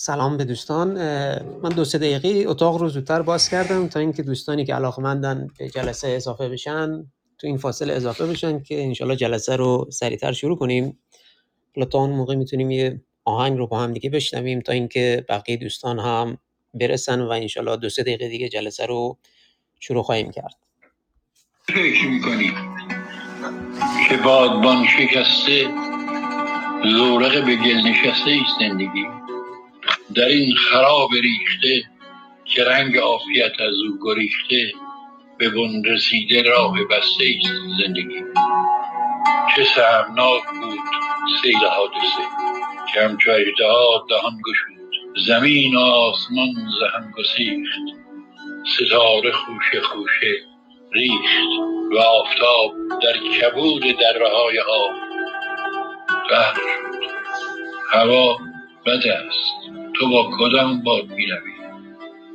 سلام به دوستان. من دو سه دقیقه اتاق رو زودتر باز کردم تا اینکه دوستانی که علاقمندن به جلسه اضافه بشن تو این فاصله اضافه بشن که انشالله جلسه رو سریعتر شروع کنیم. تا اون موقع می‌تونیم یه آهنگ رو با هم دیگه بشنویم تا اینکه بقیه دوستان هم برسن و انشالله دو سه دقیقه دیگه جلسه رو شروع خواهیم کرد. که بادبان شکسته زورق به گل نشسته زندگی؟ در این خراب ریخته که رنگ عافیت از او گریخته به بن رسیده راه بسته ایست زندگی. چه سهمناک بود سیل حادثه که همچو اژدها دهان گشود. زمین و آسمان ز هم گسیخت. ستاره خوشه خوشه ریخت و آفتاب در کبود دره های آب. غرق شد. هوا بد است. تو با کدام باد می‌روی؟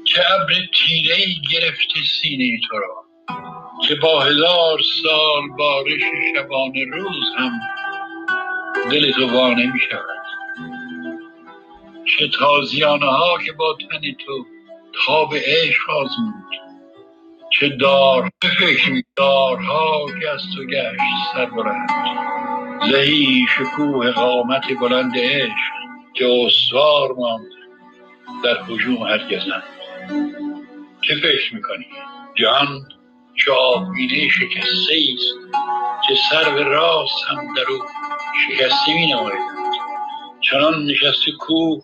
چه ابر تیره ای گرفته سینه تو را؟ که با هزار سال بارش شبانه روز هم دل تو وا نمی شود چه تازیانه ها که با تن تو تاب عشق آزمود. چه دار فکر دارها که از تو گشت سر بلند زهی شکوه قامت بلند عشق که استوار ماند. در هجوم هرگز نه چه فکر می‌کنی؟ جهان چه آبگینه شکسته است که سر راست هم در او شکسته می نماید چنان نشسته کوه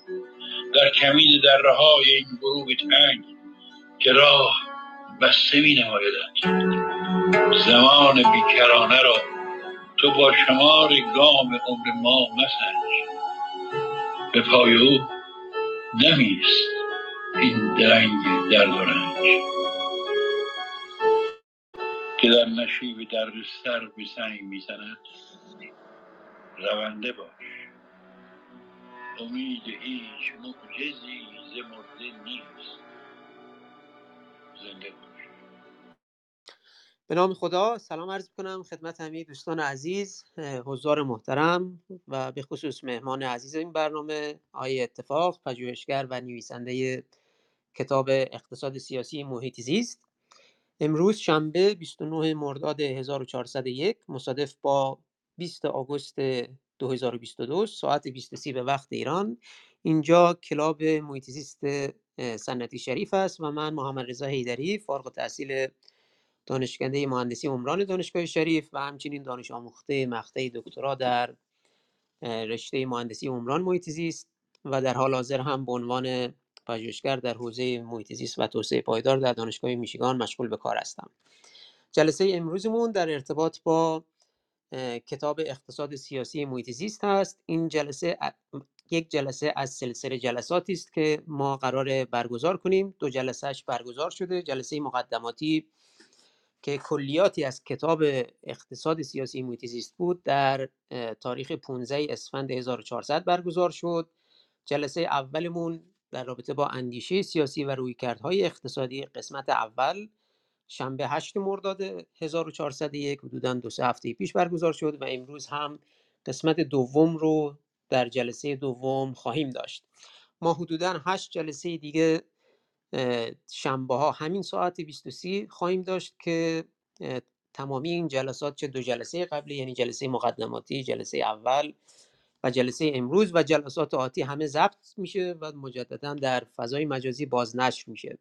در کمین دره های این غروب تنگ که راه بسته می نمایدند زمان بیکرانه را تو با شمار گام عمر ما مسنج. به پای او نمیست این درنگ درد و رنج که در نشیب در سر به سنگ می‌زند رونده باش. امید هیچ معجزی ز مرده نیست. زنده باش. به نام خدا سلام عرض کنم خدمت همه دوستان عزیز حضار محترم و به خصوص مهمان عزیز این برنامه آقای اتفاق پژوهشگر و نویسنده کتاب اقتصاد سیاسی محیط زیست. امروز شنبه 29 مرداد 1401 مصادف با 20 آگوست 2022 ساعت 23 به وقت ایران. اینجا کلاب محیط زیست سنتی شریف است و من محمد رضا حیدری فارغ التحصیل دانشکده مهندسی عمران دانشگاه شریف و همچنین دانش آموخته مقطع دکترا در رشته مهندسی عمران محیط زیست و در حال حاضر هم به عنوان پژوهشگر در حوزه محیط زیست و توسعه پایدار در دانشگاه میشیگان مشغول به کار هستم. جلسه امروزمون در ارتباط با کتاب اقتصاد سیاسی محیط زیست هست. این جلسه یک جلسه از سلسله جلساتی است که ما قرار برگزار کنیم. دو جلسهش برگزار شده. جلسه مقدماتی که کلیاتی از کتاب اقتصاد سیاسی محیط بود در تاریخ 15 اسفند 1400 برگزار شد. جلسه اولمون در رابطه با اندیشه سیاسی و رویکردهای اقتصادی قسمت اول شنبه 8 مرداد 1401 حدودا دو سه هفته پیش برگزار شد و امروز هم قسمت دوم رو در جلسه دوم خواهیم داشت. ما حدودا هشت جلسه دیگه شنبه ها همین ساعت 23 خواهیم داشت که تمامی این جلسات چه دو جلسه قبلی یعنی جلسه مقدماتی جلسه اول و جلسه امروز و جلسات آتی همه ضبط میشه و مجددا در فضای مجازی بازنشر میشه.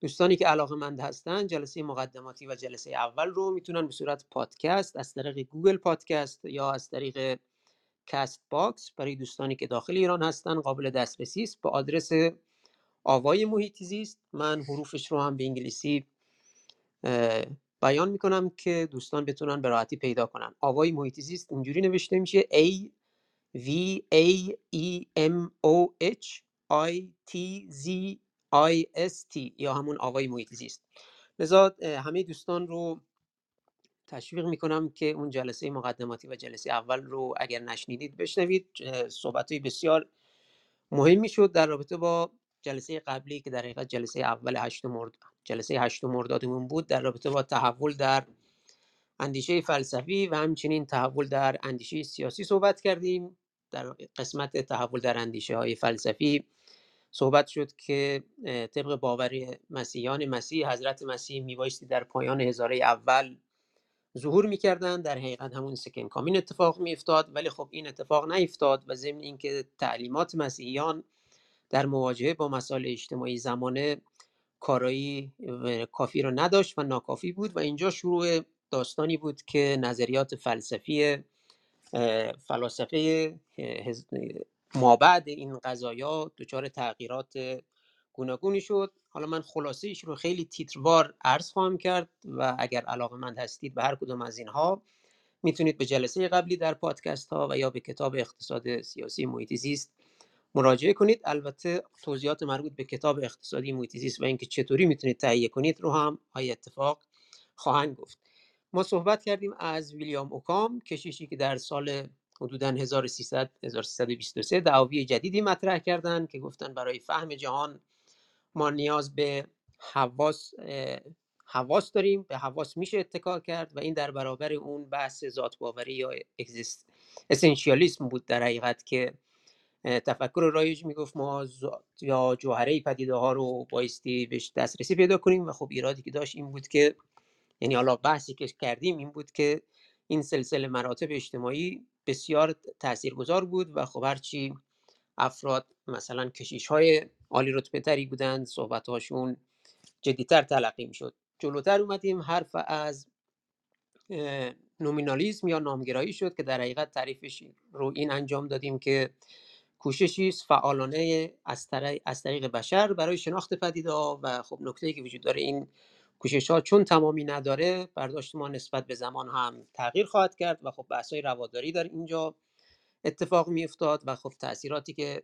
دوستانی که علاقه مند هستن جلسه مقدماتی و جلسه اول رو می‌تونن به صورت پادکست از طریق گوگل پادکست یا از طریق کست باکس برای دوستانی که داخل ایران هستن قابل دسترسی است. با آدرس آوای محیط زیست. من حروفش رو هم به انگلیسی بیان می‌کنم که دوستان بتونن به راحتی پیدا کنن. آوای محیط زیست اینجوری نوشته میشه A V A E M O H I T Z I S T یا همون آوای محیطی زیست. لذا همه دوستان رو تشویق می‌کنم که اون جلسه مقدماتی و جلسه اول رو اگر نشنیدید بشنوید. صحبت بسیار مهمی شد در رابطه با جلسه قبلی که در حقیقت جلسه اول هشت مرد جلسه هشت مردادمون بود در رابطه با تحول در اندیشه فلسفی و همچنین تحول در اندیشه سیاسی صحبت کردیم. در قسمت تحول در اندیشه های فلسفی صحبت شد که طبق باور مسیحیان مسیح حضرت مسیح میبایستی در پایان هزاره اول ظهور می‌کردن در حقیقت همون سکن کامین اتفاق میافتاد. ولی خب این اتفاق نیفتاد و ضمن اینکه تعلیمات مسیحیان در مواجهه با مسائل اجتماعی زمانه کارایی کافی رو نداشت و ناکافی بود و اینجا شروع داستانی بود که نظریات فلسفی فلاسفه مابعد این قضایا دچار تغییرات گوناگونی شد. حالا من خلاصه رو خیلی تیتروار عرض خواهم کرد و اگر علاقه مند هستید به هر کدوم از اینها می‌تونید به جلسه قبلی در پادکست ها و یا به کتاب اقتصاد سیاسی محیط زیست مراجعه کنید. البته توضیحات مربوط به کتاب اقتصادی محیط زیست و اینکه چطوری می‌تونید تهیه کنید رو هم های اتفاق خواهند گفت. ما صحبت کردیم از ویلیام اوکام کشیشی که در سال حدودا 1300 1323 دعاوی جدیدی مطرح کردند که گفتن برای فهم جهان ما نیاز به حواس حواس داریم به حواس میشه اتکا کرد و این در برابر اون بحث ذات باوری یا اسنشیالیسم بود در حقیقت که تفکر رایج می‌گفت ما یا جوهره پدیده ها رو بایستی بهش دسترسی پیدا کنیم و خب ایرادی که داشت این بود که یعنی حالا بحثی که کردیم این بود که این سلسله مراتب اجتماعی بسیار تاثیرگذار بود و خب هرچی افراد مثلا کشیش های عالی رتبه تری بودند صحبت هاشون جدیتر تلقی می شد جلوتر اومدیم حرف از نومینالیزم یا نامگرایی شد که در حقیقت تعریفش رو این انجام دادیم که کوششی فعالانه از, از طریق بشر برای شناخت پدیده و خب نکته که وجود داره این کوشش ها چون تمامی نداره برداشت ما نسبت به زمان هم تغییر خواهد کرد و خب بحث های رواداری در اینجا اتفاق می افتاد و خب تاثیراتی که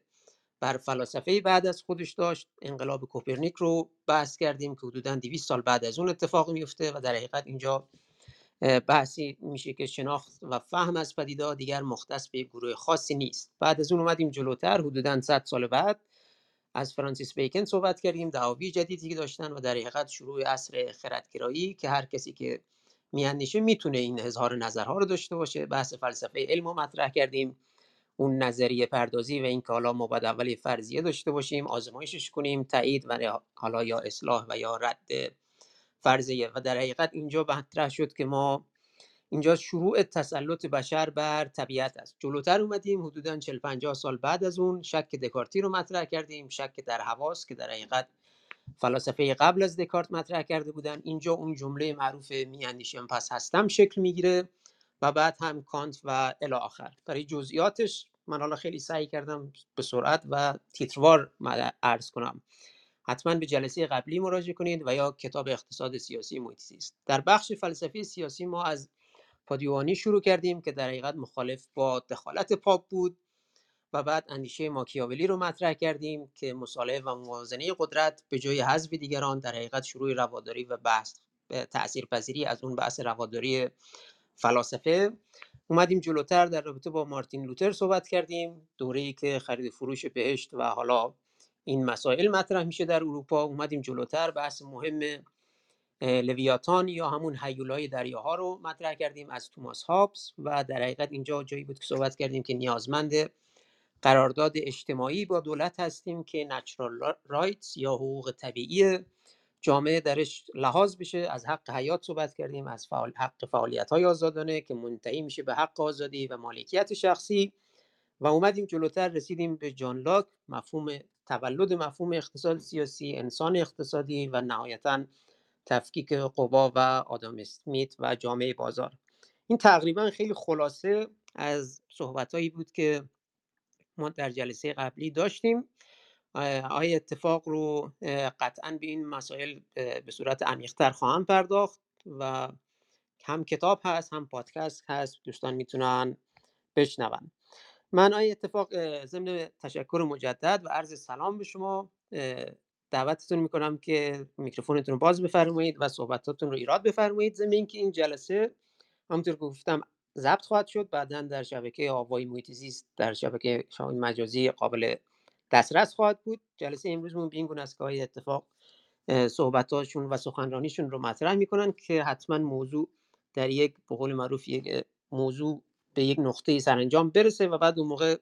بر فلاسفه بعد از خودش داشت انقلاب کوپرنیک رو بحث کردیم که حدودا 200 سال بعد از اون اتفاق میفته و در حقیقت اینجا بحثی میشه که شناخت و فهم از پدیده دیگر مختص به گروه خاصی نیست. بعد از اون اومدیم جلوتر حدودا 100 سال بعد از فرانسیس بیکن صحبت کردیم دعاوی جدیدی که داشتن و در حقیقت شروع عصر خردگرایی که هر کسی که میاندیشه می‌تونه این اظهار نظرها رو داشته باشه. بحث فلسفه علم رو مطرح کردیم. اون نظریه پردازی و اینکه حالا ما باید اولی فرضیه داشته باشیم آزمایشش کنیم تایید و حالا یا اصلاح و یا رد فرضیه و در حقیقت اینجا مطرح شد که ما اینجا شروع تسلط بشر بر طبیعت است. جلوتر اومدیم حدودا 40 50 سال بعد از اون شک دکارتی رو مطرح کردیم شک در حواس که در حقیقت فلاسفه قبل از دکارت مطرح کرده بودن. اینجا اون جمله معروف میاندیشم پس هستم شکل می‌گیره و بعد هم کانت و الی آخر. برای جزئیاتش من حالا خیلی سعی کردم به سرعت و تیتروار عرض کنم. حتما به جلسه قبلی مراجعه کنید و یا کتاب اقتصاد سیاسی محیط است در بخش فلسفه سیاسی ما از پادیوانی شروع کردیم که در حقیقت مخالف با دخالت پاپ بود و بعد اندیشه ماکیاولی رو مطرح کردیم که مصالحه و موازنه قدرت به جای حذف دیگران در حقیقت شروع رواداری و بحث تاثیرپذیری از اون بحث رواداری فلاسفه. اومدیم جلوتر در رابطه با مارتین لوتر صحبت کردیم دوره ای که خرید فروش بهشت و حالا این مسائل مطرح میشه در اروپا. اومدیم جلوتر بحث مهم لویاتان یا همون هیولای دریاها رو مطرح کردیم از توماس هابس و در حقیقت اینجا جایی بود که صحبت کردیم که نیازمند قرارداد اجتماعی با دولت هستیم که نچرال رایتس یا حقوق طبیعی جامعه درش لحاظ بشه. از حق حیات صحبت کردیم از فعال حق فعالیت های آزادانه که منتهی میشه به حق آزادی و مالکیت شخصی. و اومدیم جلوتر رسیدیم به جان لاک. مفهوم تولد مفهوم اقتصاد سیاسی انسان اقتصادی و نهایتا تفکیک قوا و آدم اسمیت و جامعه بازار. این تقریبا خیلی خلاصه از صحبت بود که ما در جلسه قبلی داشتیم. آیا اتفاق رو قطعا به این مسائل به صورت عمیقتر خواهم پرداخت و هم کتاب هست هم پادکست هست دوستان می‌تونن بشنون. من آیا اتفاق ضمن تشکر مجدد و عرض سلام به شما دعوتتون می‌کنم که میکروفونتون رو باز بفرمایید و صحبتاتون رو ایراد بفرمایید ضمن اینکه این جلسه همونطور که گفتم ضبط خواهد شد بعدا در شبکه آوای محیط در شبکه مجازی قابل دسترس خواهد بود. جلسه امروزمون به این گونه است که اتفاق صحبتاشون و سخنرانیشون رو مطرح می‌کنن که حتما موضوع در یک به قول معروف یک موضوع به یک نقطه سرانجام برسه و بعد اون موقع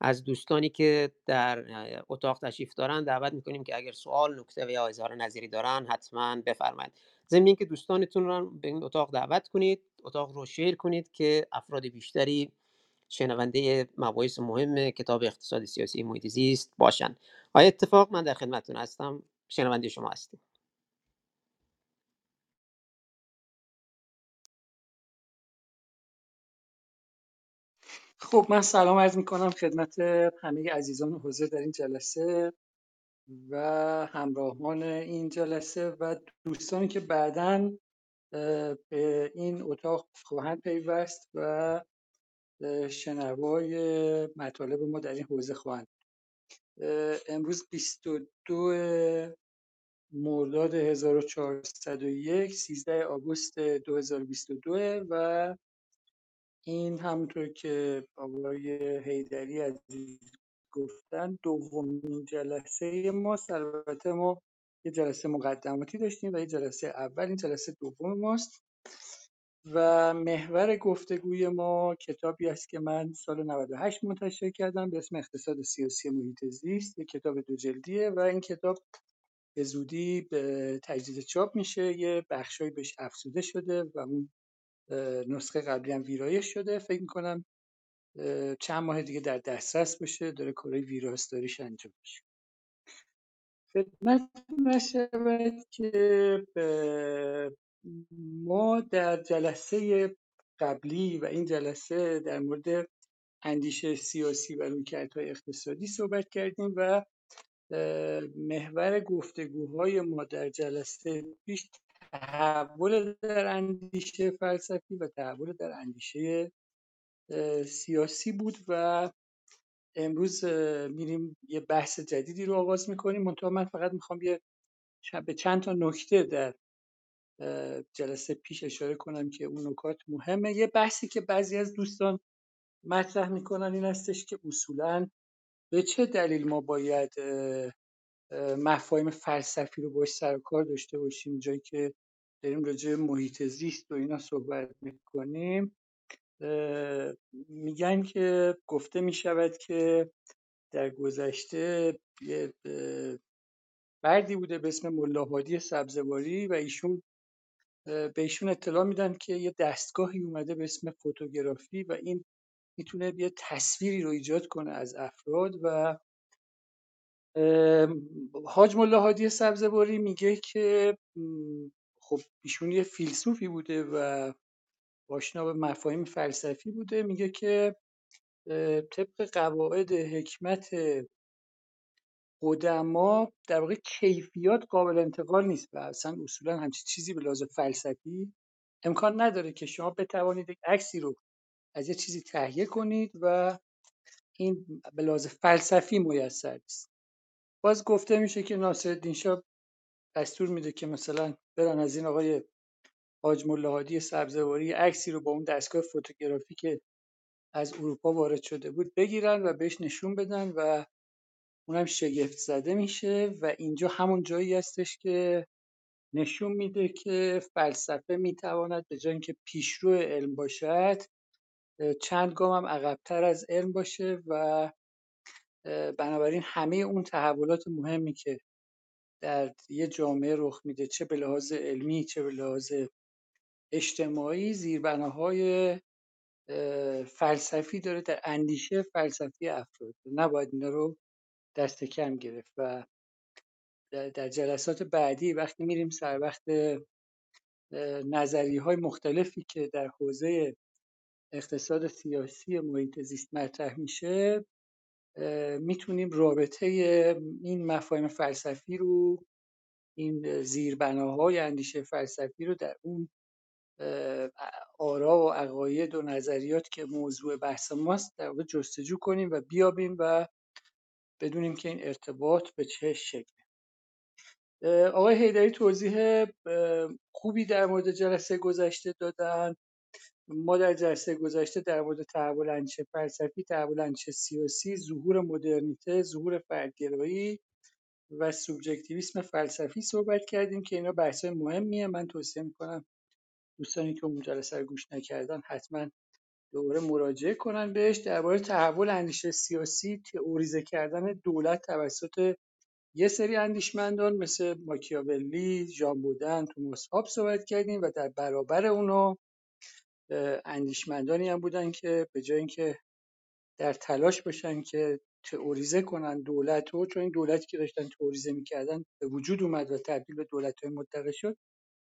از دوستانی که در اتاق تشریف دارن دعوت می‌کنیم که اگر سوال نکته و یا اظهار نظری دارن حتما بفرمایید. ضمن اینکه دوستانتون رو به این اتاق دعوت کنید اتاق رو شیر کنید که افراد بیشتری شنونده مباحث مهم کتاب اقتصاد سیاسی محیط زیست باشن. آیا اتفاق من در خدمتتون هستم؟ شنونده شما هستیم. خب من سلام عرض می کنم خدمت همه عزیزان حوزه در این جلسه و همراهان این جلسه و دوستانی که بعدا به این اتاق خواهند پیوست و شنوای مطالب ما در این حوزه خواهند امروز 22 مرداد 1401 13 آگوست 2022 و این همونطور که آقای حیدری عزیز گفتن دومین جلسه ما البته ما یه جلسه مقدماتی داشتیم و یه جلسه اول این جلسه دوم ماست. و محور گفتگوی ما کتابی است که من سال 98 منتشر کردم به اسم اقتصاد سیاسی محیط زیست. یک کتاب دو جلدیه و این کتاب به زودی به تجدید چاپ میشه. یه بخشایی بهش افزوده شده و اون نسخه قبلی هم ویرایش شده. فکر می‌کنم چند ماه دیگه در دسترس بشه داره کارهای ویراستاریش انجام میشه. خدمتتون شود که ما در جلسه قبلی و این جلسه در مورد اندیشه سیاسی و رویکردهای اقتصادی صحبت کردیم و محور گفتگوهای ما در جلسه پیش تحول در اندیشه فلسفی و تحول در اندیشه سیاسی بود و امروز میریم یه بحث جدیدی رو آغاز می‌کنیم. منتها من فقط می‌خوام یه به چند تا نکته در جلسه پیش اشاره کنم که اون نکات مهمه. یه بحثی که بعضی از دوستان مطرح می‌کنن این هستش که اصولا به چه دلیل ما باید مفاهیم فلسفی رو باش سر کار داشته باشیم؟ جایی که داریم راجع محیط زیست و اینا صحبت می‌کنیم. میگن که گفته می‌شود که در گذشته یه بردی بوده به اسم ملاحادی سبزواری و ایشون به ایشون اطلاع میدن که یه دستگاهی اومده به اسم فوتوگرافی و این می‌تونه یه تصویری رو ایجاد کنه از افراد و حاج ملا هادی سبزواری میگه که خب ایشون یه فیلسوفی بوده و آشنا به مفاهیم فلسفی بوده. میگه که طبق قواعد حکمت قدما در واقع کیفیات قابل انتقال نیست و اصلا اصولا همچین چیزی به لحاظ فلسفی امکان نداره که شما بتوانید یک عکسی رو از یه چیزی تهیه کنید و این به لحاظ فلسفی میسر است باز گفته میشه که ناصرالدین شاه دستور میده که مثلا برن از این آقای حاج ملاحادی سبزواری عکسی رو با اون دستگاه فوتوگرافی که از اروپا وارد شده بود بگیرن و بهش نشون بدن و اونم شگفت زده میشه و اینجا همون جایی هستش که نشون میده که فلسفه می‌تواند به جای اینکه پیشرو علم باشد چند گام هم عقبتر از علم باشه و بنابراین همه اون تحولات مهمی که در یه جامعه رخ میده چه به لحاظ علمی چه به لحاظ اجتماعی زیربناهای فلسفی داره در اندیشه فلسفی افراد. نباید اینا رو دست کم گرفت و در جلسات بعدی وقتی میریم سر وقت نظری های مختلفی که در حوزه اقتصاد سیاسی محیط زیست مطرح میشه می‌تونیم رابطه این مفاهیم فلسفی رو این زیربناهای اندیشه فلسفی رو در اون آرا و عقاید و نظریات که موضوع بحث ماست در واقع جستجو کنیم و بیابیم و بدونیم که این ارتباط به چه شکل. آقای هیدری توضیح خوبی در مورد جلسه گذشته دادن. ما در جلسه گذشته در مورد تحول اندیشه فلسفی تحول اندیشه سیاسی ظهور مدرنیته ظهور فردگرایی و سوبژکتیویسم فلسفی صحبت کردیم که اینا بحث مهمیه. من توصیه می‌کنم دوستانی که اون جلسه رو گوش نکردن حتما دوباره مراجعه کنن بهش. درباره تحول اندیشه سیاسی تئوریزه کردن دولت توسط یه سری اندیشمندان مثل ماکیاوللی، ژان بودن، توماس هاب صحبت کردیم و در برابر اونا اندیشمندانی هم بودن که به جای اینکه در تلاش باشن که تئوریزه کنن دولت رو چون این دولتی که داشتن تئوریزه می‌کردن به وجود اومد و تبدیل به دولت های متقه شد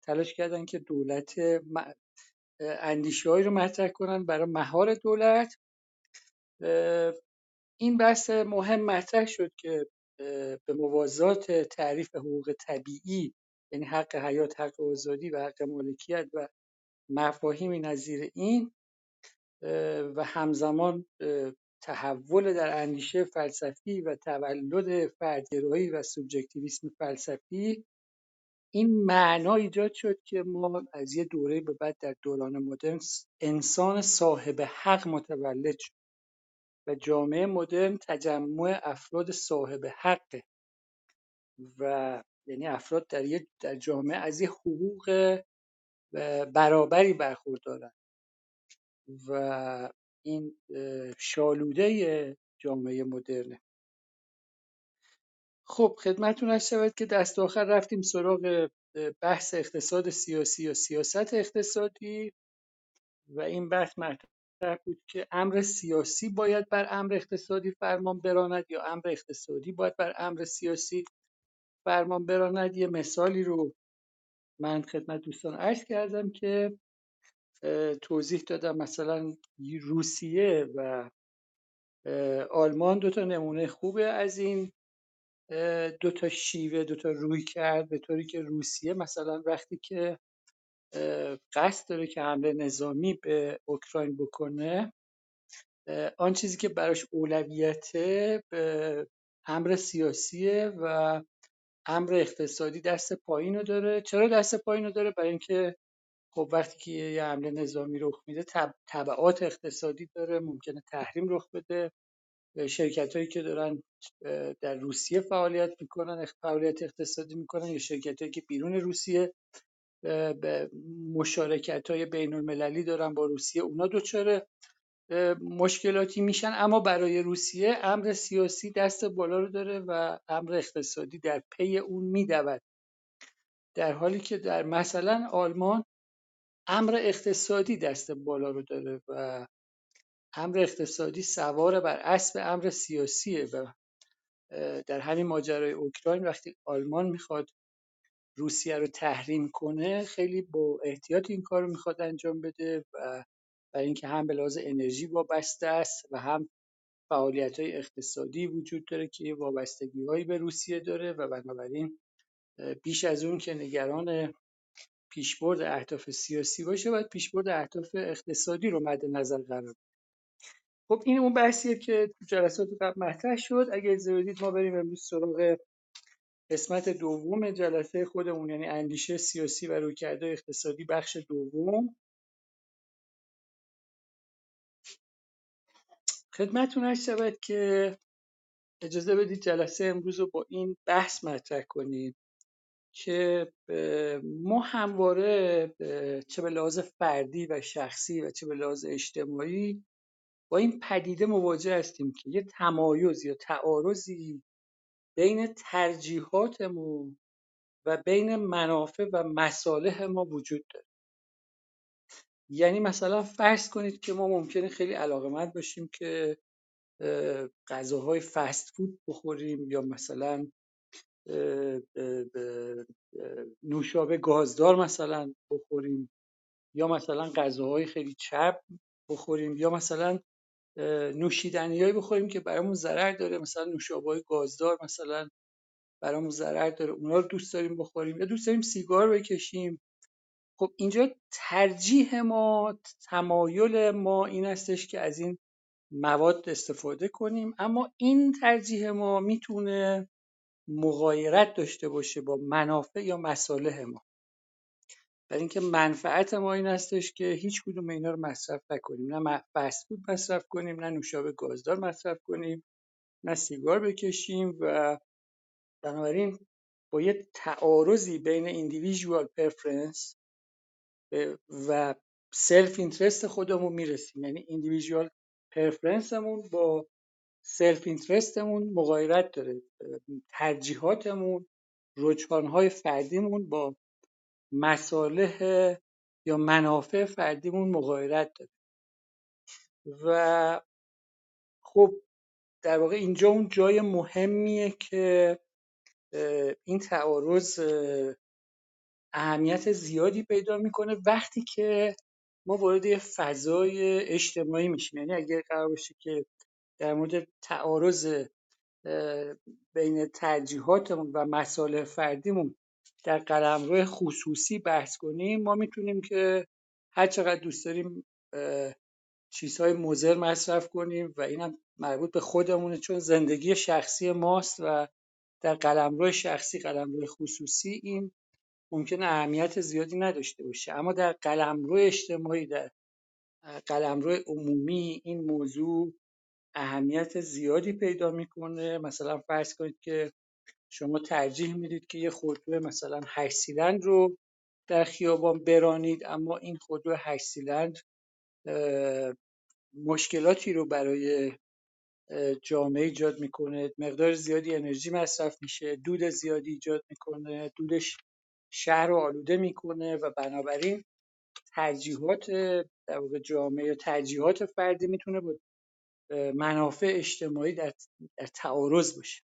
تلاش کردن که دولت اندیشه رو مطرح کنن برای مهار دولت. این بحث مهم مطرح شد که به موازات تعریف حقوق طبیعی یعنی حق حیات حق آزادی و حق مالکیت و مفاهیمی نظیر این و همزمان تحول در اندیشه فلسفی و تولد فردگرایی و سوبژکتیویسم فلسفی این معنا ایجاد شد که ما از یه دوره به بعد در دوران مدرن انسان صاحب حق متولد شد و جامعه مدرن تجمع افراد صاحب حقه و یعنی افراد در یک در جامعه از یه حقوق برابری برخوردارن و این شالوده جامعه مدرنه خب خدمتون هست شود که دست آخر رفتیم سراغ بحث اقتصاد سیاسی یا سیاست اقتصادی. و این بحث مطرح بود که امر سیاسی باید بر امر اقتصادی فرمان براند یا امر اقتصادی باید بر امر سیاسی فرمان براند. یه مثالی رو من خدمت دوستان عرض کردم که توضیح دادم مثلا روسیه و آلمان دو تا نمونه خوبه از این دو تا شیوه دو تا روی کرد به طوری که روسیه مثلا وقتی که قصد داره که حمله نظامی به اوکراین بکنه آن چیزی که براش اولویته به امر سیاسیه و امر اقتصادی دست پایین رو داره. چرا دست پایین رو داره؟ برای اینکه خب وقتی که یه حمله نظامی رخ میده تبعات اقتصادی داره ممکنه تحریم رخ بده. شرکت هایی که دارن در روسیه فعالیت می‌کنن فعالیت اقتصادی می‌کنن یا شرکت هایی که بیرون روسیه به مشارکت های بین المللی دارن با روسیه اونا دچار مشکلاتی میشن اما برای روسیه امر سیاسی دست بالا رو داره و امر اقتصادی در پی اون میدود. در حالی که در مثلا آلمان امر اقتصادی دست بالا رو داره و امر اقتصادی سوار بر اسب امر سیاسیه و در همین ماجرای اوکراین وقتی آلمان می‌خواد روسیه رو تحریم کنه خیلی با احتیاط این کار رو می‌خواد انجام بده و برای اینکه هم به لحاظ انرژی وابسته است و هم فعالیت های اقتصادی وجود داره که وابستگی هایی به روسیه داره و بنابراین بیش از اون که نگران پیشبرد اهداف سیاسی باشه باید پیشبرد اهداف اقتصادی رو مد نظر قرار خب این اون بحثیه که تو جلسات قبل مطرح شد. اگه اجازه ما بریم امروز سراغ قسمت دوم جلسه خودمون یعنی اندیشه سیاسی و رویکردهای اقتصادی بخش دوم. خدمتتون هست شود که اجازه بدید جلسه امروز رو با این بحث مطرح کنیم که ما همواره چه به لحاظ فردی و شخصی و چه به لحاظ اجتماعی با این پدیده مواجه هستیم که یه تمایز یا تعارضی بین ترجیحاتمون و بین منافع و مصالح ما وجود داره. یعنی مثلا فرض کنید که ما ممکنه خیلی علاقمند باشیم که غذاهای فست فود بخوریم یا مثلا نوشابه گازدار مثلا بخوریم یا مثلا غذاهای خیلی چرب بخوریم یا مثلا نوشیدنیایی بخوریم که برامون ضرر داره مثلا نوشابه های گازدار مثلا برامون ضرر داره اونا رو دوست داریم بخوریم یا دوست داریم سیگار بکشیم. خب اینجا ترجیح ما تمایل ما این هستش که از این مواد استفاده کنیم. اما این ترجیح ما می‌تونه مغایرت داشته باشه با منافع یا مصالح ما. برای اینکه منفعت ما این هستش که هیچ کدوم اینا رو مصرف نکنیم. نه فست فود مصرف کنیم نه نوشابه گازدار مصرف کنیم نه سیگار بکشیم و بنابراین با یه تعارضی بین individual preference و self interest خودمون می‌رسیم. یعنی individual preference مون با سلف اینترستمون مغایرت داره. ترجیحاتمون رجحانهای فردیمون با مصالح یا منافع فردیمون مغایرت داره. و خب در واقع اینجا اون جای مهمیه که این تعارض اهمیت زیادی پیدا می‌کنه وقتی که ما وارد یه فضای اجتماعی میشیم. یعنی اگر قرار باشه که در مورد تعارض بین ترجیحاتمون و مسائل فردیمون در قلمرو خصوصی بحث کنیم ما می‌تونیم که هر چقدر دوست داریم چیزهای مضر مصرف کنیم و اینم مربوط به خودمونه چون زندگی شخصی ماست و در قلمرو شخصی قلمرو خصوصی این ممکنه اهمیت زیادی نداشته باشه. اما در قلمرو اجتماعی در قلمرو عمومی این موضوع اهمیت زیادی پیدا می‌کنه. مثلا فرض کنید که شما ترجیح می‌دید که یه خودرو مثلا هشت سیلندر رو در خیابان برانید اما این خودرو هشت سیلندر مشکلاتی رو برای جامعه ایجاد می‌کنه. مقدار زیادی انرژی مصرف میشه دود زیادی ایجاد می‌کنه دودش شهر رو آلوده می‌کنه و بنابراین ترجیحات در واقع جامعه ترجیحات فردی می‌تونه با منافع اجتماعی در, در تعارض باشه.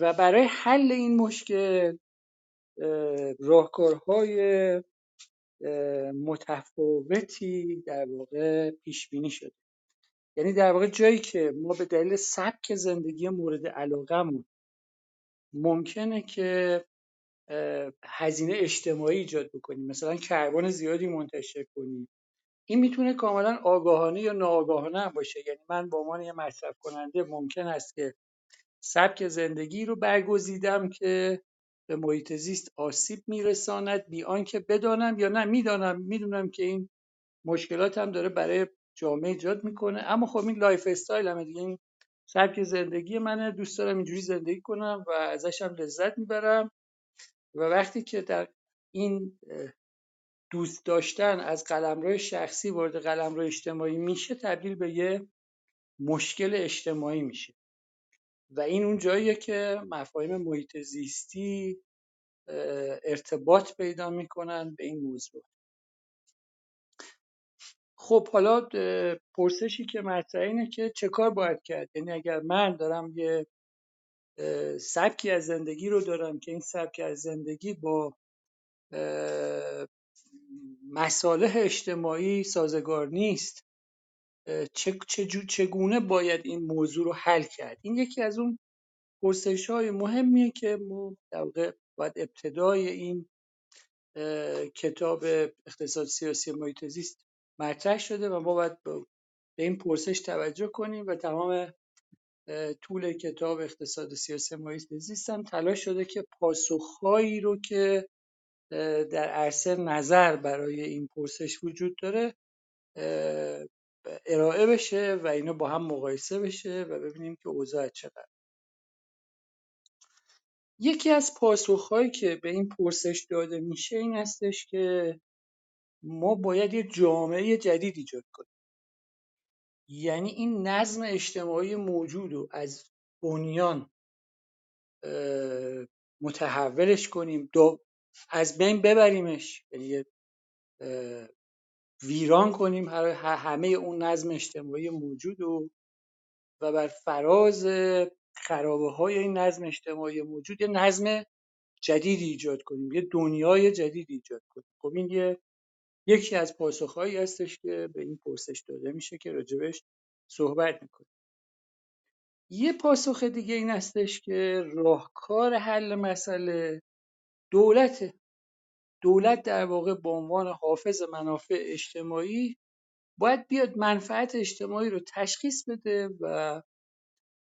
و برای حل این مشکل راهکارهای متفاوتی در واقع پیش بینی شده. یعنی در واقع جایی که ما به دلیل سبک زندگی مورد علاقهمون ممکنه که هزینه اجتماعی ایجاد بکنیم. مثلا کربن زیادی منتشر کنیم. این می‌تونه کاملا آگاهانه یا ناآگاهانه هم باشه. یعنی من به عنوان یه مصرف کننده ممکن است که سبک زندگی رو برگزیدم که به محیط زیست آسیب میرساند بی آنکه بدانم یا نه می‌دانم می‌دونم که این مشکلات هم داره برای جامعه ایجاد می‌کنه. اما خب این lifestyle همه دیگه این سبک زندگی منه دوست دارم اینجوری زندگی کنم و ازش هم لذت می‌برم. و وقتی که در این دوست داشتن از قلمرو شخصی وارد قلمرو اجتماعی میشه تبدیل به یه مشکل اجتماعی میشه. و این اون جاییه که مفاهیم محیط زیستی ارتباط پیدا می‌کنن به این موضوع. خب حالا پرسشی که مطرحه اینه که چه کار باید کرد؟ یعنی اگر من دارم یه سبکی از زندگی رو دارم که این سبک از زندگی با مصالح اجتماعی سازگار نیست. چگونه باید این موضوع رو حل کرد؟ این یکی از اون پرسش های مهمیه که ما در باید ابتدای این کتاب اقتصاد سیاسی محیط زیست مطرح شده و ما باید به این پرسش توجه کنیم و تمام طول کتاب اقتصاد سیاسی محیط زیست هم تلاش شده که پاسخهایی رو که در عرصه نظر برای این پرسش وجود داره ارائه بشه و اینا با هم مقایسه بشه و ببینیم که اوضاع چقدر یکی از پاسخهایی که به این پرسش داده میشه این هستش که ما باید یه جامعه جدید ایجاد کنیم. یعنی این نظم اجتماعی موجود رو از بنیان متحولش کنیم. از بین ببریمش. یعنی ویران کنیم همه اون نظم اجتماعی موجود و و بر فراز خرابه های این نظم اجتماعی موجود یه نظم جدید ایجاد کنیم. یه دنیای جدید ایجاد کنیم. خب این یه یکی از پاسخهایی هستش که به این پرسش داده میشه که راجبش صحبت می‌کنیم. یه پاسخ دیگه این هستش که راهکار حل مسئله دولت دولت در واقع به عنوان حافظ منافع اجتماعی باید بیاد منفعت اجتماعی رو تشخیص بده و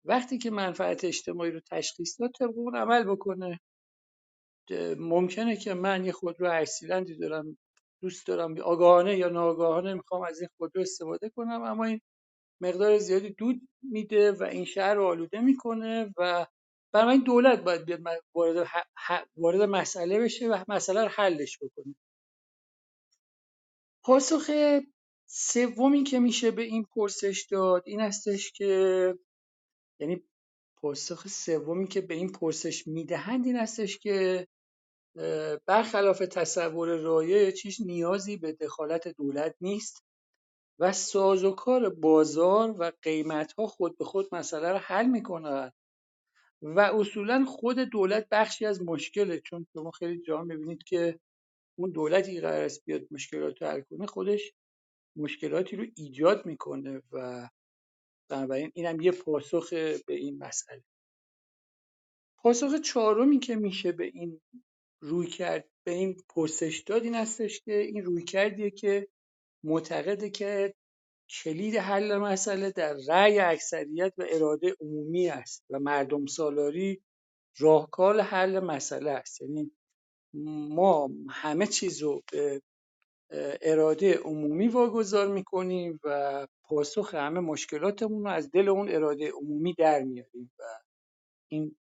وقتی که منفعت اجتماعی رو تشخیص داد طبق اون عمل بکنه. ممکنه که من یه خودرو هشت دارم دوست دارم آگاهانه یا ناآگاهانه می‌خوام از این خودرو استفاده کنم اما این مقدار زیادی دود میده و این شهر رو آلوده می‌کنه و برای این دولت باید بیاد وارد, وارد مسئله بشه و مسئله رو حلش بکنه. پاسخ سومی که میشه به این پرسش داد این هستش که یعنی پاسخ سومی که به این پرسش می‌دهند این هستش که برخلاف تصور رایج هیچ نیازی به دخالت دولت نیست و سازوکار بازار و قیمتها خود به خود مسئله رو حل می‌کنند و اصولا خود دولت بخشی از مشکله. چون شما خیلی جا می‌بینید که اون دولتی قرار است بیاد مشکلات حل کنه خودش مشکلاتی رو ایجاد می‌کنه و بنابراین اینم یه پاسخ به این مسئله. پاسخ چهارمی که میشه به این روی کرد به این پرسش داد این هستش که این روی کردیه که معتقده که کلید حل مسئله در رأی اکثریت و اراده عمومی است و مردم سالاری راهکار حل مسئله است. یعنی ما همه چیز رو به اراده عمومی واگذار می‌کنیم و پاسخ همه مشکلاتمون رو از دل اون اراده عمومی در میاریم و این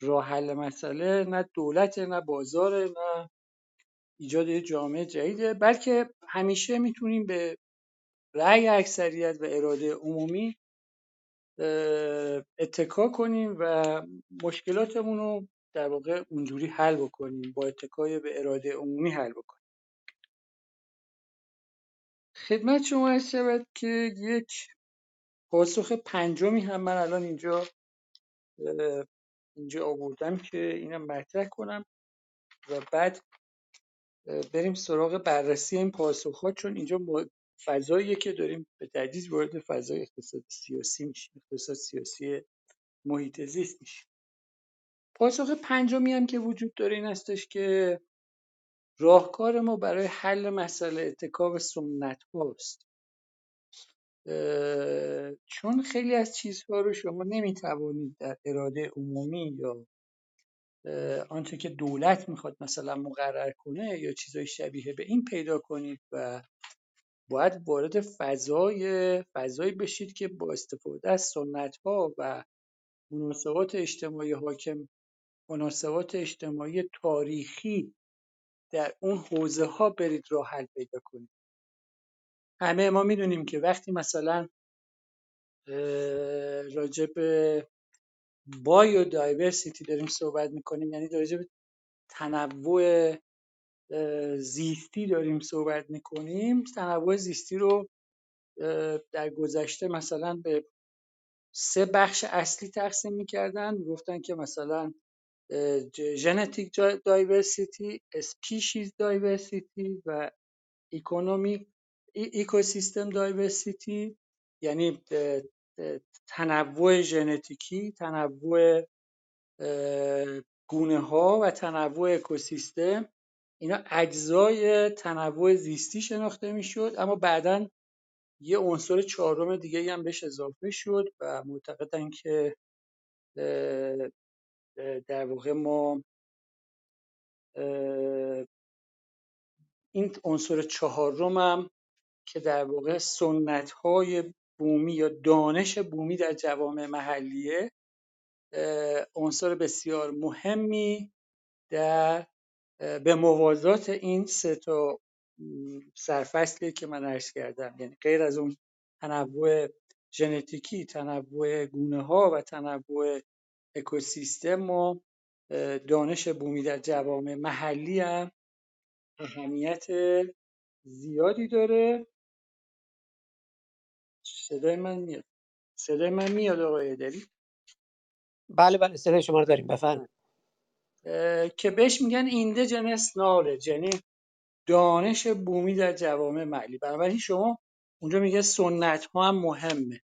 راه حل مسئله نه دولت نه بازار نه ایجاد جامعه جدیده. بلکه همیشه می‌تونیم به رأی اکثریت و اراده عمومی اتکا کنیم و مشکلاتمون رو در واقع اونجوری حل بکنیم با اتکای به اراده عمومی حل بکنیم. خدمت شما هست شود که یک پاسخ پنجمی هم من الان اینجا اینجا آوردم که اینم مطرح کنم و بعد بریم سراغ بررسی این پاسخ ها چون اینجا فضاییه که داریم به تدریج وارد فضای اقتصاد سیاسی میشیم اقتصاد سیاسی محیط زیست میشیم. پاسخ پنجمی هم که وجود داره این هستش که راهکار ما برای حل مسئله اتکا سنت هاست چون خیلی از چیزها رو شما نمی‌توانید در اراده عمومی یا آنچه که دولت می‌خواد مثلا مقرر کنه یا چیزای شبیه به این پیدا کنید و باید وارد فضای فضایی بشید که با استفاده از سنت ها و مناسبات اجتماعی حاکم مناسبات اجتماعی تاریخی در اون حوزه ها برید راه حل پیدا کنید. همه ما می‌دونیم که وقتی مثلا راجع به بایو دایورسیتی داریم صحبت می‌کنیم یعنی راجع به تنوع زیستی داریم صحبت می‌کنیم تنوع زیستی رو در گذشته مثلا به سه بخش اصلی تقسیم می‌کردن. می‌گفتن که مثلا genetic diversity species diversity و economy ecosystem diversity یعنی تنوع ژنتیکی تنوع گونه ها و تنوع اکوسیستم. اینا اجزای تنوع زیستی شناخته می‌شد اما بعدا یه عنصر چهارم دیگه هم بهش اضافه شد و معتقدن که در واقع ما این عنصر چهارم هم که در واقع سنت های بومی یا دانش بومی در جوامع محلیه عنصر بسیار مهمی در به موازات این سه تا سرفصلی که من عرض کردم یعنی غیر از اون تنوع ژنتیکی تنوع گونه ها و تنوع اکوسیستم و دانش بومی در جوامع محلی هم اهمیت زیادی داره. صدای من میاد. صدای من میاد آقای داری بله بله صدای شما رو داریم. بفرمایید. که بهش میگن ایندیجنس نالج یعنی دانش بومی در جوامع محلی بنابراین شما اونجا میگه سنت ها هم مهمه.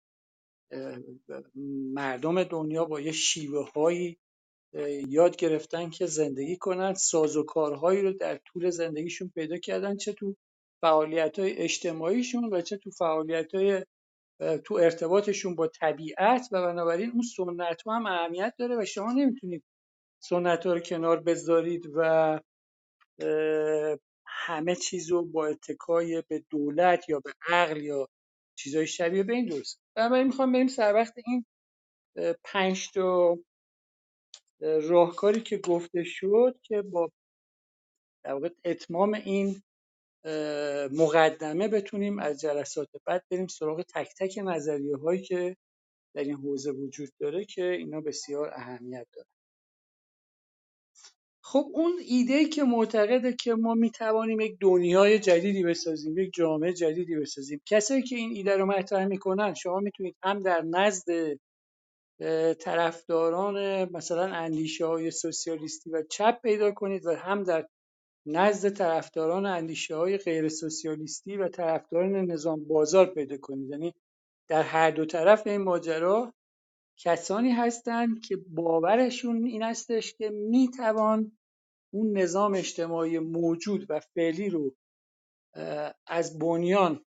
مردم دنیا با یه شیوه هایی یاد گرفتن که زندگی کنن سازوکارهایی رو در طول زندگیشون پیدا کردن چه تو فعالیت های اجتماعیشون و چه تو فعالیت های تو ارتباطشون با طبیعت و بنابراین اون سنت هم اهمیت داره و شما نمی‌تونید سنت ها رو کنار بذارید و همه چیز رو با اتکای به دولت یا به عقل یا چیزای شبیه به این درست بنابراین می‌خوام بریم سر وقت این پنج تا راهکاری که گفته شد که با در واقع اتمام این مقدمه بتونیم از جلسات بعد بریم سراغ تک تک نظریه هایی که در این حوزه وجود داره که اینا بسیار اهمیت داره خب اون ایده که معتقده که ما می‌توانیم یک دنیای جدیدی بسازیم یک جامعه جدیدی بسازیم کسایی که این ایده رو مطرح می‌کنن شما می‌تونید هم در نزد طرفداران مثلا اندیشه های سوسیالیستی و چپ پیدا کنید و هم در نزد طرفداران اندیشه های غیر سوسیالیستی و طرفداران نظام بازار پیدا کنید. یعنی در هر دو طرف این ماجرا کسانی هستند که باورشون این هستش که می‌توان اون نظام اجتماعی موجود و فعلی رو از بنیان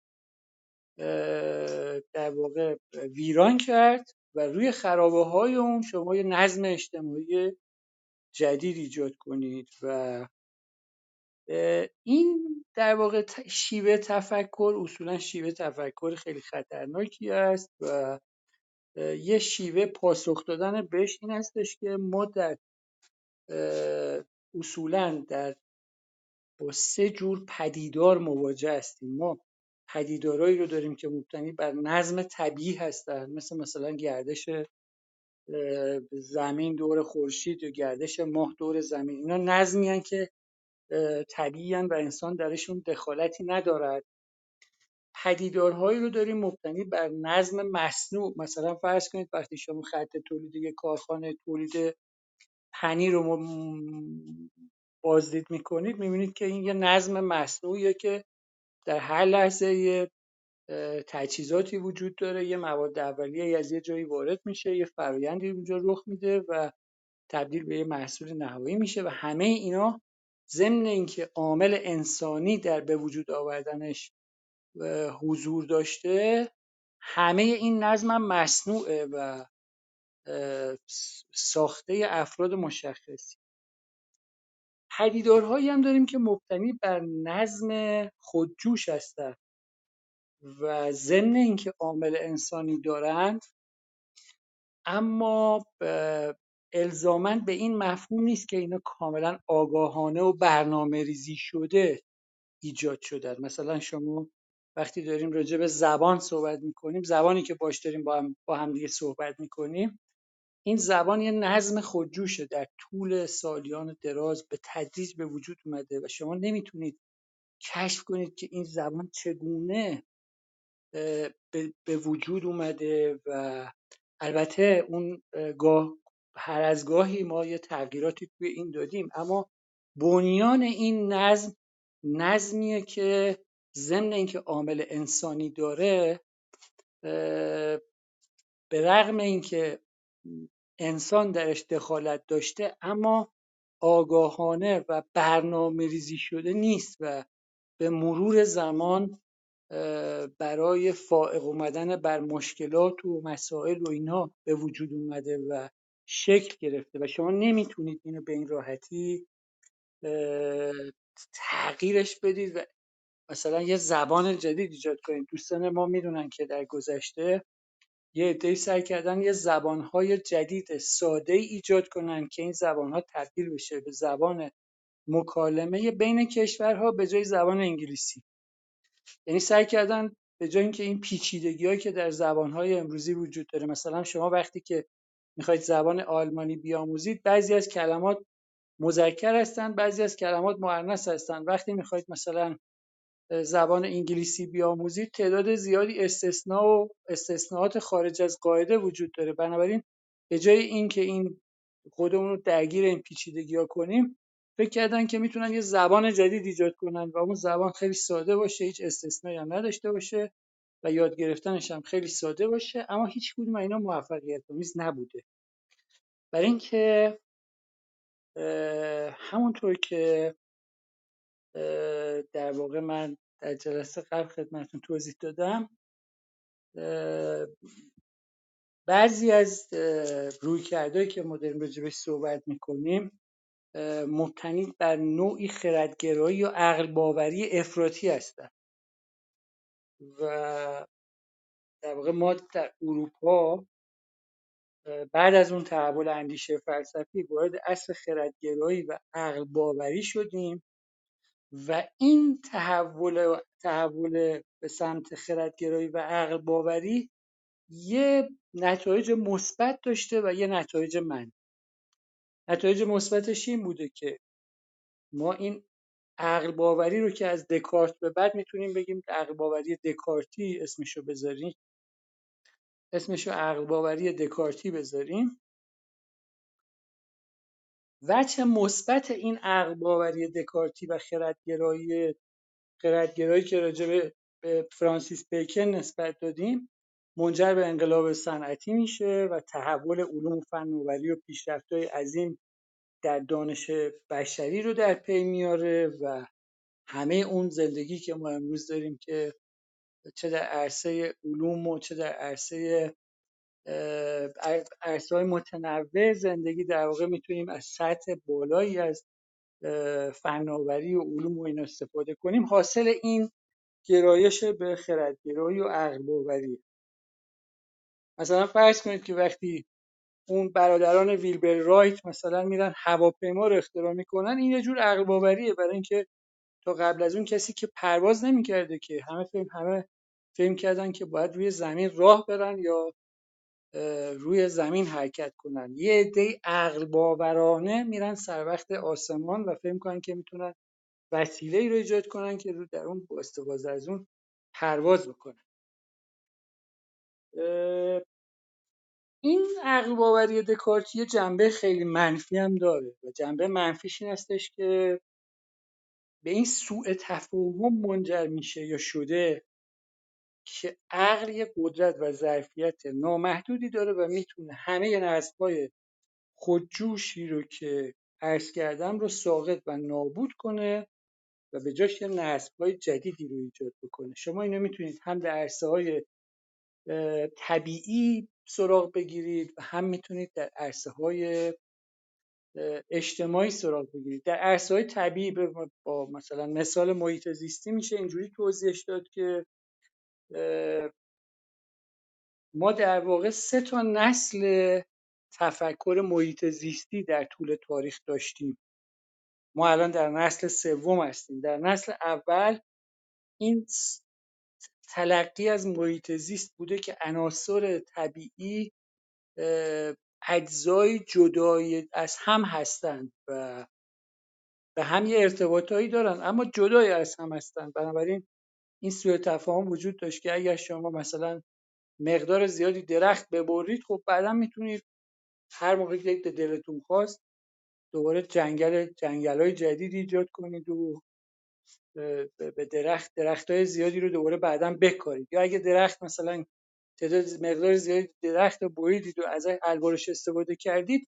در واقع ویران کرد و روی خرابه های اون شما یه نظم اجتماعی جدید ایجاد کنید و این در واقع شیوه تفکر اصولا شیوه تفکر خیلی خطرناکی است و یه شیوه پاسخ دادن بهش این هستش که ما در اصولا در با سه جور پدیدار مواجه هستیم. ما پدیدارایی رو داریم که مبتنی بر نظم طبیعی هستن مثل مثلا گردش زمین دور خورشید یا گردش ماه دور زمین. اینا نظمی که طبیعی و انسان درشون دخالتی ندارد. پدیدارهایی رو داریم مبتنی بر نظم مصنوع. مثلا فرض کنید وقتی شما خط تولید یک کارخانه تولید پنیر رو بازدید می‌کنید می‌بینید که این یه نظم مصنوعیه که در هر لحظه یه تجهیزاتی وجود داره یه مواد اولیه از یه جایی وارد میشه یه فرایندی اونجا رخ میده و تبدیل به یه محصول نهایی میشه و همه اینا ضمن اینکه عامل انسانی در به وجود آوردنش حضور داشته همه این نظم مصنوعه و ساخته افراد مشخصی. پدیدارهایی هم داریم که مبتنی بر نظم خودجوش هستند و ضمن اینکه عامل انسانی دارند اما الزاما به این مفهوم نیست که اینا کاملا آگاهانه و برنامه ریزی شده ایجاد شده مثلا شما وقتی داریم راجع به زبان صحبت می‌کنیم زبانی که باش داریم با هم, با هم دیگه صحبت می‌کنیم این زبان یه نظم خودجوشه. در طول سالیان دراز به تدریج به وجود اومده و شما نمی‌تونید کشف کنید که این زبان چگونه به وجود اومده و البته اون گاه هر از گاهی ما یه تغییراتی توی این دادیم اما بنیان این نظم نظمیه که ضمن اینکه عامل انسانی داره به رغم اینکه انسان درش دخالت داشته اما آگاهانه و برنامه ریزی شده نیست و به مرور زمان برای فائق اومدن بر مشکلات و مسائل و اینا به وجود اومده و شکل گرفته و شما نمی‌تونید اینو به این راحتی تغییرش بدید و مثلا یه زبان جدید ایجاد کنید. دوستان ما می‌دونن که در گذشته یه عده‌ای سعی کردن یه زبانهای جدید ساده ایجاد کنن که این زبانها تبدیل بشه به زبان مکالمه بین کشورها به جای زبان انگلیسی. یعنی سعی کردن به جای اینکه این پیچیدگی که در زبانهای امروزی وجود داره مثلا شما وقتی که می‌خواید زبان آلمانی بیاموزید بعضی از کلمات مذکر هستند بعضی از کلمات مؤنث هستند. وقتی می‌خواید مثلا زبان انگلیسی بیاموزید تعداد زیادی استثناء و استثناءات خارج از قاعده وجود داره. بنابراین به جای اینکه این خودمون رو درگیر این پیچیدگی ها کنیم فکر کردن که می‌تونن یه زبان جدید ایجاد کنن و اون زبان خیلی ساده باشه هیچ استثنایی هم نداشته باشه و یاد گرفتنش هم خیلی ساده باشه اما هیچ کدوم اینا موفقیت آمیز نبوده. برای اینکه همونطور که در واقع من در جلسه قبل خدمتتون توضیح دادم بعضی از رویکردهایی که ما داریم راجبش صحبت می‌کنیم مبتنی بر نوعی خردگرایی و عقل باوری افراطی هستن. و در واقع ما در اروپا بعد از اون تحول اندیشه فلسفی وارد اصل خردگرایی و عقل باوری شدیم و این تحول تحول به سمت خردگرایی و عقل باوری یه نتایج مثبت داشته و یه نتایج منفی. نتایج مثبتش این بوده که ما این عقل باوری رو که از دکارت به بعد می‌تونیم بگیم عقل باوری دکارتی اسمشو بذاریم اسمشو عقل باوری دکارتی بذاریم. وجه مثبت این عقل باوری دکارتی و خردگرایی خردگرایی که راجع به فرانسیس بیکن نسبت دادیم منجر به انقلاب صنعتی میشه و تحول علوم و فناوری و پیشرفت‌های عظیم در دانش بشری رو در پی میاره و همه اون زندگی که ما امروز داریم که چه در عرصه علوم و چه در عرصه عرصه های متنوع زندگی در واقع می‌تونیم از سطح بالایی از فناوری و علوم و این استفاده کنیم. حاصل این گرایش به خردگرایی و عقل باوری مثلا فرض کنید که وقتی اون برادران ویلبر رایت مثلا میرن هواپیما رو اختراع می‌کنن این یه جور عقل باوریه برای اینکه تا قبل از اون کسی که پرواز نمی‌کرده که همه فهم همه فهم کردن که باید روی زمین راه برن یا روی زمین حرکت کنن. یه عده عقل باورانه میرن سر وقت آسمان و فهم کنن که می‌تونن وسیله ای رو ایجاد کنن که رو در اون با استفاده از اون پرواز بکنن. این عقل باوری دکارتی جنبه خیلی منفی هم داره و جنبه منفیش این هستش که به این سوء تفاهم منجر میشه یا شده. که عقل یه قدرت و ظرفیت نامحدودی داره و می‌تونه همه نسبای خودجوشی رو که عرض کردم رو ساقط و نابود کنه و به جاش یه نسبهای جدیدی رو ایجاد بکنه. شما اینو می‌تونید هم در عرصه های طبیعی سراغ بگیرید و هم می‌تونید در عرصه های اجتماعی سراغ بگیرید. در عرصه های طبیعی با مثلا مثال محیط زیستی میشه اینجوری توضیحش داد که ما در واقع سه تا نسل تفکر محیط زیستی در طول تاریخ داشتیم. ما الان در نسل سوم هستیم. در نسل اول این تلقی از محیط زیست بوده که عناصر طبیعی اجزای جدای از هم هستند و به هم یه ارتباطایی دارن اما جدای از هم هستند. بنابراین این سوء تفاهم وجود داشت که اگر شما مثلا مقدار زیادی درخت ببرید خب بعدا می‌تونید هر موقع که دلتون خواست دوباره جنگل جنگل های جدید ایجاد کنید و به درخت درخت های زیادی رو دوباره بعدا بکارید. یا اگه درخت مثلا تعداد مقدار زیادی درخت رو بریدید و از الوارش استفاده کردید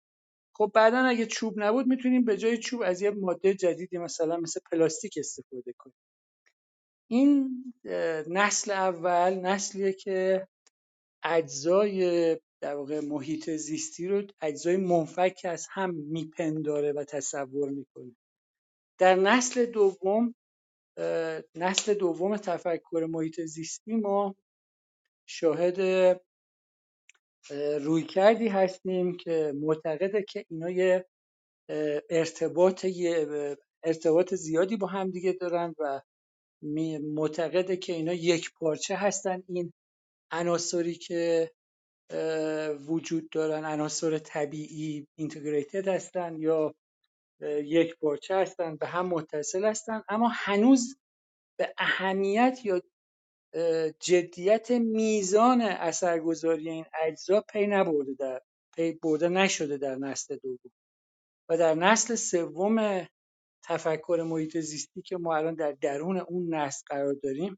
خب بعدا اگه چوب نبود می‌تونیم به جای چوب از یه ماده جدیدی مثلا مثل پلاستیک استفاده کنیم. این نسل اول نسلیه که اجزای در واقع محیط زیستی رو اجزای منفک از هم میپنداره و تصور می‌کنه. در نسل دوم نسل دوم تفکر محیط زیستی ما شاهد روی کردی هستیم که معتقده که اینا یه ارتباط ارتباط زیادی با هم دیگه دارن و معتقده که اینا یک پارچه هستن. این عناصری که وجود دارن عناصر طبیعی integrated هستن یا یک پارچه هستن به هم متصل هستن. اما هنوز به اهمیت یا جدیت میزان اثرگذاری این اجزا پی نبرده در پی برده نشده در نسل دوم. و در نسل سوم تفکر محیط زیستی که ما الان در درون اون نسل قرار داریم.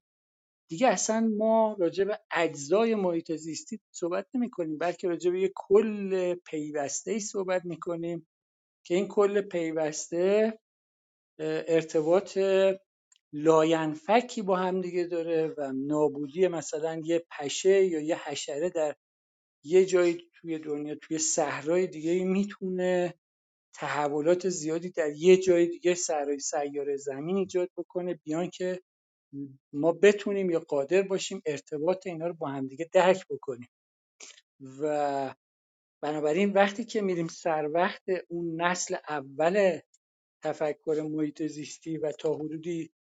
دیگه اصلا ما راجع به اجزای محیط زیستی صحبت نمی کنیم بلکه راجع به یک کل پیوسته ای صحبت می کنیم که این کل پیوسته ارتباط لاینفکی با هم دیگه داره و نابودی مثلا یه پشه یا یه حشره در یه جایی توی دنیا توی صحرای دیگه می‌تونه تحولات زیادی در یه جای دیگه سرای سیاره زمین ایجاد بکنه بیان که ما بتونیم یا قادر باشیم ارتباط اینا رو با همدیگه درک بکنیم. و بنابراین وقتی که میریم سر وقت اون نسل اول تفکر محیط زیستی و تا حدودی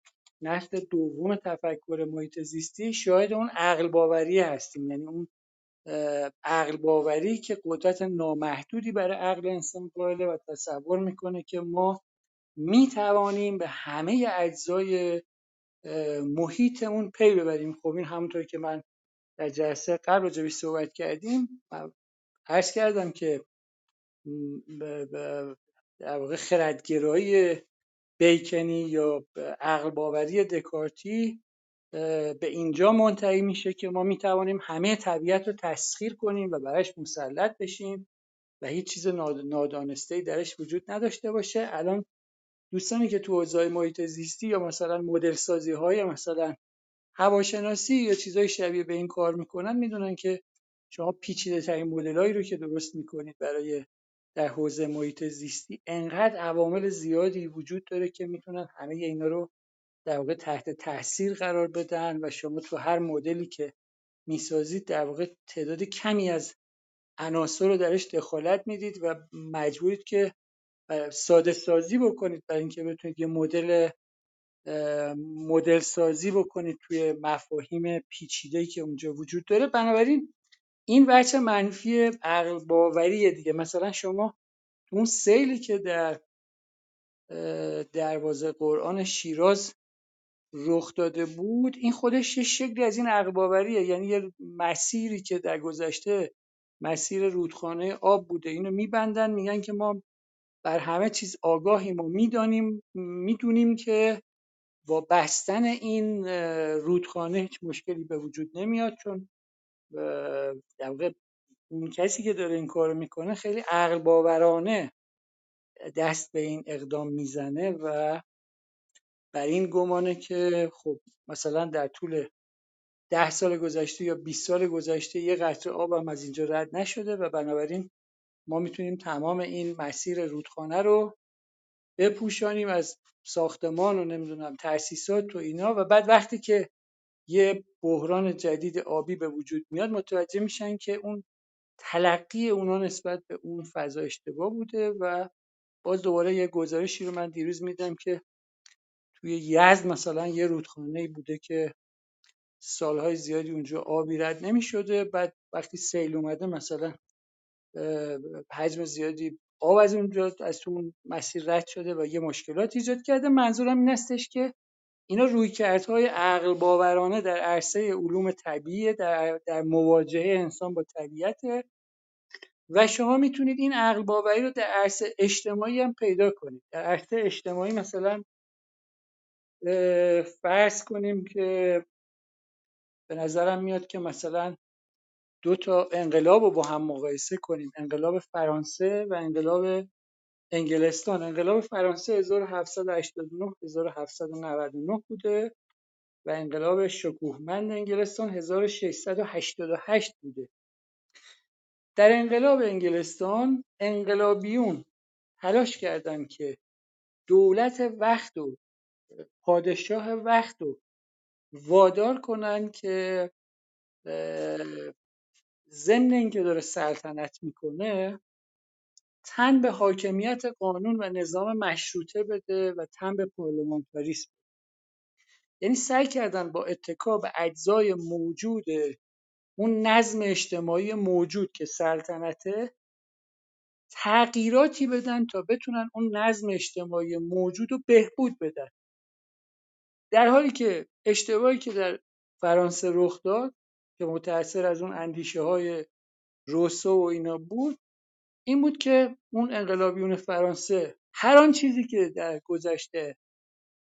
نسل دوم تفکر محیط زیستی شاید اون عقل باوری هستیم. یعنی اون عقل باوری که قدرت نامحدودی برای عقل انسان قائله و تصور می‌کنه که ما می‌توانیم به همه اجزای محیطمون پی ببریم. خب این همونطور که من در جلسه قبل راجبش صحبت کردیم عرض کردم که در واقع خردگرایی بیکنی یا عقل باوری دکارتی به اینجا منتهی میشه که ما می‌توانیم همه طبیعت رو تسخیر کنیم و برایش مسلط بشیم و هیچ چیز نادانسته درش وجود نداشته باشه. الان دوستانی که تو حوزه محیط زیستی یا مثلا مدل سازی های مثلا هواشناسی یا چیزای شبیه به این کار می‌کنن می‌دونن که شما پیچیده ترین مدلایی رو که درست می‌کنید برای در حوزه محیط زیستی انقدر عوامل زیادی وجود داره که می‌تونن همه اینا رو در واقع تحت تاثیر قرار بدن و شما تو هر مدلی که می‌سازید در واقع تعداد کمی از عناصر رو درش دخالت می‌دید و مجبورید که ساده سازی بکنید برای اینکه بتونید یه مدل مدل سازی بکنید توی مفاهیم پیچیده که اونجا وجود داره. بنابراین این بچه منفی عقل باوریه دیگه. مثلا شما اون سیلی که در دروازه قرآن شیراز رخ داده بود این خودش یه شکلی از این عقل باوریه یعنی یه مسیری که در گذشته مسیر رودخانه آب بوده اینو میبندن میگن که ما بر همه چیز آگاهیم و می‌دانیم می‌دونیم که با بستن این رودخانه هیچ مشکلی به وجود نمیاد. چون در واقع اون کسی که داره این کارو می‌کنه خیلی عقل باورانه دست به این اقدام می‌زنه و بر این گمانه که خب مثلا در طول ده سال گذشته یا 20 سال گذشته یه قطره آب هم از اینجا رد نشده و بنابراین ما می‌تونیم تمام این مسیر رودخانه رو بپوشانیم از ساختمان و نمی‌دونم تاسیسات و اینا و بعد وقتی که یه بحران جدید آبی به وجود میاد متوجه میشن که اون تلقی اونا نسبت به اون فضا اشتباه بوده و باز دوباره یه گزارشی رو من دیروز میدم که توی یزد مثلا یه رودخانه بوده که سالهای زیادی اونجا آبی رد نمی شده بعد وقتی سیل اومده مثلا حجم زیادی آب از اونجا از اون مسیر رد شده و یه مشکلات ایجاد کرده. منظورم این استش که اینا رویکردهای عقل باورانه در عرصه علوم طبیعی در, در مواجهه انسان با طبیعت. و شما می‌تونید این عقل باوری رو در عرصه اجتماعی هم پیدا کنید. در عرصه اجتماعی مثلا فرض کنیم که به نظرم میاد که مثلا دو تا انقلاب رو با هم مقایسه کنیم. انقلاب فرانسه و انقلاب انگلستان. انقلاب فرانسه 1789 1799 بوده و انقلاب شکوهمند انگلستان 1688 بوده. در انقلاب انگلستان انقلابیون تلاش کردند که دولت وقت و پادشاه وقت رو وادار کنن که ضمن اینکه داره سلطنت می‌کنه تن به حاکمیت قانون و نظام مشروطه بده و تن به پارلمانتاریسم یعنی سعی کردن با اتکا به اجزای موجود اون نظم اجتماعی موجود که سلطنته تغییراتی بدن تا بتونن اون نظم اجتماعی موجود رو بهبود بدن. در حالی که اشتباهی که در فرانسه رخ داد که متأثر از اون اندیشه های روسو و اینا بود این بود که اون انقلابیون فرانسه هر آن چیزی که در گذشته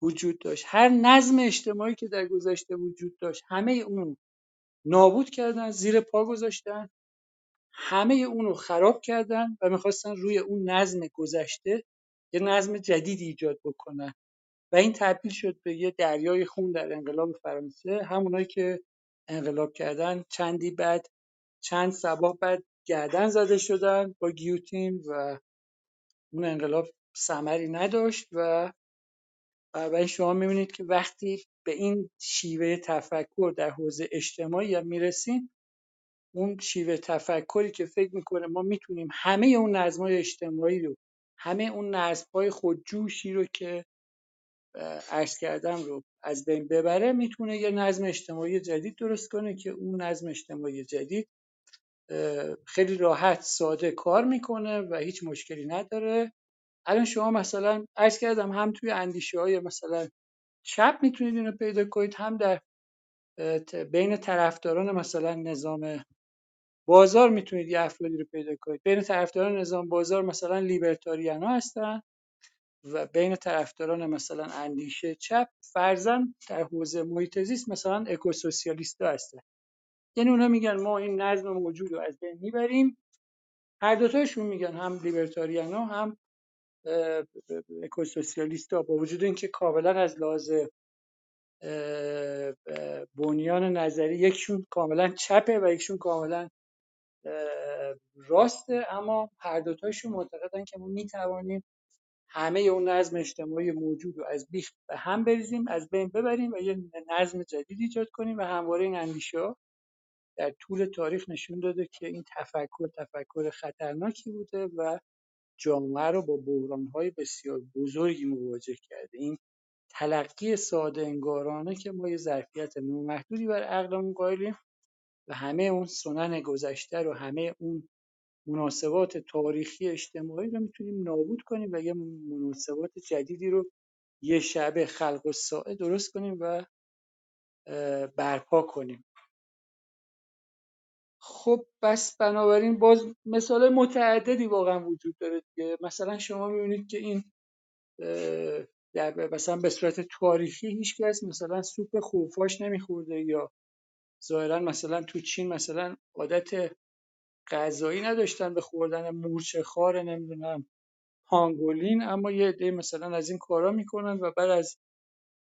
وجود داشت هر نظم اجتماعی که در گذشته وجود داشت همه اون نابود کردن زیر پا گذاشتن همه اون رو خراب کردن و می‌خواستن روی اون نظم گذشته یه نظم جدید ایجاد بکنن. و این تبدیل شد به یه دریای خون در انقلاب فرانسه همونایی که انقلاب کردن. چندی بعد چند سباه بعد گردن زده شدن با گیوتین و اون انقلاب ثمری نداشت و و شما می‌بینید که وقتی به این شیوه تفکر در حوزه اجتماعی هم می‌رسیم اون شیوه تفکری که فکر می‌کنه ما می‌تونیم همه اون نظمای اجتماعی رو همه اون نظم‌های خودجوشی رو که عرض کردم رو از بین ببره می‌تونه یه نظم اجتماعی جدید درست کنه که اون نظم اجتماعی جدید خیلی راحت ساده کار می‌کنه و هیچ مشکلی نداره. الان شما مثلا عرض کردم هم توی اندیشه های مثلا چپ می‌تونید اینو پیدا کنید هم در بین طرفداران مثلا نظام بازار می‌تونید یه افرادی رو پیدا کنید. بین طرفداران نظام بازار مثلا لیبرتاریان ها هستن. و بین طرفداران مثلا اندیشه چپ فرزن در حوزه محیط زیست مثلا اکوسوسیالیست ها هستن. یعنی اونا میگن ما این نظم موجود رو از بین می‌بریم. هر دوتاشون میگن هم لیبرتاریان ها هم اکوسوسیالیست ها با وجود اینکه کاملا از لحاظ بنیان نظری یکشون کاملا چپه و یکشون کاملا راسته. اما هر دوتاشون معتقدن که ما می‌توانیم همه اون نظم اجتماعی موجود رو از بیخ به هم بریزیم از بین ببریم و یه نظم جدید ایجاد کنیم و همواره این اندیشه در طول تاریخ نشون داده که این تفکر تفکر خطرناکی بوده و جامعه رو با بحرانهای بسیار بزرگی مواجه کرده. این تلقی ساده انگارانه که ما یه ظرفیت نامحدودی بر عقلمون قائلیم و همه اون سنن گذشته رو همه اون مناسبات تاریخی اجتماعی رو می‌تونیم نابود کنیم و یه مناسبات جدیدی رو یه شبه خلق و ساعه درست کنیم و برپا کنیم. خب بس بنابراین باز مثال متعددی واقعا وجود داره دیگه. مثلا شما می‌بینید که این در مثلا به صورت تاریخی هیچکس مثلا سوپ خوفاش نمیخورده یا ظاهرا مثلا تو چین مثلا عادت غذایی نداشتن به خوردن مورچه خار نمی‌دونم پانگولین اما یه عده مثلا از این کارا می‌کنن و بعد از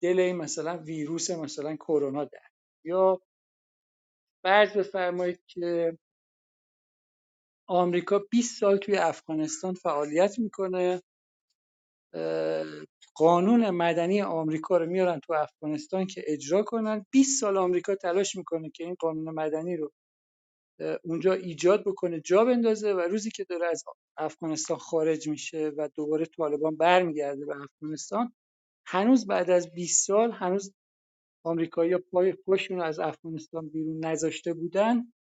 دل این مثلا ویروس مثلا کرونا در یا فرض بفرمایید که آمریکا 20 سال توی افغانستان فعالیت می‌کنه قانون مدنی آمریکا رو میارن تو افغانستان که اجرا کنن. 20 سال آمریکا تلاش می‌کنه که این قانون مدنی رو اونجا ایجاد بکنه جا بندازه و روزی که داره از افغانستان خارج میشه و دوباره طالبان برمیگرده به افغانستان هنوز بعد از 20 سال هنوز آمریکایی‌ها پای پشتشون از افغانستان بیرون نذاشته بودن.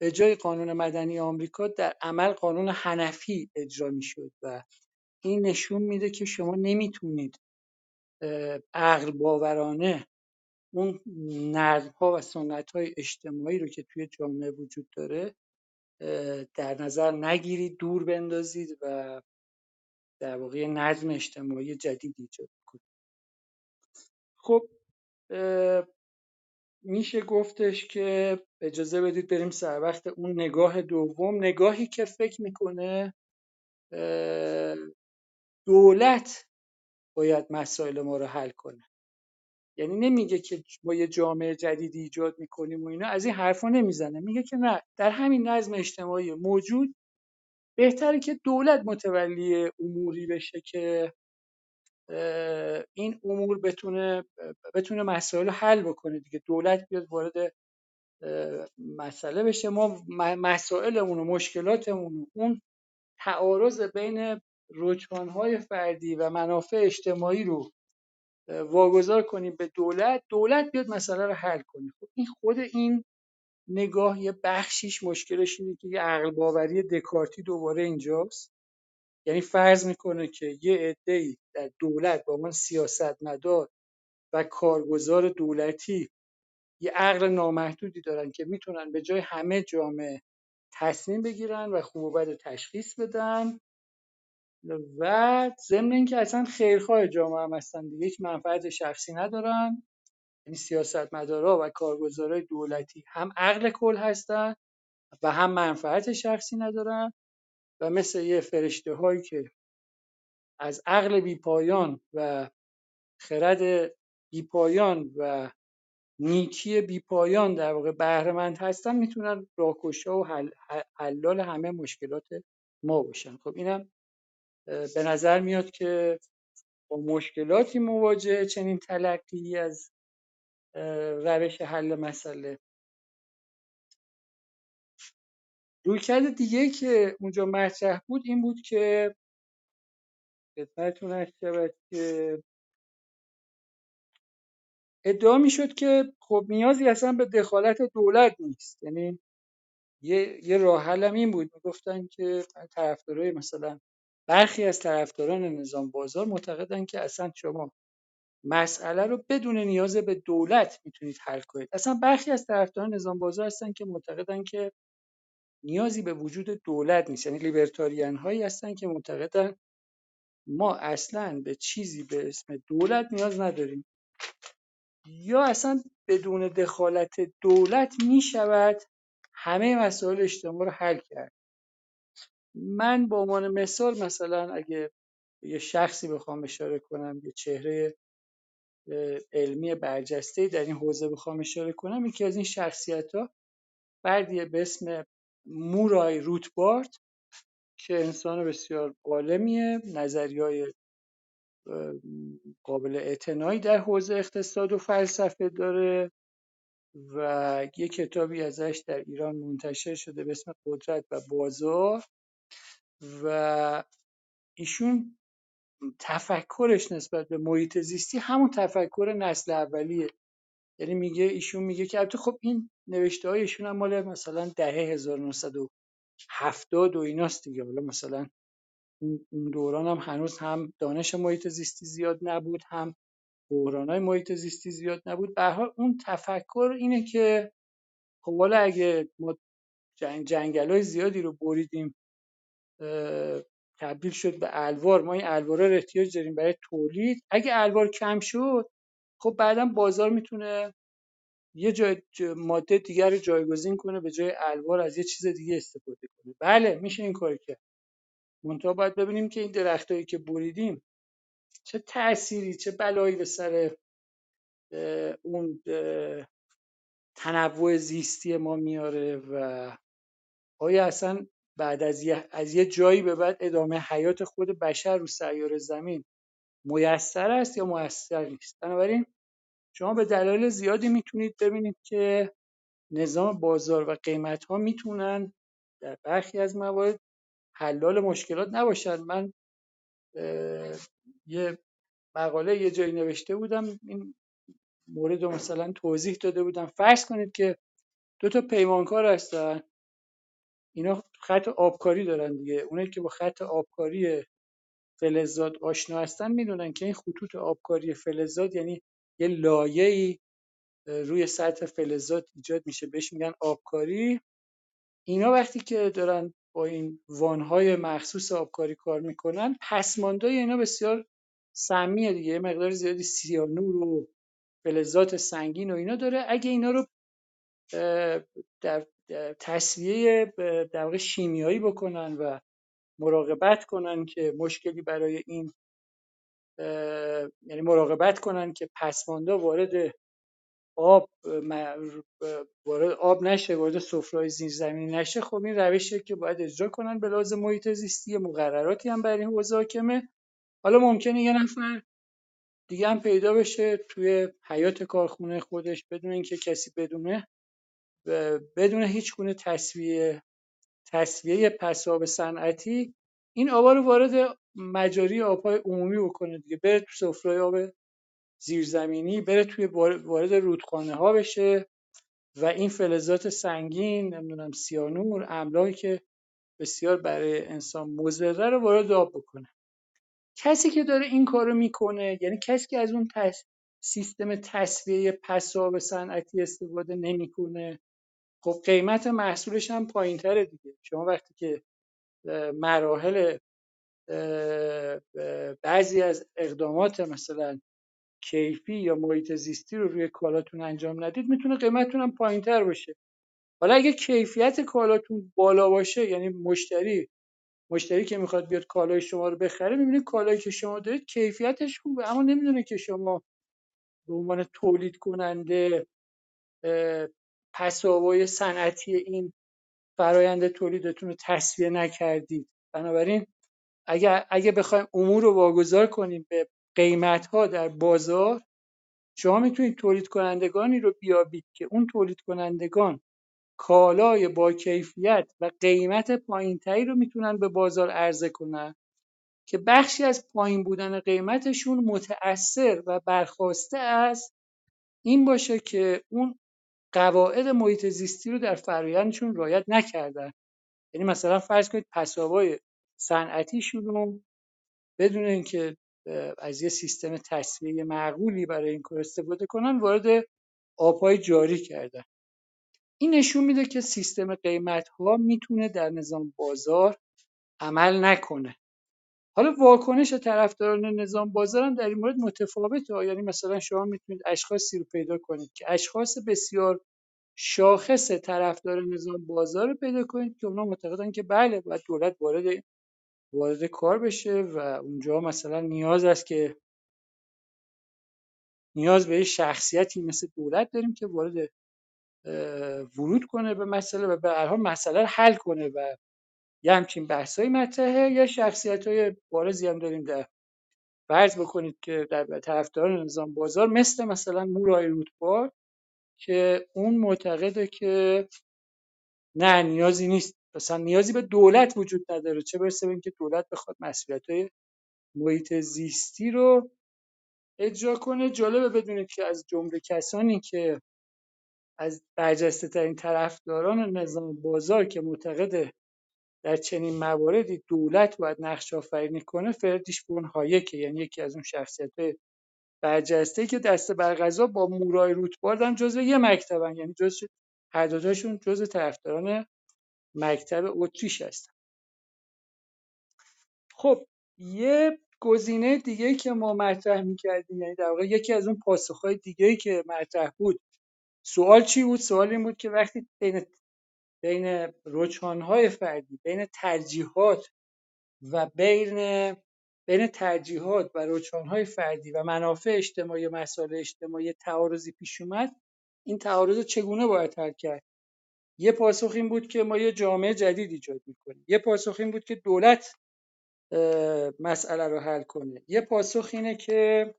به جای قانون مدنی آمریکا در عمل قانون حنفی اجرا می‌شد و این نشون میده که شما نمی‌تونید عقل باورانه اون نظم‌ها و سنت‌های اجتماعی رو که توی جامعه وجود داره در نظر نگیرید دور بندازید و در واقع نظم اجتماعی جدید ایجاد کنید خب میشه گفتش که اجازه بدید بریم سر وقت اون نگاه دوم. نگاهی که فکر می‌کنه دولت باید مسائل ما رو حل کنه. یعنی نمیگه که ما یه جامعه جدیدی ایجاد می‌کنیم و اینا از این حرفا نمی‌زنه. میگه که نه در همین نظم اجتماعی موجود بهتره که دولت متولی اموری بشه که این امور بتونه بتونه مسائل حل بکنه دیگه. دولت بیاد وارد مسئله بشه. ما مسائلمون و مشکلاتمون اون تعارض بین رجحانهای فردی و منافع اجتماعی رو واگذار کنیم به دولت دولت بیاد مسئله رو حل کنه. خب این خود این نگاه یه بخشیش مشکلش اینه که یه عقل باوری دکارتی دوباره اینجاست. یعنی فرض می‌کنه که یه عده‌ای در دولت با عنوان سیاستمدار و کارگزار دولتی یه عقل نامحدودی دارن که می‌تونن به جای همه جامعه تصمیم بگیرن و خوب و بد تشخیص بدن و ضمن اینکه اصلا خیرخواه جامعه هم هستن دیگه هیچ منفعت شخصی ندارن. یعنی سیاستمدارا و کارگزارای دولتی هم عقل کل هستن و هم منفعت شخصی ندارن. و مثل یه فرشته هایی که از عقل بیپایان و خرد بیپایان و نیکی بیپایان در واقع بهرهمند هستن می‌تونن راهگشا و حل، حلال همه مشکلات ما باشن. خب اینم به نظر میاد که با مشکلاتی مواجه چنین تلقی از روش حل مسئله. رویکرد دیگه که اونجا مطرح بود این بود که خدمتتون هست شود که ادعا می‌شد که خب نیازی اصلا به دخالت دولت نیست. یعنی یه, یه راه حلم این بود. می‌گفتن که طرفدارای مثلا برخی از طرفداران نظام بازار معتقدن که اصلا شما مسئله رو بدون نیاز به دولت می‌تونید حل کنید. اصلا برخی از طرفداران نظام بازار هستن که معتقدن که نیازی به وجود دولت نیست. یعنی لیبرتاریان هایی هستن که معتقدن ما اصلا به چیزی به اسم دولت نیاز نداریم. یا اصلا بدون دخالت دولت می‌شود همه مسائل اجتماع رو حل کرد. من به عنوان مثال مثلا اگه یه شخصی بخوام اشاره کنم یه چهره علمی برجسته در این حوزه بخوام اشاره کنم یکی از این شخصیت ها فردیه به اسم مورای روتبارت که انسان بسیار عالمیه نظری های قابل اعتنایی در حوزه اقتصاد و فلسفه داره و یه کتابی ازش در ایران منتشر شده به اسم قدرت و بازار. و ایشون تفکرش نسبت به محیط زیستی همون تفکر نسل اولیه. یعنی میگه ایشون میگه که البته خب این نوشته های ایشون هم مال مثلا دهه 1970 و ایناست دیگه. حالا مثلا اون دوران هم هنوز هم دانش محیط زیستی زیاد نبود هم های محیط زیستی زیاد نبود. به حال اون تفکر اینه که خب حالا اگه ما جنگ جنگل های زیادی رو بریدیم تبدیل شد به الوار. ما این الوارا رو احتیاج داریم برای تولید. اگه الوار کم شد خب بعدا بازار می‌تونه یه جای ماده دیگر رو جایگزین کنه به جای الوار از یه چیز دیگه استفاده کنه. بله میشه این کار کرد. منتها باید ببینیم که این درختایی که بریدیم چه تأثیری چه بلایی به سر اون تنوع زیستی ما میاره و آیا اصلا بعد از یه, از یه جایی به بعد ادامه حیات خود بشر رو سیار زمین میسر است یا موثر نیست. بنابراین شما به دلایل زیادی می‌تونید ببینید که نظام بازار و قیمت ها می‌تونن در برخی از موارد حلال مشکلات نباشد من یه مقاله یه جایی نوشته بودم این مورد رو مثلا توضیح داده بودم. فرض کنید که دو تا پیمانکار هستن اینا خط آبکاری دارن دیگه. اونایی که با خط آبکاری فلزات آشنا هستن می‌دونن که این خطوط آبکاری فلزات یعنی یه لایه‌ای روی سطح فلزات ایجاد میشه. بهش میگن آبکاری. اینا وقتی که دارن با این وانهای مخصوص آبکاری کار می‌کنن پسماندهای اینا بسیار سمیه دیگه. یه مقدار زیادی سیانور و فلزات سنگین و اینا داره. اگه اینا رو در تصویه در واقع شیمیایی بکنن و مراقبت کنن که مشکلی برای این یعنی مراقبت کنن که پسمانده وارد آب وارد آب نشه وارد سفرهای زیرزمینی نشه. خب این روشی که باید اجرا کنن به لازم محیط زیستی مقرراتی هم برای این حوزه حالا ممکنه یه نفر دیگه هم پیدا بشه توی حیات کارخونه خودش بدون اینکه کسی بدونه. بدون هیچ گونه تصویه تصویه پساب صنعتی این آبا رو وارد مجاری آبهای عمومی بکنه دیگه. بره تو سفره آب زیرزمینی بره توی وارد رودخانه ها بشه و این فلزات سنگین نمی‌دونم سیانور املاکی که بسیار برای انسان مضره رو وارد آب بکنه. کسی که داره این کارو می‌کنه یعنی کسی که از اون سیستم تصویه پساب صنعتی استفاده نمی‌کنه خب قیمت محصولش هم پایین تره دیگه. شما وقتی که مراحل بعضی از اقدامات مثلا کیفی یا محیط زیستی رو روی کالاتون انجام ندید می‌تونه قیمتتون هم پایین تر باشه. حالا اگه کیفیت کالاتون بالا باشه یعنی مشتری مشتری که می‌خواد بیاد کالای شما رو بخره می‌بینه کالایی که شما دارید کیفیتش خوبه اما نمی‌دونه که شما به عنوان تولید کننده پسابای صنعتی این فرایند تولیدتون رو تصویه نکردید. بنابراین اگه اگه بخوایم امور رو واگذار کنیم به قیمت ها در بازار شما می‌تونید تولید کنندگانی رو بیابید که اون تولید کنندگان کالای با کیفیت و قیمت پایینتری رو می‌تونن به بازار عرضه کنن که بخشی از پایین بودن قیمتشون متأثر و برخواسته از این باشه که اون قواعد محیط زیستی رو در فرایندشون رعایت نکردن. یعنی مثلا فرض کنید پسابای صنعتیشون رو بدون اینکه از یه سیستم تصویه معقولی برای این کار استفاده کنن وارد آبهای جاری کردن. این نشون میده که سیستم قیمت ها می‌تونه در نظام بازار عمل نکنه. حالا واکنش طرفداران نظام بازار هم در این مورد متفاوته یعنی مثلا شما می‌تونید اشخاصی رو پیدا کنید که اشخاص بسیار شاخص طرفدار نظام بازار رو پیدا کنید که اونا معتقدن که بله باید دولت وارد وارد کار بشه و اونجا مثلا نیاز است که نیاز به شخصیتی مثل دولت داریم که وارد ورود کنه به مسئله و به هر حال مسئله رو حل کنه و یه همچین بحثای مطرحه. یا شخصیت های بارزی هم داریم در فرض بکنید که در طرفداران نظام بازار مثل مثلا مورای رودبار که اون معتقده که نه نیازی نیست. مثلا نیازی به دولت وجود نداره. چه برسه به اینکه دولت بخواد مسئولیت های محیط زیستی رو اجرا کنه. جالبه بدونید که از جمله کسانی که از برجسته ترین طرفداران نظام بازار که معتقد در چنین مواردی دولت باید نقش آفرینی کنه فردیش بون هایکه یعنی یکی از اون شخصیت برجسته که دست برغذا با مورای روتبارد هم جزو یه مکتبن. یعنی جزو هر دوتاشون جزو طرفداران مکتب اتریش هستن. خب یه گزینه دیگه که ما مطرح می‌کردیم یعنی در واقع یکی از اون پاسخهای دیگه که مطرح بود سوال چی بود؟ سوال این بود که وقتی بین بین رجحانهای فردی بین ترجیحات و بین بین ترجیحات و رجحانهای فردی و منافع اجتماعی و مسائل اجتماعی تعارضی پیش اومد این تعارض چگونه باید حل کرد؟ یه پاسخ این بود که ما یه جامعه جدید ایجاد می‌کنیم. یه پاسخ این بود که دولت مسئله رو حل کنه. یه پاسخ اینه که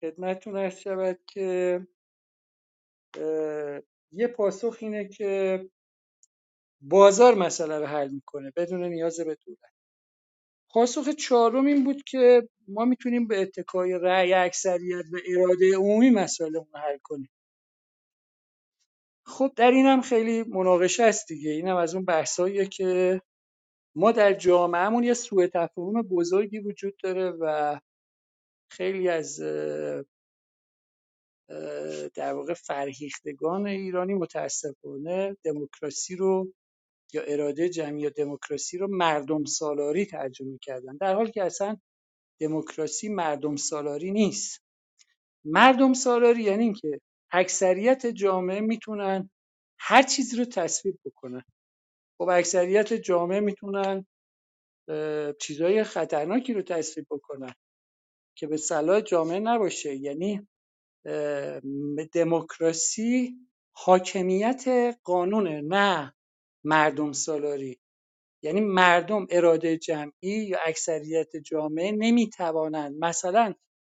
خدمتتون عرض شود که یه پاسخ اینه که بازار مسئله رو حل می‌کنه بدون نیاز به دولت. پاسخ چهارم این بود که ما می‌تونیم به اتکای رأی اکثریت و اراده عمومی مسئله رو حل کنیم. خب در این هم خیلی مناقشه است دیگه. این هم از اون بحثاییه که ما در جامعهمون یه سوء تفاهم بزرگی وجود داره و خیلی از در واقع فرهیختگان ایرانی متاسفانه دموکراسی رو یا اراده جمعی یا دموکراسی رو مردم سالاری ترجمه کردن در حالی که اصلا دموکراسی مردم سالاری نیست. مردم سالاری یعنی اینکه اکثریت جامعه می‌تونن هر چیزی رو تصویب بکنن. خب اکثریت جامعه می‌تونن چیزهای خطرناکی رو تصویب بکنن که به صلاح جامعه نباشه. یعنی دموکراسی حاکمیت قانونه نه مردم سالاری. یعنی مردم اراده جمعی یا اکثریت جامعه نمی‌توانند مثلا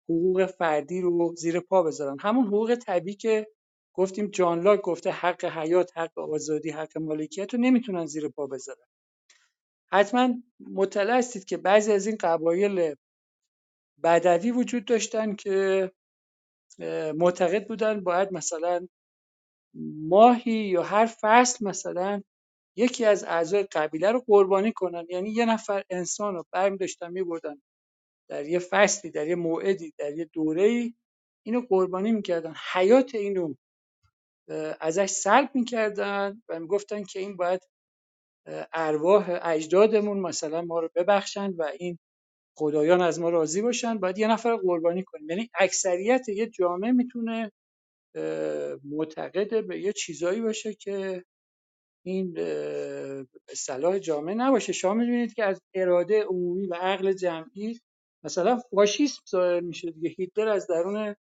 حقوق فردی رو زیر پا بذارن. همون حقوق طبیعی که گفتیم جان لاک گفته حق حیات حق آزادی حق مالکیت رو نمی‌تونن زیر پا بذارن. حتما مطلع هستید که بعضی از این قبایل بدوی وجود داشتن که معتقد بودن باید مثلا ماهی یا هر فصل مثلا یکی از اعضای قبیله رو قربانی کنن. یعنی یه نفر انسان رو برمی داشتن میبردن در یه فصلی در یه موعدی در یه دوره ای اینو قربانی می‌کردن. حیات اینو ازش سلب می‌کردن و می‌گفتن که این باید ارواح اجدادمون مثلا ما رو ببخشن و این خدایان از ما راضی باشن باید یه نفر قربانی کنیم. یعنی اکثریت یه جامعه می‌تونه معتقد به یه چیزایی باشه که این صلاح جامعه نباشه. شما می‌دونید که از اراده عمومی و عقل جمعی مثلا فاشیسم ظاهر میشه دیگه. هیتلر از درون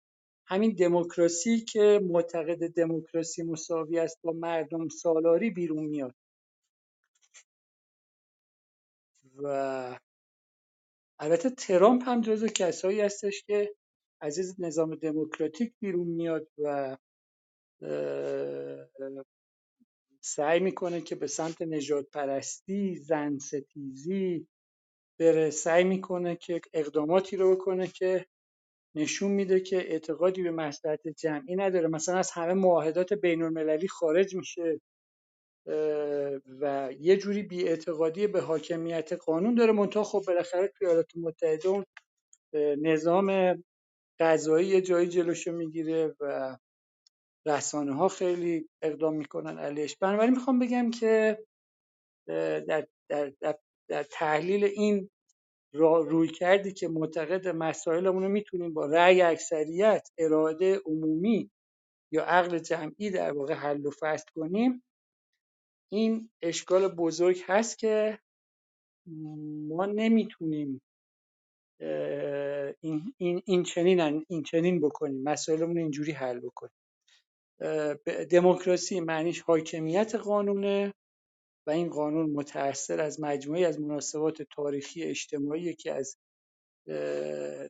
همین دموکراسی که معتقد دموکراسی مساوی است با مردم سالاری بیرون میاد. و البته ترامپ هم جزو کسایی هستش که از نظام دموکراتیک بیرون میاد و سعی می‌کنه که به سمت نجات پرستی، زن ستیزی بره. سعی می‌کنه که اقداماتی رو بکنه که نشون میده که اعتقادی به مصلحت جمعی نداره. مثلا از همه معاهدات بین المللی خارج میشه. و یه جوری بیاعتقادی به حاکمیت قانون داره. منتها خب بالاخره توی ایالات متحده اون نظام قضایی یه جایی جلوشو می‌گیره و رسانه ها خیلی اقدام می‌کنن علیش. بنابراین می‌خوام بگم که در, در, در, در تحلیل این روی کردی که معتقد مسائلمون رو می‌تونیم با رأی اکثریت اراده عمومی یا عقل جمعی در واقع حل و فصل کنیم این اشکال بزرگ هست که ما نمی‌تونیم این, این, این چنین این چنین بکنیم مسائلمون اینجوری حل بکنیم. دموکراسی معنیش حاکمیت قانونه و این قانون متأثر از مجموعی از مناسبات تاریخی اجتماعی که از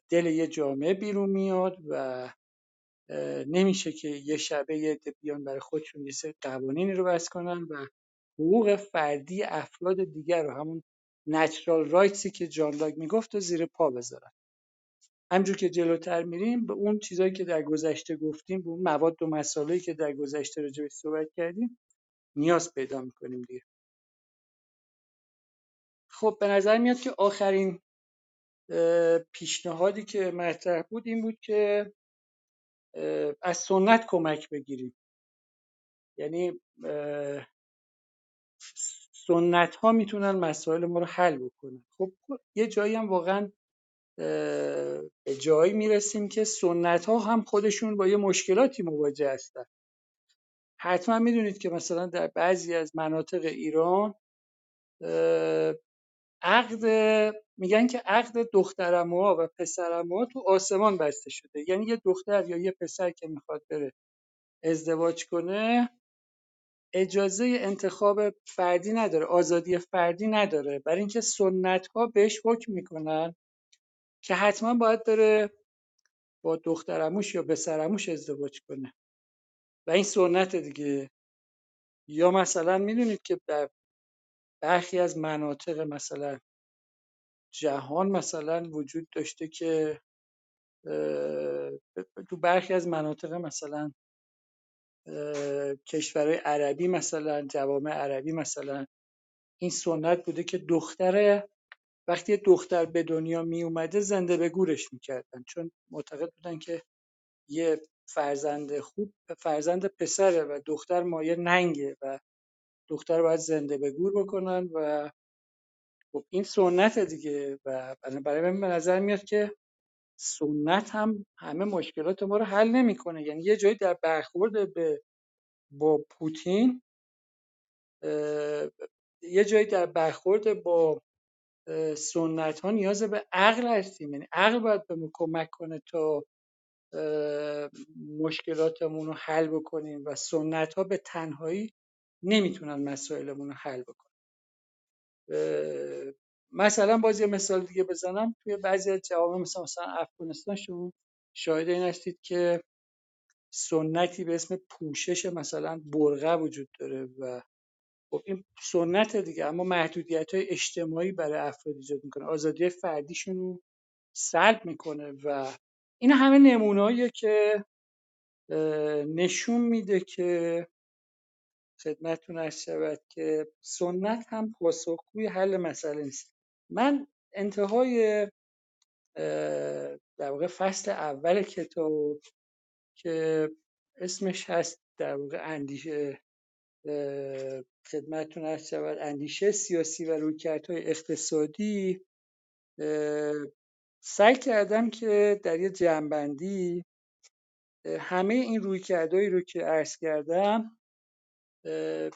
دل یه جامعه بیرون میاد و نمیشه که یه شبه یه بیان برای خودشون یه سری قوانینی رو بس کنن و حقوق فردی افراد دیگر رو همون نچرال رایتسی که جان لاک می‌گفت و زیر پا بذارن. همجور که جلوتر میریم به اون چیزایی که در گذشته گفتیم به اون مواد و مسائلی که در گذشته راجع صحبت کردیم نیاز پیدا می‌کنیم دیگه. خب به نظر میاد که آخرین پیشنهادی که مطرح بود این بود که از سنت کمک بگیریم. یعنی سنت ها می‌تونن مسائل ما رو حل بکنن. خب یه جایی هم واقعا به جایی می‌رسیم که سنت ها هم خودشون با یه مشکلاتی مواجه هستن. حتما می‌دونید که مثلا در بعضی از مناطق ایران عقد میگن که عقد دخترموها و پسرموها تو آسمان بسته شده. یعنی یه دختر یا یه پسر که می‌خواد بره ازدواج کنه اجازه انتخاب فردی نداره آزادی فردی نداره. برای اینکه سنت ها بهش حکم می‌کنن که حتما باید بره با دخترموش یا پسرموش ازدواج کنه. و این سنت دیگه. یا مثلا می‌دونید که در برخی از مناطق مثلا جهان مثلا وجود داشته که تو برخی از مناطق مثلا کشورهای عربی مثلا جوامع عربی مثلا. این سنت بوده که دختر وقتی دختر به دنیا می اومده زنده به گورش می‌کردن. چون معتقد بودن که یه فرزند خوب فرزند پسره و دختر مایه ننگه و دختر باید زنده به گور بکنن و خب این سنت دیگه و برای من به نظر میاد که سنت هم همه مشکلات ما رو حل نمی‌کنه. یعنی یه جایی در برخورد به با پوتین یه جایی در برخورد با سنت ها نیاز به عقل هستیم. یعنی عقل باید به ما کمک کنه تا مشکلاتمون رو حل بکنیم و سنت ها به تنهایی نمی‌تونن مسائلمون رو حل بکنن. مثلا باز یه مثال دیگه بزنم. توی بعضی از جوامع مثلا مثلا افغانستان شما شاهد این هستید که سنتی به اسم پوشش مثلا برقه وجود داره و خب این سنت دیگه اما محدودیت های اجتماعی برای افراد ایجاد می‌کنه. آزادی فردیشون رو سلب می‌کنه و این همه نمونهاییه که نشون میده که خدمتتون عرض شود که سنت هم پاسخگوی حل مسئله نیست. من انتهای در واقع فصل اول کتاب که اسمش هست در واقع اندیشه خدمتتون عرض شود اندیشه سیاسی و رویکردهای اقتصادی سعی کردم که در یه جنبندی همه این رویکردهایی رو که عرض کردم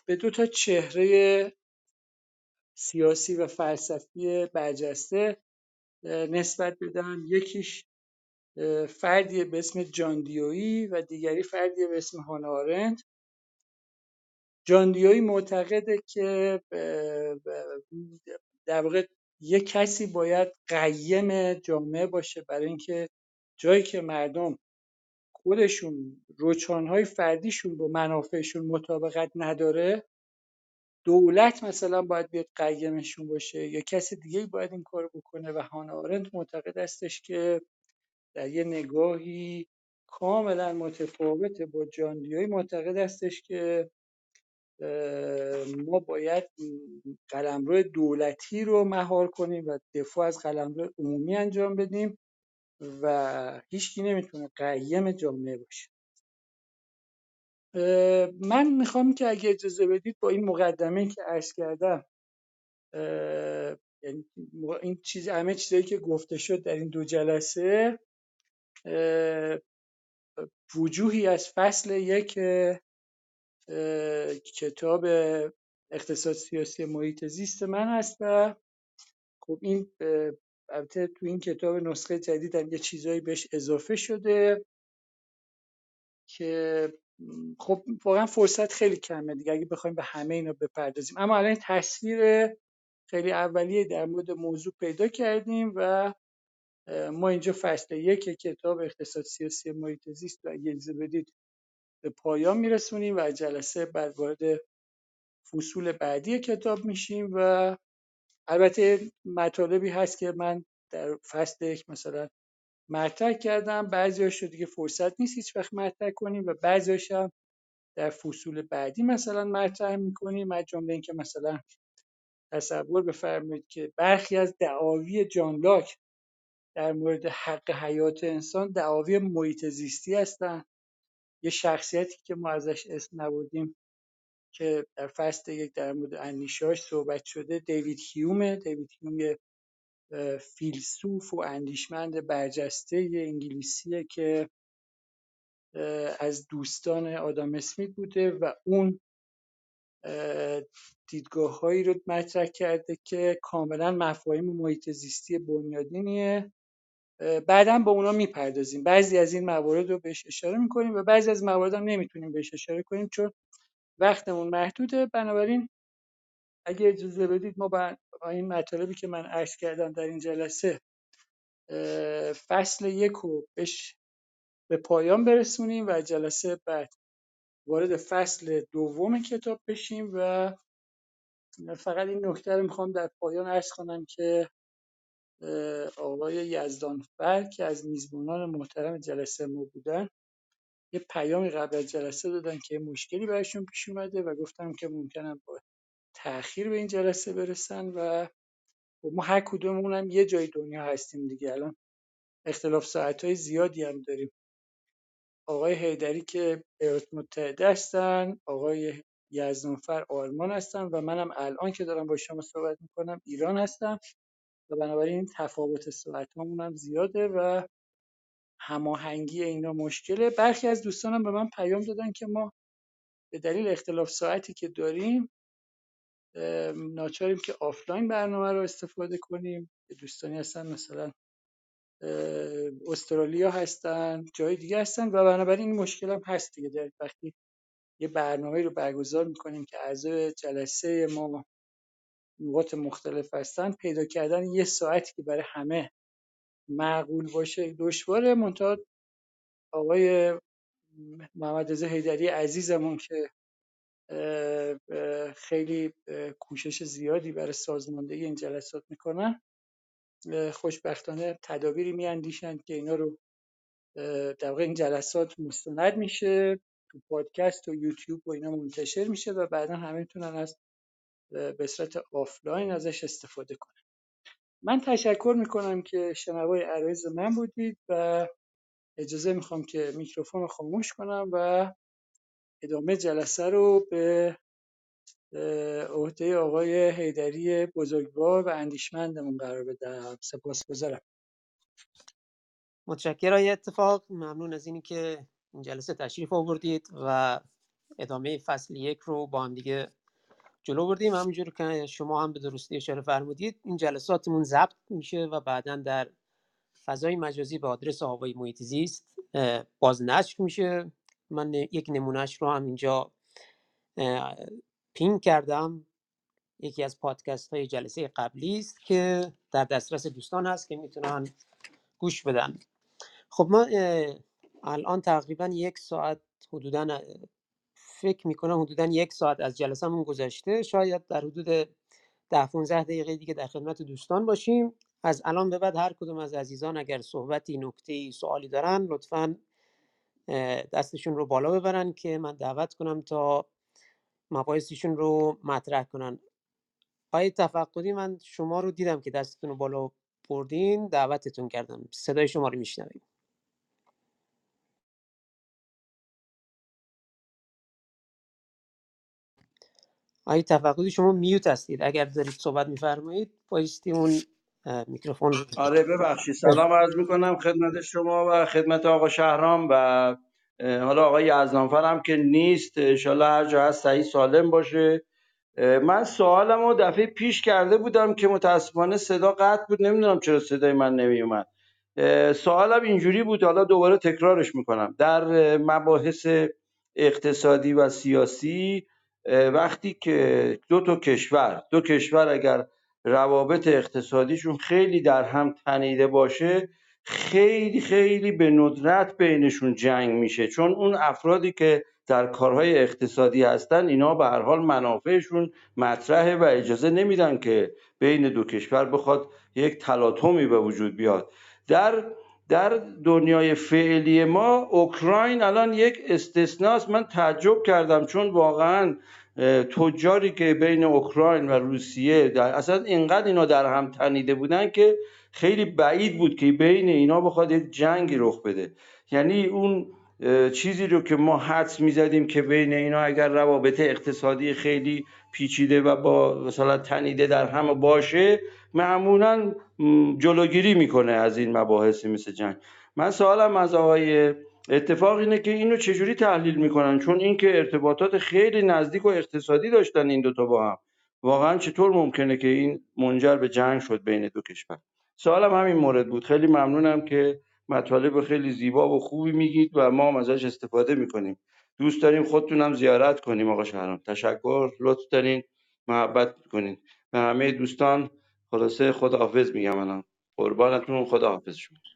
به دو تا چهره سیاسی و فلسفی برجسته نسبت بدم یکیش فردی به اسم جان دیویی و دیگری فردی به اسم هانا آرنت. جان دیویی معتقده که در واقع یک کسی باید قیم جامعه باشه برای اینکه جایی که مردم خودشون روچانهای فردیشون با منافعشون مطابقت نداره. دولت مثلا باید بیاد قیمشون باشه یا کسی دیگه باید این کار بکنه و هانا آرنت معتقد استش که در یه نگاهی کاملا متفاوت با جان دیوی معتقد استش که ما باید قلمرو دولتی رو مهار کنیم و دفاع از قلمرو عمومی انجام بدیم و هیچکی نمی‌تونه قیم جامعه باشه. من می‌خوام که اگه اجازه بدید با این مقدمه که عرض کردم یعنی این چیز همه چیزایی که گفته شد در این دو جلسه وجوهی از فصل یک کتاب اقتصاد سیاسی محیط زیست من هست و خب این البته تو این کتاب نسخه جدید یه چیزایی بهش اضافه شده که خب واقعا فرصت خیلی کمه دیگه اگه بخوایم به همه اینا بپردازیم. اما الان تصویر خیلی اولیه در مورد موضوع پیدا کردیم و ما اینجا فصل یک کتاب اقتصاد سیاسی محیط زیست و بدید به پایان میرسونیم و جلسه بعد وارد فصول بعدی کتاب میشیم و البته مطالبی هست که من در فصل یک مثلا مطرح کردم. بعضیاش رو دیگه فرصت نیست هیچ وقت مطرح کنیم و بعضیاش هم در فصول بعدی مثلا مطرح می‌کنیم. از جمله اینکه مثلا تصور بفرمایید که برخی از دعاوی جان لاک در مورد حق حیات انسان دعاوی محیط زیستی هستن. یه شخصیتی که ما ازش اسم نبودیم که در فصل یک در مورد اندیشهاش صحبت شده دیوید هیومه. دیوید هیوم یه فیلسوف و اندیشمند برجسته انگلیسیه که از دوستان آدام اسمیت بوده و اون دیدگاه هایی رو مطرح کرده که کاملا مفاهیم محیط زیستی بنیادینیه. بعدا با اونا می‌پردازیم. بعضی از این موارد رو بهش اشاره می‌کنیم و بعضی از موارد هم نمی‌تونیم بهش اشاره کنیم چون وقتمون محدوده. بنابراین اگه اجازه بدید ما این مطالبی که من عرض کردم در این جلسه فصل یک رو بهش به پایان برسونیم و جلسه بعد وارد فصل دوم کتاب بشیم و فقط این نکته رو می‌خوام در پایان عرض کنم که آقای یزدانفر که از میزبانان محترم جلسه ما بودن یه پیامی قبل از جلسه دادن که مشکلی براشون پیش اومده و گفتم که ممکنم با تاخیر به این جلسه برسن و خب ما هر کدوممون هم یه جای دنیا هستیم دیگه. الان اختلاف ساعت های زیادی هم داریم. آقای هیدری که ایالات متحده هستن آقای یزنفر آلمان هستن و منم الان که دارم با شما صحبت می‌کنم ایران هستم و بنابراین تفاوت ساعت هم زیاده و هماهنگی اینا مشکله. برخی از دوستانم به من پیام دادن که ما به دلیل اختلاف ساعتی که داریم ناچاریم که آفلاین برنامه رو استفاده کنیم. دوستانی هستن مثلا استرالیا هستن جای دیگه هستن و بنابراین این مشکل هم هست دیگه. در وقتی یه برنامه رو برگزار می‌کنیم که اعضای جلسه ما نقاط مختلف هستن پیدا کردن یه ساعتی که برای همه معقول باشه دشواره. منتها آقای محمد رضا حیدری عزیزمون که خیلی کوشش زیادی برای سازماندهی این جلسات می‌کنن. خوشبختانه تدابیری میاندیشند که اینا رو در واقع این جلسات مستند میشه تو پادکست و یوتیوب و اینا منتشر میشه و بعدا همه می‌تونن از به صورت آفلاین ازش استفاده کنن. من تشکر می‌کنم که شنوای عرایض من بودید و اجازه می‌خوام که میکروفون رو خاموش کنم و ادامه جلسه رو به عهده آقای حیدری بزرگوار و اندیشمندمون قرار بدم سپاس گذارم متشکرم اتفاق ممنون از اینی که این جلسه تشریف آوردید و ادامه فصل یک رو با هم دیگه جلو بردیم. همونجور که شما هم به درستی اشاره فرمودید این جلساتمون ضبط میشه و بعدا در فضای مجازی به آدرس آوای محیط زیست بازنشر میشه. من یک نمونهش رو هم اینجا پین کردم. یکی از پادکست های جلسه قبلی است که در دسترس دوستان هست که می‌تونن گوش بدن. خب ما الان تقریبا یک ساعت حدودا فکر می‌کنم حدودا یک ساعت از جلسهمون گذشته. شاید در حدود ده 15 دقیقه دیگه در خدمت دوستان باشیم. از الان به بعد هر کدوم از عزیزان اگر صحبتی نکته سوالی دارن لطفا دستشون رو بالا ببرن که من دعوت کنم تا مباحثشون رو مطرح کنن. آقای تفقدی من شما رو دیدم که دستتون رو بالا بردین دعوتتون کردم. صدای شما رو میشنویم. آقای تفقدی شما میوت هستید. اگر دارید صحبت میفرمایید بایستی اون میکروفون رو آره ببخشید. سلام عرض می‌کنم خدمت شما و خدمت آقا شهرام و حالا آقای یزدانفر هم که نیست. انشالله هر جا هست صحیح سالم باشه. من سوالم رو دفعه پیش کرده بودم که متاسفانه صدا قطع بود. نمی‌دونم چرا صدای من نمیومد سوالم اینجوری بود. حالا دوباره تکرارش می‌کنم. در مباحث اقتصادی و سیاسی وقتی که دو تا کشور دو کشور اگر روابط اقتصادیشون خیلی در هم تنیده باشه خیلی خیلی به ندرت بینشون جنگ میشه. چون اون افرادی که در کارهای اقتصادی هستن اینا به هر حال منافعشون مطرحه و اجازه نمیدن که بین دو کشور بخواد یک تلاطمی به وجود بیاد. در در دنیای فعلی ما اوکراین الان یک استثناست. من تعجب کردم چون واقعا تجاری که بین اوکراین و روسیه در اصلا اینقدر اینا در هم تنیده بودن که خیلی بعید بود که بین اینا بخواد یک جنگی رخ بده. یعنی اون چیزی رو که ما حدس می‌زدیم که بین اینا اگر روابط اقتصادی خیلی پیچیده و با مثلا تنیده در هم باشه معمولا جلوگیری می‌کنه از این مباحثی مثل جنگ. من سوالم از آقای اتفاق اینه که اینو چجوری تحلیل می‌کنن؟ چون اینکه ارتباطات خیلی نزدیک و اقتصادی داشتن این دوتا با هم. واقعا چطور ممکنه که این منجر به جنگ شد بین دو کشور؟ سوالم همین مورد بود. خیلی ممنونم که مطالب خیلی زیبا و خوبی میگید و ما هم ازش استفاده می‌کنیم. دوست داریم خودتونم زیارت کنیم آقا شهرام. تشکر. لطف دارین. محبت کنین. به همه دوستان خلاصه خداحافظ میگم الان. قربانتون. خداحافظ شما.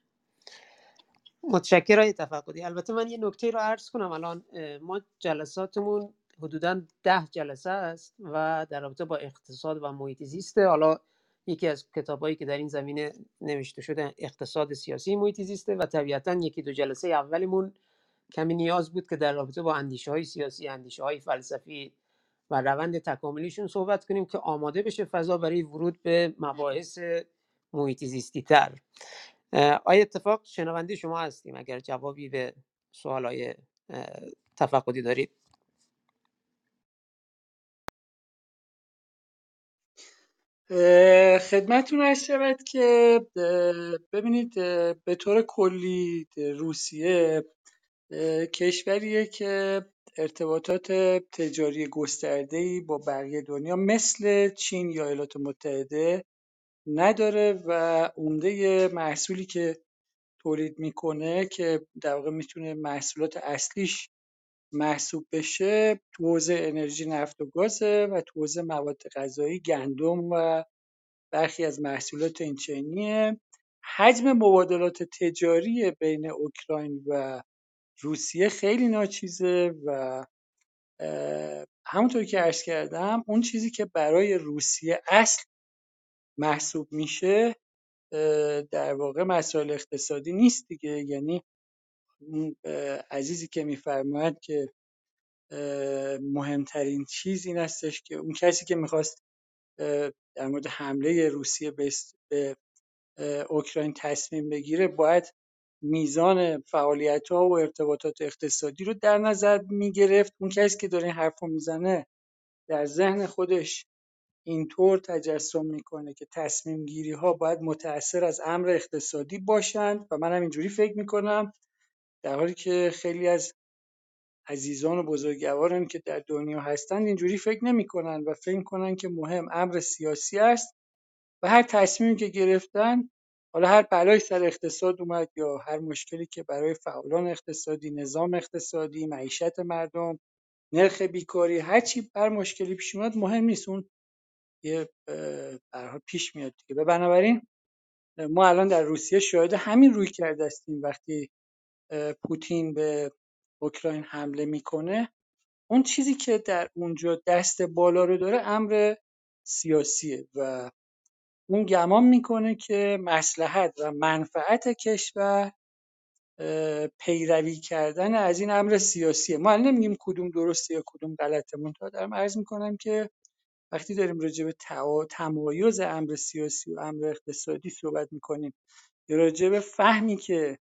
متشکرم تفقدی البته من یه نکته رو عرض کنم. الان ما جلساتمون حدودا ده جلسه است و در رابطه با اقتصاد و محیط زیسته حالا یکی از کتابایی که در این زمینه نوشته شده اقتصاد سیاسی محیط زیسته و طبیعتا یکی دو جلسه اولمون کمی نیاز بود که در رابطه با اندیشه های سیاسی اندیشه های فلسفی و روند تکاملیشون صحبت کنیم که آماده بشه فضا برای ورود به مباحث محیط زیستی تر آیا اتفاق شنونده شما هستیم اگر جوابی به سوال های تفقدی دارید؟ خدمتتون هست شود که ببینید به طور کلی روسیه کشوریه که ارتباطات تجاری گسترده‌ای با بقیه دنیا مثل چین یا ایالات متحده نداره و عمده محصولی که تولید می‌کنه که در واقع می‌تونه محصولات اصلیش محسوب بشه تو حوزه انرژی نفت و گازه و تو حوزه مواد غذایی گندم و برخی از محصولات این حجم مبادلات تجاری بین اوکراین و روسیه خیلی ناچیزه و همونطور که عرض کردم اون چیزی که برای روسیه اصل محسوب میشه در واقع مسائل اقتصادی نیست دیگه. یعنی عزیزی که میفرماید که مهمترین چیز این هستش که اون کسی که می‌خواست در مورد حمله روسیه به اوکراین تصمیم بگیره باید میزان فعالیت ها و ارتباطات اقتصادی رو در نظر می‌گرفت. اون کسی که داره این حرف رو می‌زنه در ذهن خودش اینطور تجسم می‌کنه که تصمیم گیری ها باید متأثر از امر اقتصادی باشند و من هم اینجوری فکر می‌کنم در حالی که خیلی از عزیزان و بزرگواران که در دنیا هستند اینجوری فکر نمی‌کنن و فکر کنن که مهم امر سیاسی است و هر تصمیمی که گرفتن حالا هر بلایی سر اقتصاد اومد یا هر مشکلی که برای فعالان اقتصادی نظام اقتصادی معیشت مردم نرخ بیکاری هر چی بر مشکلی پیش اومد مهم نیست. اون یه پیش میاد دیگه. و بنابراین ما الان در روسیه شاهد همین روی کرده هستیم. وقتی پوتین به اوکراین حمله می‌کنه اون چیزی که در اونجا دست بالا رو داره امر سیاسیه و اون گمان می‌کنه که مسلحت و منفعت کشور پیروی کردن از این امر سیاسیه. ما نمیگیم کدوم درسته یا کدوم غلطه. منتها دارم عرض می‌کنم که وقتی داریم راجع به تمایز امر سیاسی و امر اقتصادی صحبت می‌کنیم راجع به فهمی که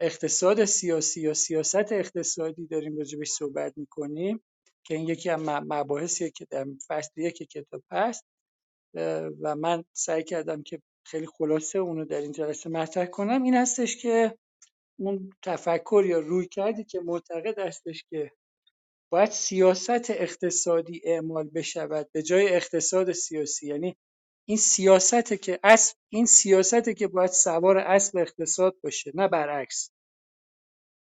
اقتصاد سیاسی یا سیاست اقتصادی داریم راجبش صحبت می‌کنیم که این یکی از مباحثیه که در فصل یک کتاب هست و من سعی کردم که خیلی خلاصه اونو در این جلسه مطرح کنم این هستش که اون تفکر یا روی کردی که معتقد هستش که باید سیاست اقتصادی اعمال بشود به جای اقتصاد سیاسی. یعنی این سیاسته که اسب این سیاسته که باید سوار اسب اقتصاد باشه نه برعکس.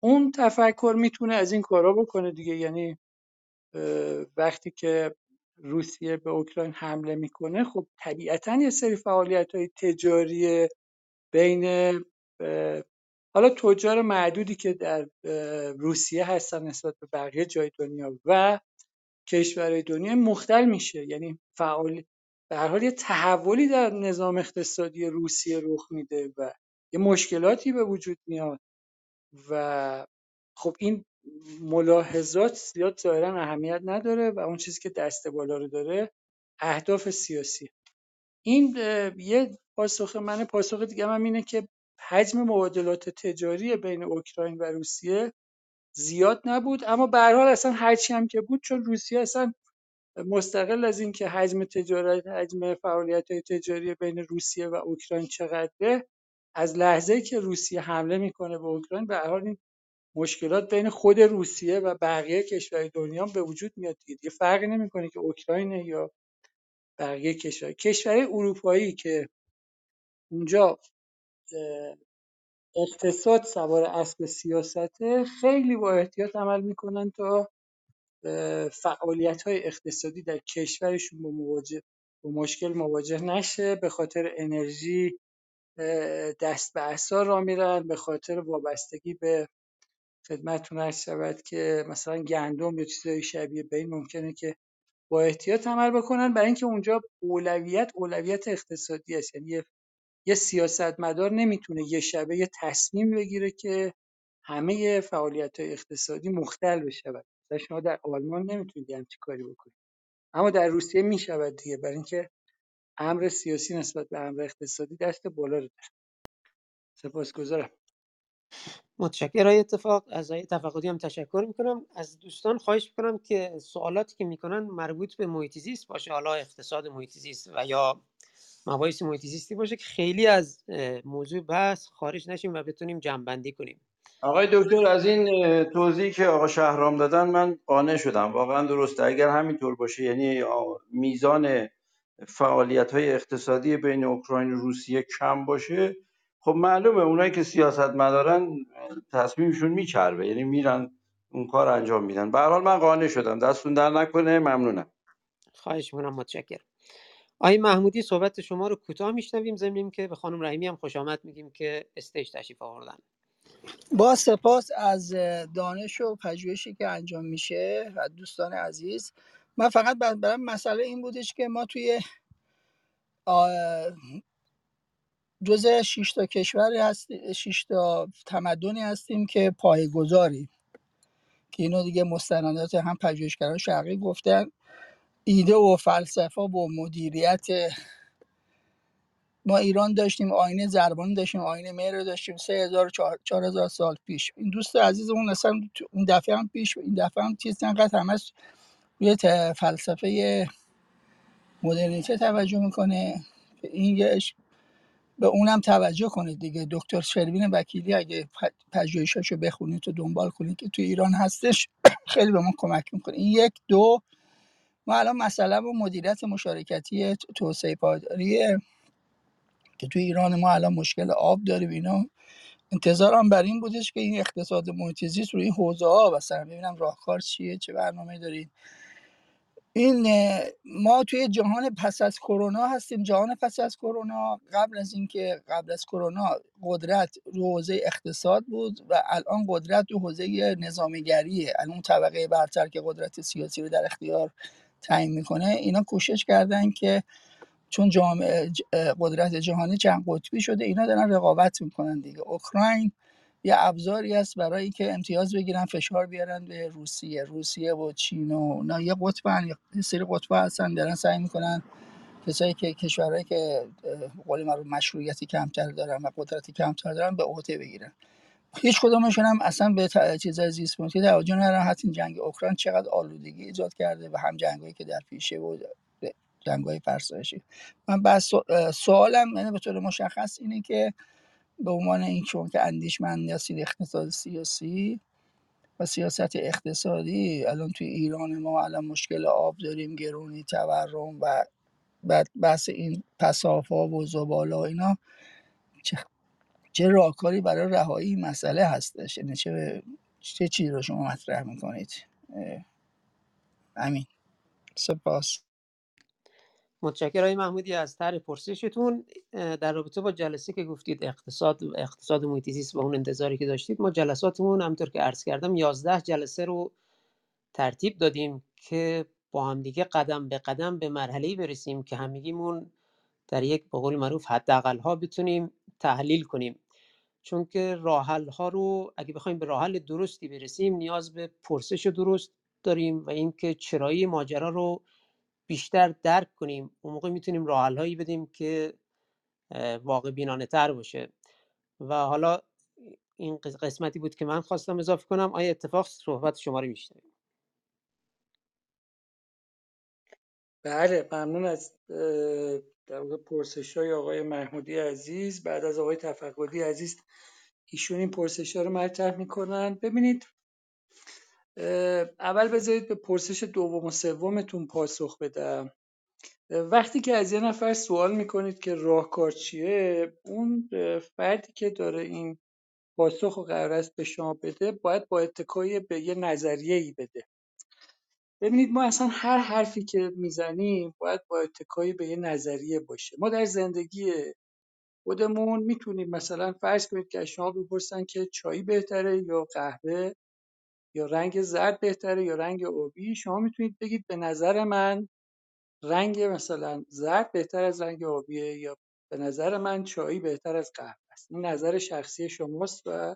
اون تفکر می‌تونه از این کارا بکنه دیگه. یعنی وقتی که روسیه به اوکراین حمله می‌کنه خب طبیعتا یه سری فعالیت های تجاری بین حالا تجار معدودی که در روسیه هستن نسبت به بقیه جای دنیا و کشورهای دنیا مختل میشه. یعنی فعال به هر حال یه تحولی در نظام اقتصادی روسیه رخ میده و یه مشکلاتی به وجود میاد و خب این ملاحظات زیاد ظاهرا اهمیت نداره و اون چیزی که دست بالا رو داره اهداف سیاسی. این یه پاسخ من پاسخ دیگه من اینه که حجم مبادلات تجاری بین اوکراین و روسیه زیاد نبود. اما به هر حال اصلا هرچی هم که بود چون روسیه اصلا مستقل از اینکه حجم تجارت حجم فعالیت های تجاری بین روسیه و اوکراین چقدره از لحظه که روسیه حمله می‌کنه به اوکراین به هر حال این مشکلات بین خود روسیه و بقیه کشورهای دنیا به وجود میاد دیگه. فرقی نمی‌کنه که اوکراین یا بقیه کشور. کشورهای اروپایی که اونجا اقتصاد سوار اسب سیاسته خیلی با احتیاط عمل می‌کنن تا فعالیت های اقتصادی در کشورشون با, مواجه با مشکل مواجه نشه به خاطر انرژی دست به اثار را میرن به خاطر وابستگی به خدمتتون عرض شود که مثلا گندم یا چیزهای شبیه به این ممکنه که با احتیاط عمل بکنن برای اینکه اونجا اولویت اولویت اقتصادی است. یعنی یه, سیاستمدار نمی‌تونه یه شبه یه تصمیم بگیره که همه فعالیت های اقتصادی مختل بشود. مثلا شما در آلمان نمی‌تونید همچی کاری بکنید. اما در روسیه می‌شود دیگه برای اینکه امر سیاسی نسبت به امر اقتصادی دست بالا رو داره سپاسگزارم. متشکرم. اتفاق از آقای تفقدی هم تشکر می‌کنم. از دوستان خواهش می‌کنم که سوالاتی که می‌کنن مربوط به محیط باشه حالا اقتصاد محیط و یا مباحث محیط زیستی باشه که خیلی از موضوع بحث خارج نشیم و بتونیم جنبندی کنیم. آقای دکتر از این توضیحی که آقا شهرام دادن من قانع شدم. واقعا درسته. اگر همینطور باشه یعنی میزان فعالیت های اقتصادی بین اوکراین و روسیه کم باشه خب معلومه اونایی که سیاست مدارن تصمیمشون میچربه. یعنی میرن اون کار انجام میدن. به حال من قانع شدم. دستون در نکنه. ممنونم. خواهش می‌کنم. متشکرم. آقای محمودی صحبت شما رو کوتاه میشنویم. ضمن که به خانم رحیمی هم خوش آمد میگیم که استیج تشریف آوردن. با سپاس از دانش و پژوهشی که انجام میشه و دوستان عزیز. من فقط برام مسئله این بودش که ما توی جز 6 تا کشوری هست 6 تا تمدنی هستیم که پایه‌گذاری که اینو دیگه مستندات هم پژوهشگران شرقی گفتن. ایده و فلسفه و مدیریت. ما ایران داشتیم آینه زربانی داشتیم آینه مهر داشتیم. 3000 4000 سال پیش. این دوست عزیزمون اصلا اون دفعه هم پیش این دفعه هم چیز انقدر همش روی فلسفه مدرنیته توجه می‌کنه. این به اونم توجه کنید دیگه. دکتر شروین وکیلی اگه پژوهشاشو بخونید و دنبال کنید که تو ایران هستش خیلی به ما کمک می‌کنه. این یک. دو ما الان مثلا با مدیریت مشارکتی توسعه پایداریه که تو ایران ما الان مشکل آب داریم اینا. انتظارم بر این بودش که این اقتصاد محیط روی این حوزه ها مثلا ببینم راهکار چیه چه برنامه دارید این ما توی جهان پس از کرونا هستیم جهان پس از کرونا. قبل از اینکه قبل از کرونا قدرت رو حوزه اقتصاد بود و الان قدرت رو حوزه نظامیگریه. الان طبقه برتر که قدرت سیاسی رو در اختیار تعیین می‌کنه اینا کوشش کردن که چون جامعه قدرت جهانی چند قطبی شده اینا دارن رقابت می‌کنن دیگه. اوکراین یه ابزاری است برای اینکه امتیاز بگیرن فشار بیارن به روسیه. روسیه و چین و نه یه قطبن یه سری قطب هستن دارن سعی می‌کنن کسایی که کشورهایی که قول رو مشروعیتی کمتر دارن و قدرتی کمتر دارن به عهده بگیرن. هیچ کدومشون هم اصلا به چیزای زیست محیطی توجه ندارن. حتی جنگ اوکراین چقدر آلودگی ایجاد کرده و هم جنگایی که در پیشه بود جنگای فرسایشی. من بس سوالم یعنی به طور مشخص اینه که به عنوان این چون که اندیشمند هستید اقتصاد سیاسی و سیاست اقتصادی الان توی ایران ما الان مشکل آب داریم گرونی تورم و بعد بحث این پسافا و زبالا اینا چه, راهکاری برای رهایی مسئله هستش؟ یعنی چه چه چیزی رو شما مطرح می‌کنید؟ امین. سپاس. متشکرم. آقای محمودی از طرح پرسشتون در رابطه با جلسه که گفتید اقتصاد اقتصاد محیط و اون انتظاری که داشتید ما جلساتمون همطور که عرض کردم 11 جلسه رو ترتیب دادیم که با هم دیگه قدم به قدم به مرحله‌ای برسیم که همگیمون در یک به قول معروف حداقل ها بتونیم تحلیل کنیم. چون که راحل ها رو اگه بخوایم به راحل درستی برسیم نیاز به پرسش درست داریم و اینکه چرایی ماجرا رو بیشتر درک کنیم. اون موقع می‌تونیم راه هایی بدیم که واقع بینانه تر باشه. و حالا این قسمتی بود که من خواستم اضافه کنم. آیا اتفاق صحبت شما رو میشنویم بله ممنون از در واقع پرسش های آقای محمودی عزیز بعد از آقای تفقدی عزیز ایشون این پرسش ها رو مطرح می‌کنن. ببینید اول بذارید به پرسش دوم و سومتون پاسخ بدم. وقتی که از یه نفر سوال می‌کنید که راهکار چیه اون فردی که داره این پاسخ و قرار است به شما بده باید با اتکای به یه نظریه ای بده. ببینید ما اصلا هر حرفی که می‌زنیم باید با اتکای به یه نظریه باشه. ما در زندگی خودمون می‌تونیم مثلا فرض کنید که شما بپرسن که چای بهتره یا قهوه یا رنگ زرد بهتره یا رنگ آبی شما می‌تونید بگید به نظر من رنگ مثلا زرد بهتر از رنگ آبیه یا به نظر من چایی بهتر از قهوه است. این نظر شخصی شماست و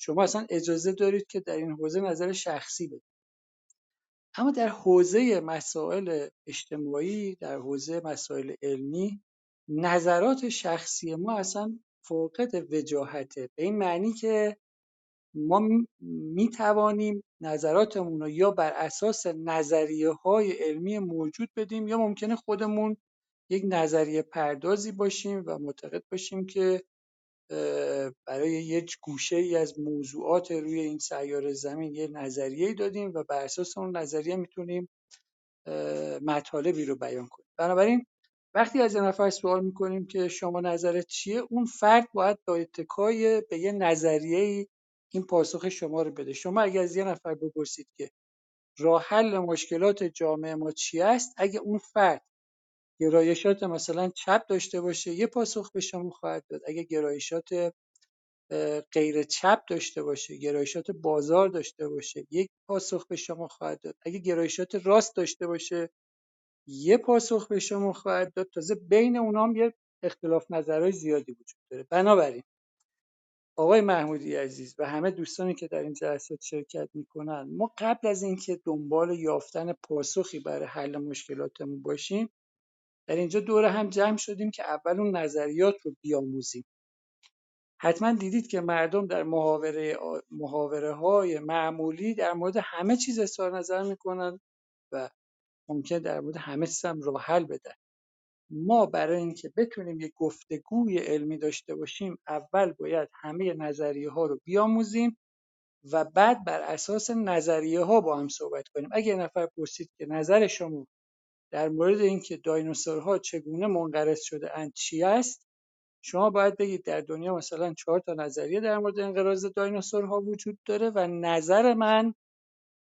شما اصلا اجازه دارید که در این حوزه نظر شخصی بدید. اما در حوزه مسائل اجتماعی در حوزه مسائل علمی نظرات شخصی ما اصلا فوقت وجاهته. به این معنی که ما می توانیم نظراتمون رو یا بر اساس نظریه های علمی موجود بدیم یا ممکنه خودمون یک نظریه پردازی باشیم و معتقد باشیم که برای یک گوشه ای از موضوعات روی این سیاره زمین یه نظریه دادیم و بر اساس اون نظریه می‌تونیم مطالبی رو بیان کنیم. بنابراین وقتی از یه نفر سوال می‌کنیم که شما نظرت چیه اون فرد باید با اتکای به یه نظریه این پاسخ شما رو بده. شما اگر از یه نفر بپرسید که راه حل مشکلات جامعه ما چی است اگه اون فرد گرایشات مثلا چپ داشته باشه یه پاسخ به شما خواهد داد. اگه گرایشات غیر چپ داشته باشه گرایشات بازار داشته باشه یک پاسخ به شما خواهد داد. اگه گرایشات راست داشته باشه یه پاسخ به شما خواهد داد. تازه بین اونام یه اختلاف نظرهای زیادی وجود داره. بنابراین آقای محمودی عزیز و همه دوستانی که در این جلسات شرکت می‌کنن ما قبل از اینکه دنبال یافتن پاسخی برای حل مشکلاتمون باشیم در اینجا دور هم جمع شدیم که اول اون نظریات رو بیاموزیم. حتما دیدید که مردم در محاوره محاوره های معمولی در مورد همه چیز اظهار نظر می‌کنن و ممکن در مورد همه چیز هم راه حل بدن. ما برای اینکه بتونیم یک گفتگوی علمی داشته باشیم اول باید همه نظریه ها رو بیاموزیم و بعد بر اساس نظریه ها با هم صحبت کنیم. اگه نفر پرسید که نظر شما در مورد اینکه دایناسورها چگونه منقرض شده اند چی است شما باید بگید در دنیا مثلا چهار تا نظریه در مورد انقراض دایناسورها وجود داره و نظر من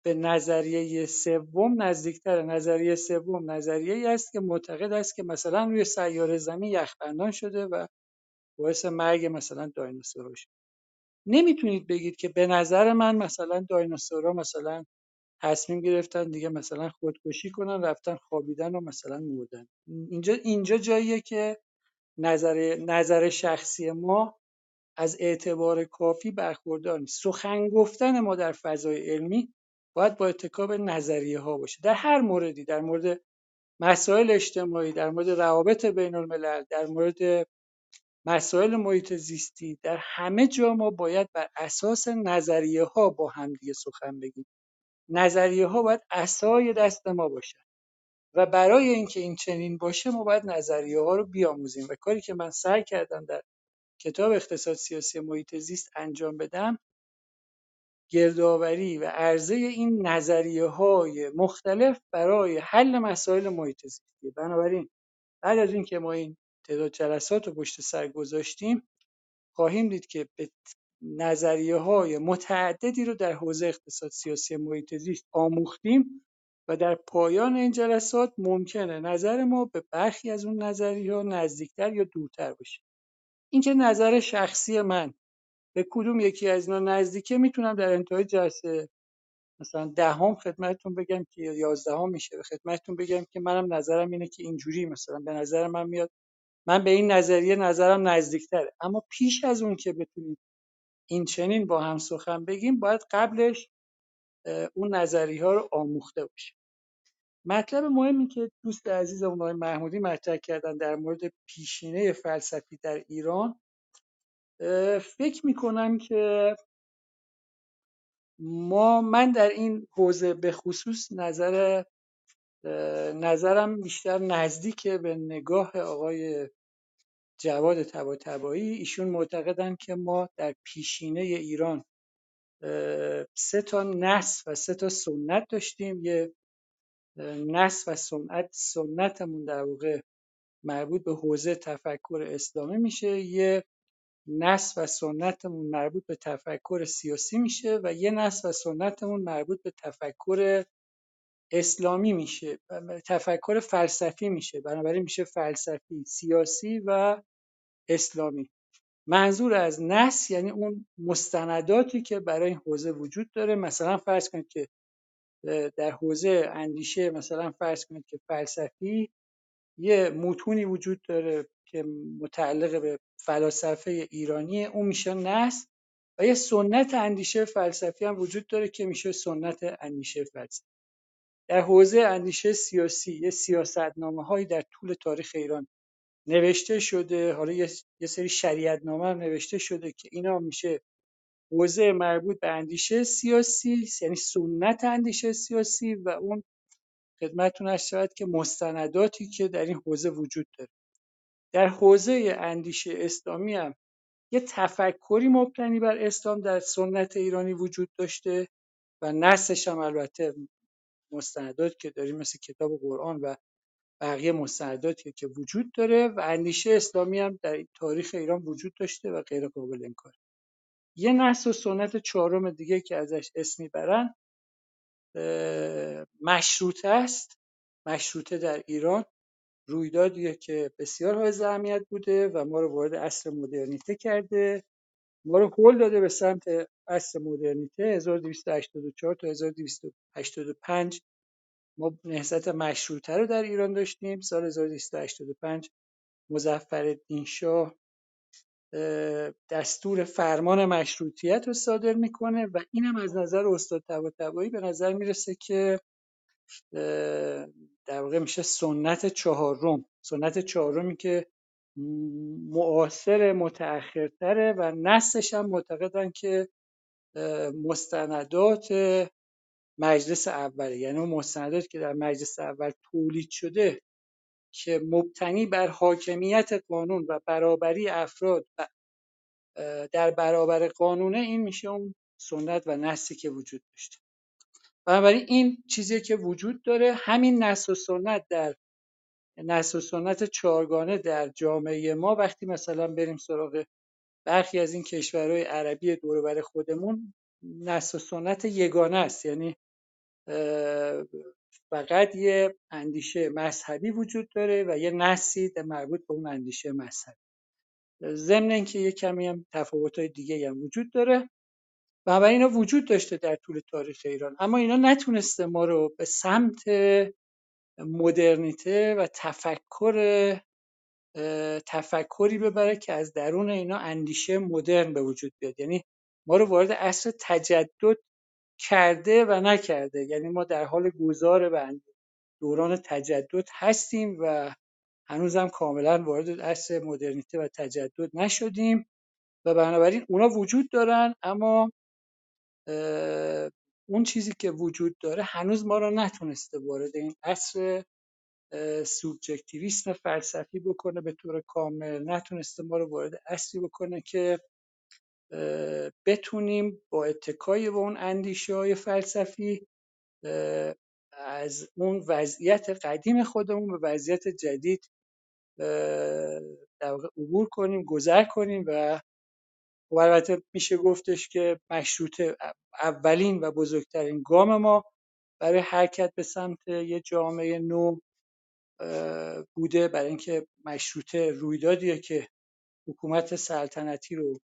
به نظریه سوم نزدیکتر نظریه سوم نظریه است که معتقد است که مثلا روی سیاره زمین یخبندان شده و باعث مرگ مثلا دایناسورها شده. نمی‌تونید بگید که به نظر من مثلا دایناسورها مثلا تصمیم گرفتن دیگه مثلا خودکشی کنن رفتن خوابیدن و مثلا مردن. اینجا اینجا جاییه که نظر نظر شخصی ما از اعتبار کافی برخوردار نیست. سخن گفتن ما در فضای علمی باید با اتکا به نظریه ها باشه. در هر موردی در مورد مسائل اجتماعی در مورد روابط بین الملل در مورد مسائل محیط زیستی در همه جا ما باید بر اساس نظریه ها با همدیگه سخن بگیم. نظریه ها باید اسای دست ما باشه و برای اینکه این چنین باشه ما باید نظریه ها رو بیاموزیم. و کاری که من سعی کردم در کتاب اقتصاد سیاسی محیط زیست انجام بدم گردآوری و عرضه این نظریه های مختلف برای حل مسائل محیط زیستی بنابراین بعد از اینکه ما این تعداد جلسات رو پشت سر گذاشتیم خواهیم دید که به نظریه های متعددی رو در حوزه اقتصاد سیاسی محیط زیست آموختیم و در پایان این جلسات ممکنه نظر ما به برخی از اون نظریه ها نزدیکتر یا دورتر باشه. اینکه نظر شخصی من به کدوم یکی از اینا نزدیکه می‌تونم در انتهای جلسه مثلا دهم خدمتتون بگم که یا یازدهم میشه به خدمتتون بگم که منم نظرم اینه که اینجوری مثلا به نظر من میاد. من به این نظریه نظرم نزدیکتره. اما پیش از اون که بتونیم این چنین با هم سخن بگیم باید قبلش اون نظریه ها رو آموخته باشیم. مطلب مهمی که دوست عزیز آقای محمودی مطرح کردن در مورد پیشینه فلسفی در ایران فکر می‌کنم که ما من در این حوزه به خصوص نظر نظرم بیشتر نزدیک به نگاه آقای جواد طباطبایی ایشون معتقدند که ما در پیشینه ایران سه تا نص و سه تا سنت داشتیم. یه نص و سنت سنتمون در واقع مربوط به حوزه تفکر اسلامی میشه. یه نص و سنتمون مربوط به تفکر سیاسی میشه و یه نص و سنتمون مربوط به تفکر اسلامی میشه تفکر فلسفی میشه بنابراین میشه فلسفی سیاسی و اسلامی. منظور از نص یعنی اون مستنداتی که برای این حوزه وجود داره. مثلا فرض کنید که در حوزه اندیشه مثلا فرض کنید که فلسفی یه متونی وجود داره که متعلق به فلاسفه ایرانی اون میشه نص و یه سنت اندیشه فلسفی هم وجود داره که میشه سنت اندیشه فلسفی. در حوزه اندیشه سیاسی یه سیاستنامه هایی در طول تاریخ ایران نوشته شده. حالا یه, یه سری شریعت نامه هم نوشته شده که اینا میشه حوزه مربوط به اندیشه سیاسی یعنی سنت اندیشه سیاسی و اون خدمتتون هست شود که مستنداتی که در این حوزه وجود داره. در حوزه اندیشه اسلامی هم یه تفکری مبتنی بر اسلام در سنت ایرانی وجود داشته و نصش هم البته مستندات که داریم مثل کتاب قرآن و بقیه مستنداتی که وجود داره و اندیشه اسلامی هم در تاریخ ایران وجود داشته و غیر قابل انکار یه نسل و سنت چهارم دیگه که ازش اسم می‌برن مشروطه است. مشروطه در ایران رویدادیه که بسیار های اهمیت بوده و ما رو وارد عصر مدرنیته کرده. ما رو هل داده به سمت عصر مدرنیته 1284 تا 1285 ما نهضت مشروطه رو در ایران داشتیم سال 1285 مظفرالدین شاه دستور فرمان مشروطیت رو صادر می‌کنه و اینم از نظر استاد طباطبایی به نظر می‌رسه که در واقع میشه سنت چهارم. سنت چهارمی که معاصر متأخرتره و نسلش هم معتقدن که مستندات مجلس اوله یعنی اون مستنداتی که در مجلس اول تولید شده که مبتنی بر حاکمیت قانون و برابری افراد در برابر قانونه این میشه اون سنت و نسلی که وجود داشته. بنابراین این چیزی که وجود داره همین نسل و سنت در نسل و سنت چهارگانه در جامعه ما. وقتی مثلا بریم سراغ برخی از این کشورهای عربی دور خودمون نسل و سنت یگانه است. یعنی فقط یه اندیشه مذهبی وجود داره و یه نصی مربوط به اون اندیشه مذهبی. ضمن اینکه یه کمی هم تفاوت‌های دیگه هم وجود داره و اینا وجود داشته در طول تاریخ ایران. اما اینا نتونسته ما رو به سمت مدرنیته و تفکر تفکری ببره که از درون اینا اندیشه مدرن به وجود بیاد. یعنی ما رو وارد عصر تجدد کرده و نکرده. یعنی ما در حال گذار به دوران تجدد هستیم و هنوزم کاملا وارد عصر مدرنیته و تجدد نشدیم و بنابراین اونا وجود دارن اما اون چیزی که وجود داره هنوز ما رو نتونسته وارد این عصر سوبجکتیویسم فلسفی بکنه به طور کامل. نتونسته ما رو وارد اصلی بکنه که بتونیم با اتکای به اون اندیشه های فلسفی از اون وضعیت قدیم خودمون به وضعیت جدید در واقع عبور کنیم گذر کنیم و خب البته میشه گفتش که مشروطه اولین و بزرگترین گام ما برای حرکت به سمت یه جامعه نو بوده برای اینکه مشروطه رویدادیه که حکومت سلطنتی رو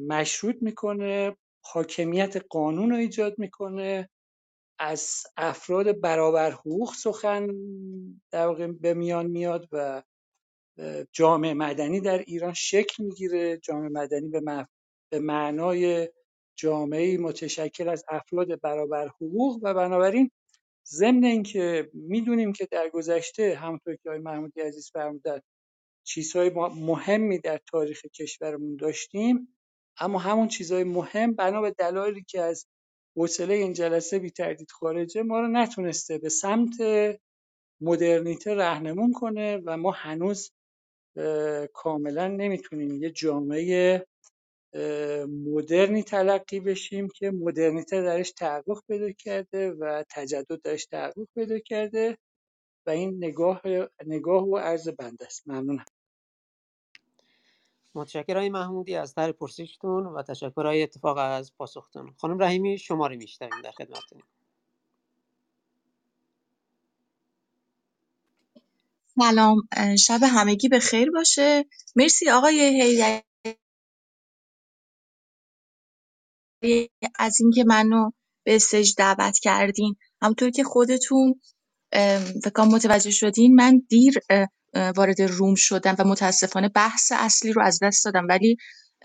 مشروط می‌کنه حاکمیت قانون رو ایجاد می‌کنه از افراد برابر حقوق سخن در واقع به میان میاد و جامعه مدنی در ایران شکل می‌گیره. جامعه مدنی به معنای جامعه متشکل از افراد برابر حقوق و بنابراین ضمن اینکه می‌دونیم که در گذشته همونطور که آقای محمودی عزیز فرمودن چیزهای مهمی در تاریخ کشورمون داشتیم اما همون چیزهای مهم بنا به دلایلی که از حوصله این جلسه بی تردید خارجه ما رو نتونسته به سمت مدرنیته رهنمون کنه و ما هنوز کاملا نمی‌تونیم یه جامعه مدرنی تلقی بشیم که مدرنیته درش تحقق پیدا کرده و تجدد درش تحقق پیدا کرده و این نگاه نگاه و عرض بنده است. ممنونم. متشکرم های محمودی از طرح پرسشتون و تشکر های اتفاق از پاسختون. خانم رحیمی شما رو میشتویم در خدمتتونیم سلام شب همگی به خیر باشه. مرسی آقای هیدری از اینکه منو به stage دعوت کردین. همونطور که خودتون فکر متوجه شدین من دیر وارد room شدم و متاسفانه بحث اصلی رو از دست دادم. ولی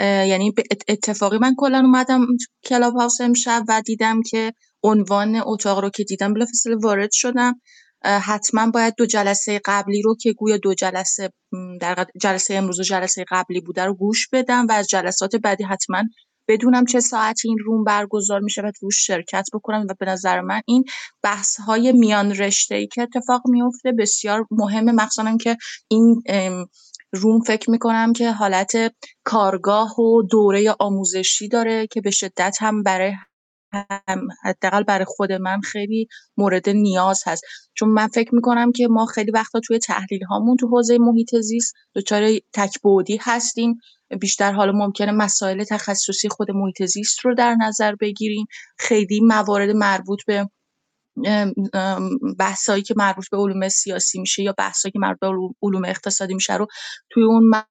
یعنی اتفاقی من کلا اومدم Clubhouse امشب و دیدم که عنوان اتاق رو که دیدم بلافاصله وارد شدم. حتما باید دو جلسه قبلی رو که گویا دو جلسه در جلسه امروز و جلسه قبلی بوده رو گوش بدم و از جلسات بعدی حتما بدونم چه ساعتی این روم برگزار میشه و توش شرکت بکنم و به نظر من این بحث های میان رشته ای که اتفاق میفته بسیار مهمه مخصوصا که این روم فکر می‌کنم که حالت کارگاه و دوره آموزشی داره که به شدت هم برای حداقل برای خود من خیلی مورد نیاز هست. چون من فکر می‌کنم که ما خیلی وقتا توی تحلیل هامون تو حوزه محیط زیست دچار تکبودی هستیم. بیشتر حالا ممکنه مسائل تخصصی خود محیط زیست رو در نظر بگیریم. خیلی موارد مربوط به بحثایی که مربوط به علوم سیاسی میشه یا بحثایی که مربوط به علوم اقتصادی میشه رو توی اون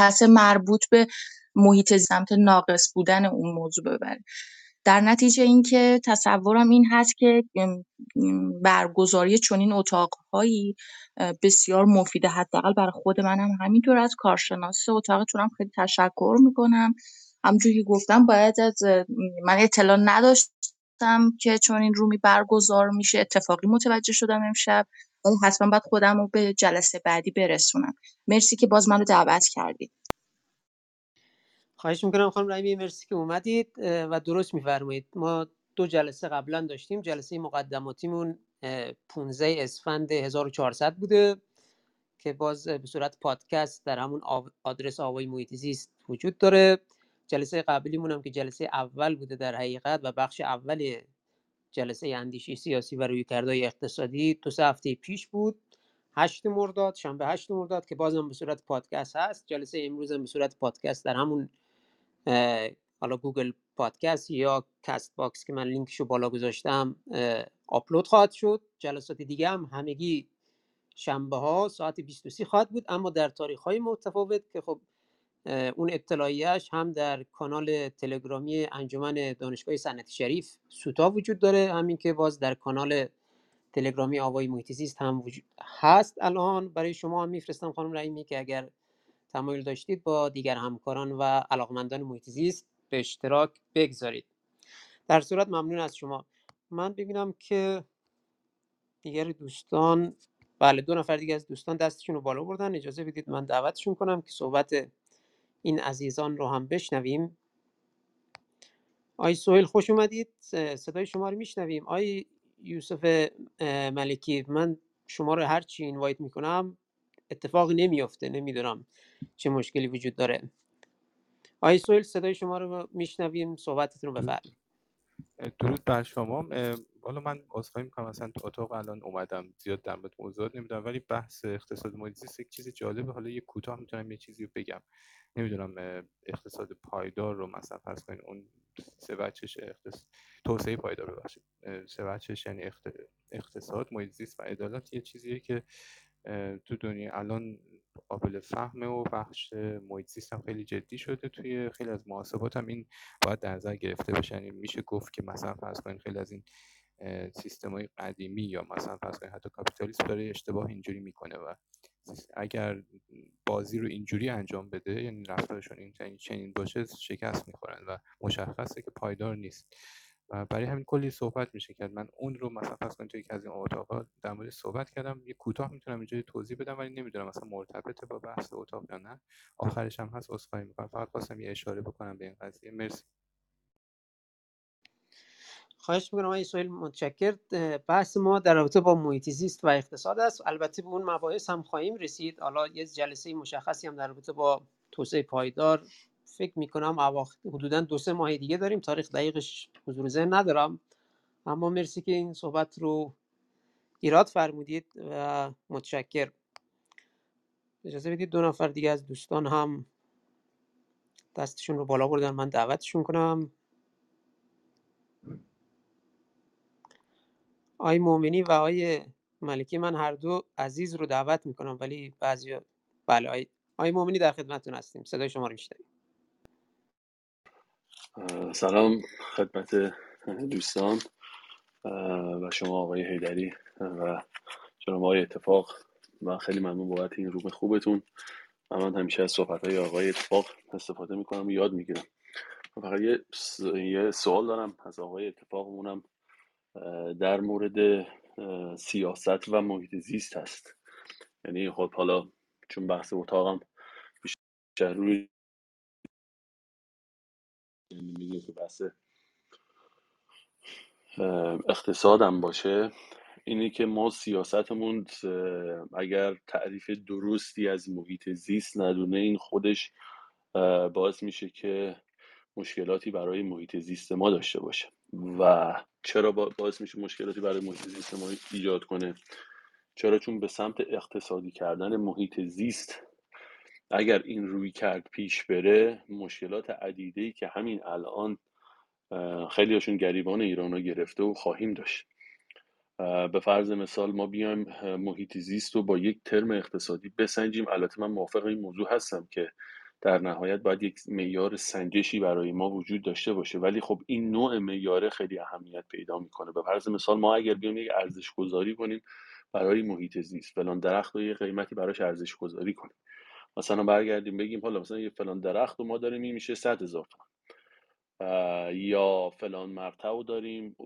پس مربوط به محیط سمت ناقص بودن اون موضوع ببره در نتیجه اینکه تصورم این هست که برگزاری چنین اتاقهایی بسیار مفیده حداقل برای خود منم. همینطور از کارشناس اتاقتونم خیلی تشکر می‌کنم. همونجوری که گفتم باید از من اطلاع نداشتم که چون این رومی برگزار میشه. اتفاقی متوجه شدم امشب. ولی حتما باید خودم رو به جلسه بعدی برسونم. مرسی که باز منو دعوت کردید خواهش می‌کنم خانم رحیمی مرسی که اومدید و درست میفرمایید. ما دو جلسه قبلا داشتیم. جلسه مقدماتیمون 15 اسفند 1400 بوده که باز به صورت پادکست در همون آدرس آوای محیط زیست وجود داره. جلسه قبلیمون هم که جلسه اول بوده در حقیقت و بخش اول جلسه اندیشی سیاسی و رویکردهای اقتصادی دو سه هفته پیش بود. هشت مرداد شنبه هشت مرداد که بازم به صورت پادکست هست. جلسه امروز هم به صورت پادکست در همون حالا Google Podcast یا Castbox که من لینکشو بالا گذاشتم آپلود خواهد شد. جلسات دیگه هم همگی شنبه ها ساعت 23 خواهد بود اما در تاریخ های متفاوت که خب اون اطلاعیهش هم در کانال تلگرامی انجمن دانشگاه صنعتی شریف سوتا وجود داره. همین که باز در کانال تلگرامی آوای محیط زیست هم وجود هست الان. برای شما هم میفرستم خانم رحیمی که اگر تمایل داشتید با دیگر همکاران و علاقمندان محیط زیست به اشتراک بگذارید. در صورت ممنون از شما. من ببینم که دیگر دوستان بله دو نفر دیگه از دوستان دستشون رو بالا بردن. اجازه بدید من دعوتشون کنم که صحبت این عزیزان رو هم بشنویم. آی سویل خوش اومدید. صدای شما رو میشنویم. آی یوسف ملکی من شما رو هر چی اینوایت می‌کنم اتفاق نمیافته. نمی‌دونم چه مشکلی وجود داره. آی سویل صدای شما رو میشنویم. صحبتتون رو بفرمایید. درود بر شما. حالا من عذرخواهی می‌کنم اصلا تو اتاق الان اومدم زیاد در مورد موضوعات نمی‌دونم ولی بحث اقتصاد محیط یک چیز جالبه. حالا یه کوتاه می‌تونم یه چیزی رو بگم. نمی‌دونم اقتصاد پایدار رو مثلا فرض کنین اون سه بچش اقتصاد توسعه پایدار ببخشید. سه بچش یعنی اقتصاد محیط و عدالت یه چیزیه که تو دنیا الان قابل فهمه و بخش محیط هم خیلی جدی شده توی خیلی از محاسبات هم این باید در نظر گرفته بشه. یعنی میشه گفت که مثلا فرض کنین خیلی از این سیستم های قدیمی یا مثلا فرض کنین حتی کاپیتالیسم داره اشتباه اینجوری می‌کنه و اگر بازی رو اینجوری انجام بده یعنی رفتارشون این چنین باشه شکست می‌خورن و مشخصه که پایدار نیست. و برای همین کلی صحبت میشه کرد. من اون رو مثلا فرض کنید توی یکی از این اتاقا در مورد صحبت کردم. یه کوتاه می‌تونم اینجا توضیح بدم ولی نمی‌دونم مثلا مرتبطه با بحث اتاق یا نه. آخرش هم هست عذرخواهی می‌کنم. فقط خواستم یه اشاره بکنم به این قضیه. مرسی. خواهش می‌کنم آقای اسماعیل متشکر بحث ما در رابطه با محیط زیست و اقتصاد است. البته به اون مباحث هم خواهیم رسید. حالا یه جلسه مشخصی هم در رابطه با توسعه پایدار فکر می‌کنم حدودا دو سه ماه دیگه داریم. تاریخ دقیقش حضور ذهن ندارم. اما مرسی که این صحبت رو ایراد فرمودید و متشکر اجازه بدید دو نفر دیگه از دوستان هم دستشون رو بالا بردن. من دعوتشون کنم. آی مومنی و آی ملکی من هر دو عزیز رو دعوت می‌کنم ولی بعضی بله آی, آی مومنی در خدمتتون هستیم. صدای شما رو میشنویم. سلام خدمت دوستان و شما آقای هیدری و جناب آقای اتفاق. و خیلی ممنون بابت این روم خوبتون و من همیشه از صحبت های آقای اتفاق استفاده می‌کنم و یاد می‌گیرم. فقط یه, یه سوال دارم از آقای اتفاق مونم در مورد سیاست و محیط زیست هست. یعنی خب حالا چون بحث اتاقم بیشتر روی میگه که بحث اقتصادم باشه اینی که ما سیاستمون اگر تعریف درستی از محیط زیست ندونه این خودش باعث میشه که مشکلاتی برای محیط زیست ما داشته باشه. و چرا باعث میشه مشکلاتی برای محیط زیست ما ایجاد کنه؟ چرا؟ چون به سمت اقتصادی کردن محیط زیست اگر این روی کرد پیش بره مشکلات عدیده ای که همین الان خیلی هاشون گریبان ایران رو گرفته و خواهیم داشت. به فرض مثال ما بیایم محیط زیست رو با یک ترم اقتصادی بسنجیم. البته من موافق این موضوع هستم که در نهایت باید یک معیار سنجشی برای ما وجود داشته باشه. ولی خب این نوع معیاره خیلی اهمیت پیدا می‌کنه. به فرض مثال ما اگر بیایم یک ارزش گذاری کنیم برای محیط زیست فلان درخت رو یه قیمتی براش ارزش گذاری کنیم. مثلا برگردیم بگیم حالا مثلا یه فلان درخت رو ما داریم این میشه 100 هزار تومن یا فلان مرتع داریم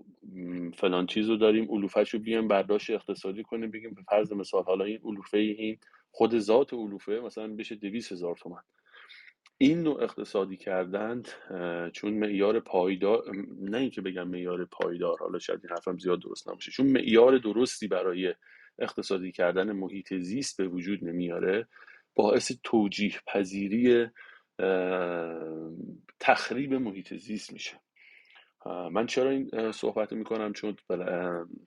فلان چیز رو داریم علوفش رو بیایم برداشت اقتصادی کنیم بگیم به فرض مثال حالا این علوفه این خود ذات علوفه مثلا بشه دویست هزار تومن این نوع اقتصادی کردن چون معیار پایدار نه اینکه بگم معیار پایدار حالا شاید این حرفم زیاد درست نباشه چون معیار درستی برای اقتصادی کردن محیط زیست به وجود نمیاره باعث توجیه پذیری تخریب محیط زیست میشه. من چرا این صحبت می‌کنم؟ چون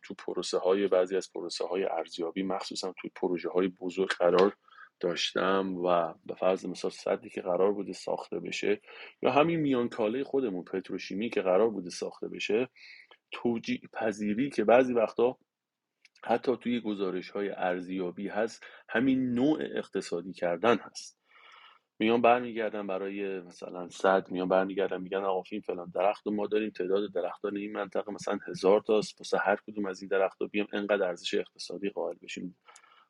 تو پروسه های بعضی از پروسه های ارزیابی مخصوصا توی پروژه های بزرگ قرار داشتم و به فرض مثال صدی که قرار بوده ساخته بشه یا همین میان کاله خودمون پتروشیمی که قرار بوده ساخته بشه توجیه پذیری که بعضی وقتا حتی توی گزارش های ارزیابی هست همین نوع اقتصادی کردن هست. میان برمیگردن برای مثلا صد میان برمیگردن میگن آقا این فلان درخت و ما داریم تعداد درختان این منطقه مثلا هزار تاست پس هر کدوم از این درختها بیام انقدر ارزش اقتصادی قائل بشیم.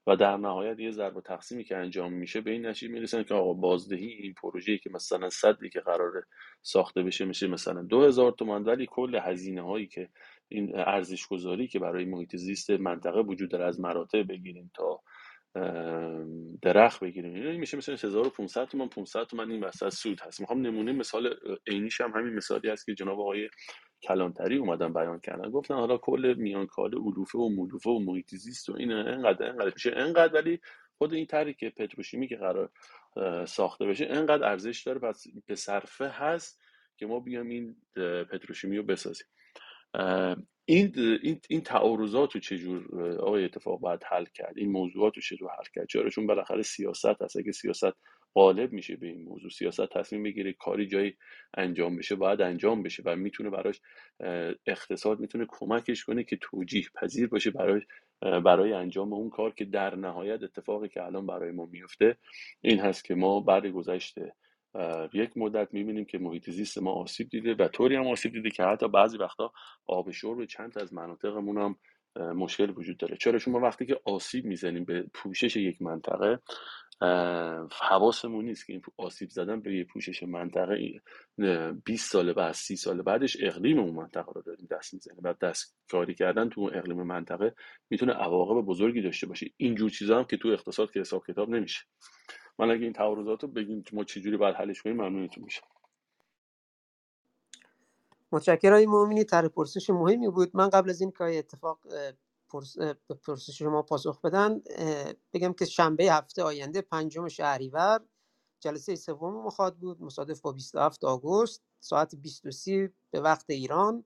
و در نهایت یه ضرب تقسیمی که انجام میشه به این نتیجه می‌رسن که آقا بازدهی این پروژه‌ای که مثلا صدی که قراره ساخته بشه میشه مثلا دو هزار تومان ولی کل هزینه هایی که این ارزش گذاری که برای محیط زیست منطقه وجود داره از مراتع بگیریم تا درخت بگیریم این میشه مثلا 1500 تومان 500 تومان این وسط سود هست. می‌خوام نمونه مثال عینیش هم همین مثالی هست که جناب آقای کلانتری اومدن بیان کردن. گفتن حالا کل میان کال علوفه و مولوفه و محیط زیست و این انقدر انقدر میشه انقدر ولی خود این طرحی که پتروشیمی که قرار ساخته بشه انقدر ارزش داره. پس به صرفه هست که ما بیام این پتروشیمی رو بسازیم. این این این تعارضات رو چجور آقای اتفاق باید حل کرد؟ این موضوعات رو چجور حل کرد؟ چرا؟ چون بالاخره سیاست هست. اگه سیاست غالب میشه به این موضوع. سیاست تصمیم بگیره کاری جایی انجام بشه باید انجام بشه و می‌تونه براش اقتصاد می‌تونه کمکش کنه که توجیه پذیر باشه برای برای انجام اون کار که در نهایت اتفاقی که الان برای ما میفته این هست که ما بعد گذشته یک مدت می‌بینیم که محیط زیست ما آسیب دیده و طوری هم آسیب دیده که حتی بعضی وقتا آب شرب چند از مناطقمون هم مشکل وجود داره. چرا؟ شما وقتی که آسیب می‌زنیم به پوشش یک منطقه حواسمون نیست که این آسیب زدن به پوشش منطقه 20 سال بعد 30 سال بعدش اقلیم اون منطقه رو داریم دست می‌زنیم. و دستکاری کردن تو اقلیم منطقه می‌تونه عواقب بزرگی داشته باشه. اینجور چیزا هم که تو اقتصاد که حساب کتاب نمیشه. من اگه این تعارضات رو بگیم ما چجوری باید حلش کنیم ممنونتون میشم. متشکرم. های مؤمنی طرح مهمی بود. من قبل از این که اتفاق پرس... به پرسش شما پاسخ بدن بگم که شنبه هفته آینده پنجم شهریور جلسه سوم مخاط بود مصادف با 27 آگوست ساعت 23 به وقت ایران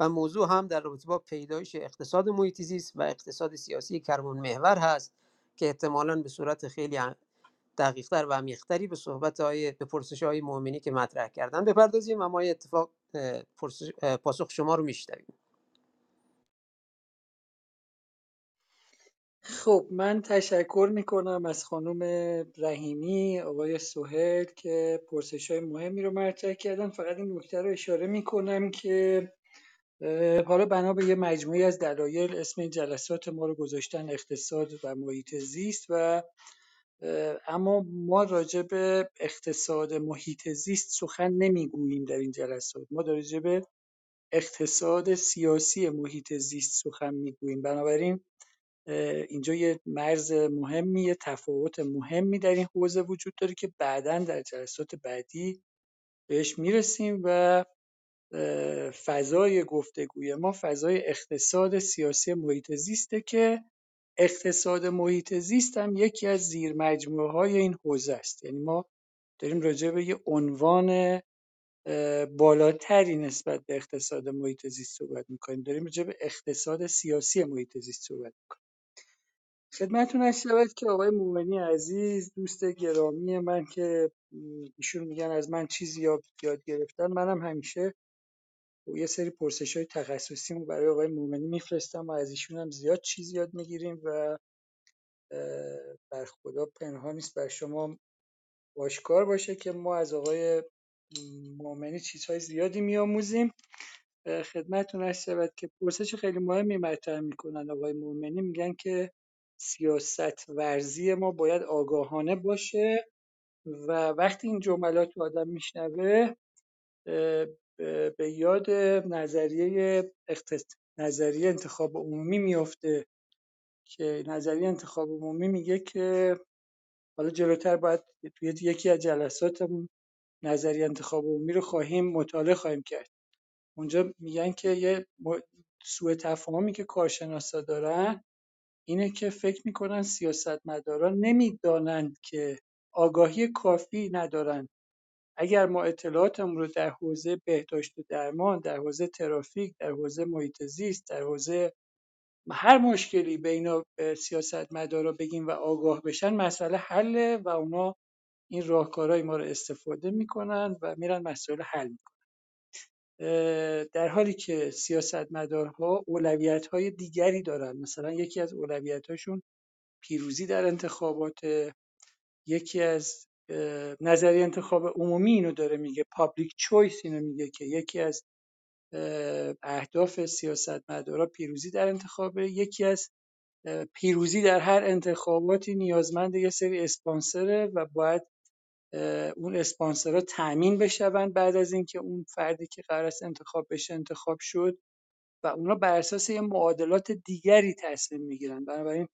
و موضوع هم در رابطه با پیدایش اقتصاد محیط و اقتصاد سیاسی کربن محور هست که احتمالا به صورت خیلی دقیقتر و عمیقتری به صحبت های به پرسش های مؤمنی که مطرح کردن بپردازیم. و ما اتفاق پاسخ شما رو میشنویم. خب من تشکر می‌کنم از خانم رحیمی آقای سوهل که پرسش های مهمی رو مطرح کردن. فقط این نکته رو اشاره می‌کنم که حالا بنا به یه مجموعی از دلایل اسم این جلسات ما رو گذاشتن اقتصاد و محیط زیست و اما ما راجع به اقتصاد محیط زیست سخن نمی‌گوییم در این جلسات. ما راجع به اقتصاد سیاسی محیط زیست سخن می‌گوییم. بنابراین اینجا یه مرز مهمی یه تفاوت مهمی در این حوزه وجود داره که بعدا در جلسات بعدی بهش می‌رسیم و فضای گفتگوی ما فضای اقتصاد سیاسی محیط زیسته که اقتصاد محیط زیست هم یکی از زیر های این حوزه است. یعنی ما داریم راجع به یه عنوان بالاتری نسبت به اقتصاد محیط زیست صحبت می‌کنیم. داریم راجع به اقتصاد سیاسی محیط زیست صحبت می‌کنیم. خدمتتون هست شود که آقای مومنی عزیز دوست گرامی من که ایشون میگن از من چیزی یاد, گرفتن. منم همیشه یه سری پرسش های تخصصی برای آقای مومنی میفرستم و از ایشون هم زیاد چیز یاد می‌گیریم و بر خدا پنهان نیست بر شما آشکار باشه که ما از آقای مومنی چیزهای زیادی میآموزیم. خدمتتون هست شود که پرسش خیلی مهمی مطرح می‌کنن آقای مومنی. میگن که سیاست ورزی ما باید آگاهانه باشه و وقتی این جملات رو آدم میشنوه به یاد نظریه نظریه انتخاب عمومی میفته که نظریه انتخاب عمومی میگه که حالا جلوتر باید توی یکی از جلساتمون نظریه انتخاب عمومی رو خواهیم مطالعه خواهیم کرد. اونجا میگن که یه سوء تفاهمی که کارشناسا دارن اینه که فکر می‌کنن سیاستمداران نمی‌دانند که آگاهی کافی ندارند. اگر ما اطلاعاتمون رو در حوزه بهداشت و درمان، در حوزه ترافیک، در حوزه محیط زیست، در حوزه هر مشکلی بین سیاستمدارا بگیم و آگاه بشن مسئله حله و اونا این راهکارهای ما رو استفاده می‌کنن و میرن مسائل حل می‌کنن. در حالی که سیاستمدارها اولویت های دیگری دارن مثلا یکی از اولویت هاشون پیروزی در انتخابات یکی از نظریه انتخاب عمومی اینو داره میگه پابلیک چویس اینو میگه که یکی از اهداف سیاستمدارا پیروزی در انتخابه یکی از پیروزی در هر انتخاباتی نیازمند یه سری اسپانسره و باید اون اسپانسرها تأمین بشوند بعد از اینکه اون فردی که قرار است انتخاب بشه انتخاب شد و اونا بر اساس یه معادلات دیگری تصمیم می‌گیرن بنابراین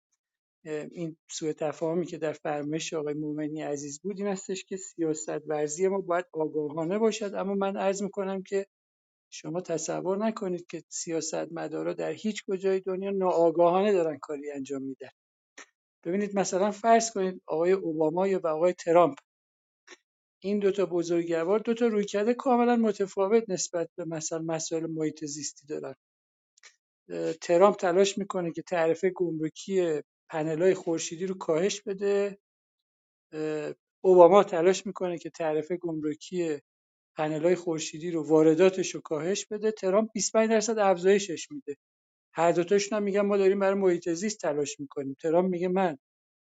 این سوء تفاهمی که در فرمایش آقای مومنی عزیز بود این هستش که سیاست ورزی ما باید آگاهانه باشد. اما من عرض می‌کنم که شما تصور نکنید که سیاستمدارا در هیچ کجای دنیا ناآگاهانه دارن کاری انجام میدن. ببینید مثلا فرض کنید آقای اوباما یا آقای ترامپ. این دوتا بزرگوار دوتا رویکرد کاملا متفاوت نسبت به مثلا مسائل محیط زیستی دارن. ترامپ تلاش می‌کنه که تعرفه گمرکی پنلای خورشیدی رو کاهش بده. اوباما تلاش می‌کنه که تعرفه گمرکی پنلای خورشیدی رو وارداتش رو کاهش بده. ترامپ 25 درصد افزایشش میده. هر دوتاشون هم میگن ما داریم برای محیط زیست تلاش می‌کنیم. ترامپ میگه من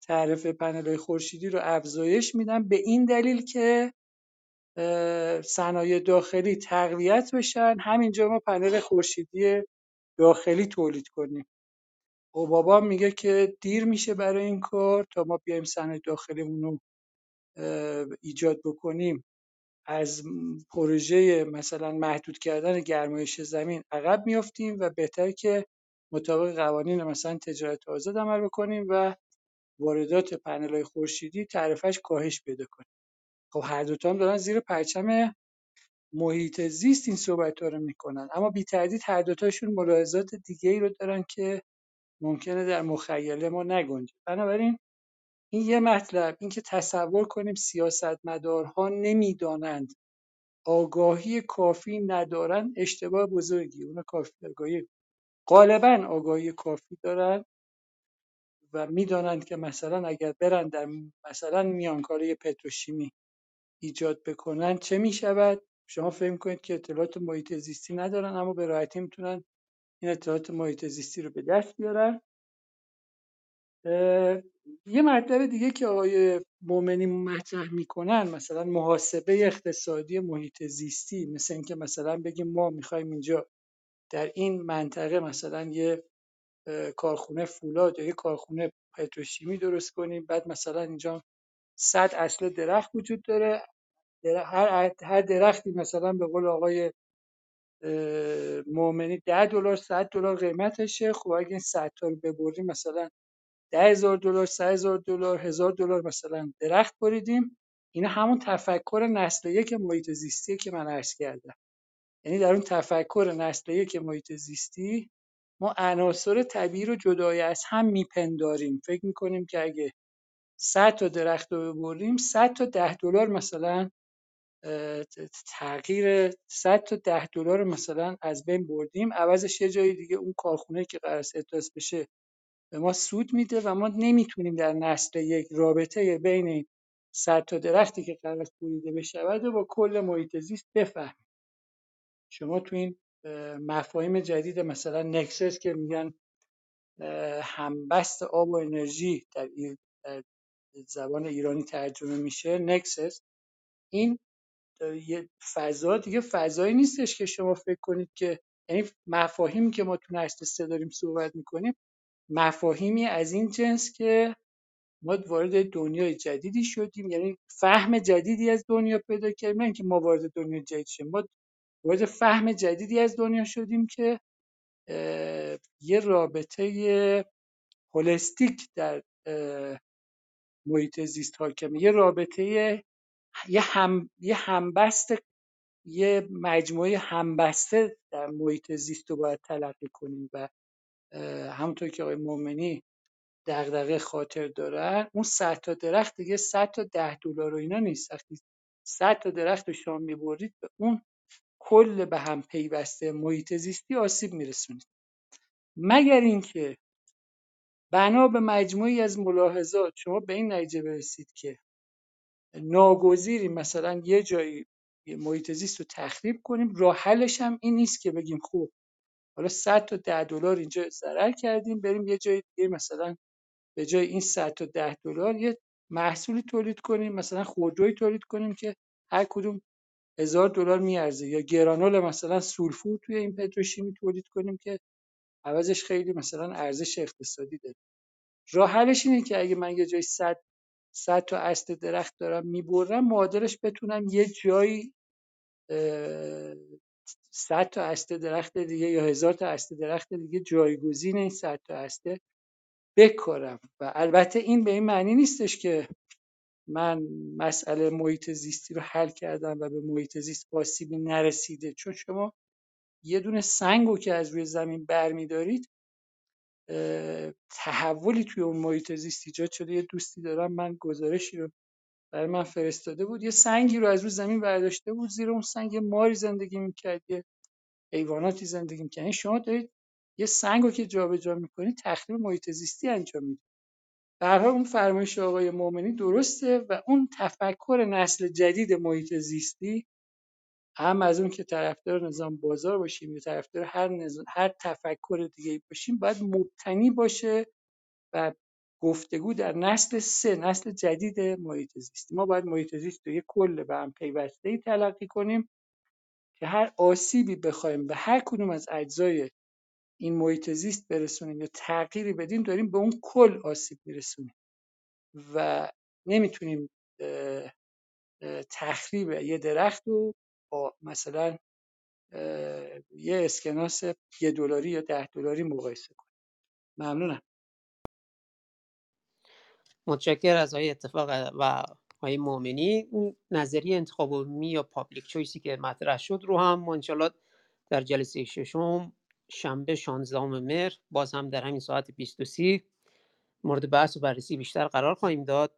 تعرفه پنلای خورشیدی رو افزایش میدم به این دلیل که صنایع داخلی تقویت بشن. همینجا ما پنل خورشیدی داخلی تولید کنیم. اوباما میگه که دیر میشه برای این کار تا ما بیایم صنایع داخلیمون رو ایجاد بکنیم. از پروژه مثلا محدود کردن گرمایش زمین عقب میافتیم و بهتر که مطابق قوانین مثلا تجارت آزاد عمل بکنیم و واردات پنل خورشیدی تعرفش کاهش پیدا کنه. خب هر دوتا هم دارن زیر پرچم محیط زیست این صحبت رو می‌کنن. اما بی تردید هر دوتاشون ملاحظات دیگه ای رو دارن که ممکنه در مخیله ما نگنجه. بنابراین این یه مطلب اینکه تصور کنیم سیاستمدارها نمی‌دانند آگاهی کافی ندارن اشتباه بزرگی. اون کافی آگاهی غالبا آگاهی کافی دارن. و می‌دانند که مثلا اگر برن در مثلا میانکاره پتروشیمی ایجاد بکنن چه می‌شود؟ شما فکر کنید که اطلاعات محیط زیستی ندارن اما به راحتی می‌تونن این اطلاعات محیط زیستی رو به دست بیارن. یه مطلب دیگه که آقای مومنی مطرح می‌کنن مثلا محاسبه اقتصادی محیط زیستی مثل اینکه مثلا بگیم ما می‌خوایم اینجا در این منطقه مثلا یه کارخونه فولاد یا یه کارخونه پتروشیمی درست کنیم. بعد مثلا اینجا صد اصل درخت وجود داره. هر هر درختی مثلا به قول آقای مؤمنی ده دلار 100 دلار قیمتشه. خب اگه این 100 تا رو ببریم مثلا ده هزار دلار سه هزار دلار هزار دلار مثلا درخت بریدیم. اینا همون تفکر نسل یک محیط زیستیه که من عرض کردم. یعنی در اون تفکر نسل یک محیط زیستی ما عناصر طبیعی رو جدای از هم میپنداریم. فکر می‌کنیم که اگه 100 تا درخت رو ببریم 100 تا ده دلار مثلا تغییر 100 تا ده دلار مثلا از بین بردیم. عوضش یه جای دیگه اون کارخونه که قرار است بشه به ما سود میده و ما نمی‌تونیم در نسل یک رابطه بین این 100 تا درختی که قرار بریده بشود و با کل محیط زیست بفهمیم. شما تو این مفاهیم جدید مثلا نکسس که میگن همبست آب و انرژی در, در زبان ایرانی ترجمه میشه نکسس این یه فضا دیگه فضایی نیستش که شما فکر کنید که یعنی مفاهیمی که ما تو نسل سه داریم صحبت می‌کنیم مفاهیمی از این جنس که ما وارد دنیای جدیدی شدیم. یعنی فهم جدیدی از دنیا پیدا کردیم نه اینکه ما وارد دنیای جدید شدیم. ما وارد فهم جدیدی از دنیا شدیم که یه رابطه هولستیک در محیط زیست حاکمه. یه رابطه یه هم یه همبست یه مجموعه همبسته در محیط زیست رو باید تلقی کنیم و همونطور که آقای مومنی دغدغه خاطر دارن اون 100 تا درخت دیگه 100 تا 10 دلار و اینا نیست. وقتی 100 تا درخت رو شما می‌برید به اون کل به هم پیوسته محیط زیستی آسیب میرسونید مگر اینکه بنا به مجموعی از ملاحظات شما به این نتیجه برسید که ناگزیری مثلا یه جایی محیط زیست رو تخریب کنیم راه حلش هم این نیست که بگیم خب حالا 100 تا 10 دلار اینجا ضرر کردیم بریم یه جای دیگه مثلا به جای این 100 تا 10 دلار یه محصولی تولید کنیم مثلا خودرویی تولید کنیم که هر کدوم هزار دلار میارزه. یا گرانول مثلا سولفور توی این پتروشیمی تولید کنیم که عوضش خیلی مثلا ارزش اقتصادی داره. راه حلش اینه که اگه من یه جای 100 100 تا اصل درخت دارم می‌برم معادلش بتونم یه جایی اه، 100 تا اصل درخت دیگه یا هزار تا اصل درخت دیگه جایگزین این 100 تا اصل بکارم. و البته این به این معنی نیستش که من مسئله محیط زیستی رو حل کردم و به محیط زیست آسیبی نرسیده. چون شما یه دونه سنگ رو که از روی زمین برمیدارید تحولی توی اون محیط زیست ایجاد شده. یه دوستی دارم من گزارشی رو برای من فرستاده بود. یه سنگی رو از روی زمین برداشته بود زیر اون سنگ. ماری زندگی می‌کرد یه حیواناتی زندگی می‌کرد. یعنی شما دارید یه سنگ رو که جابجا می‌کنید تخریب محیط زیستی انجام می‌دید حال اون فرمایش آقای مؤمنی درسته و اون تفکر نسل جدید محیط زیستی هم از اون که طرفدار نظام بازار باشیم یا طرفدار هر نظام هر تفکر دیگه باشیم باید مبتنی باشه و گفتگو در نسل سه نسل جدید محیط زیستی. ما باید محیط زیست رو یک کل به هم پیوسته تلقی کنیم که هر آسیبی بخوایم به هر کدوم از اجزای این محیط زیست برسونیم یا تغییری بدیم داریم به اون کل آسیب میرسونیم و نمی‌تونیم تخریب یه درخت رو با مثلا یه اسکناس یه دلاری یا ده دلاری مقایسه کنیم. ممنونم. متشکر از آقای اتفاق و آقای مؤمنی. اون نظریه انتخاب عمومی یا public choice ی که مطرح شد رو هم ما انشالله در جلسه ششم شنبه 16 مهر باز هم در همین ساعت 23 مورد بحث و بررسی بیشتر قرار خواهیم داد.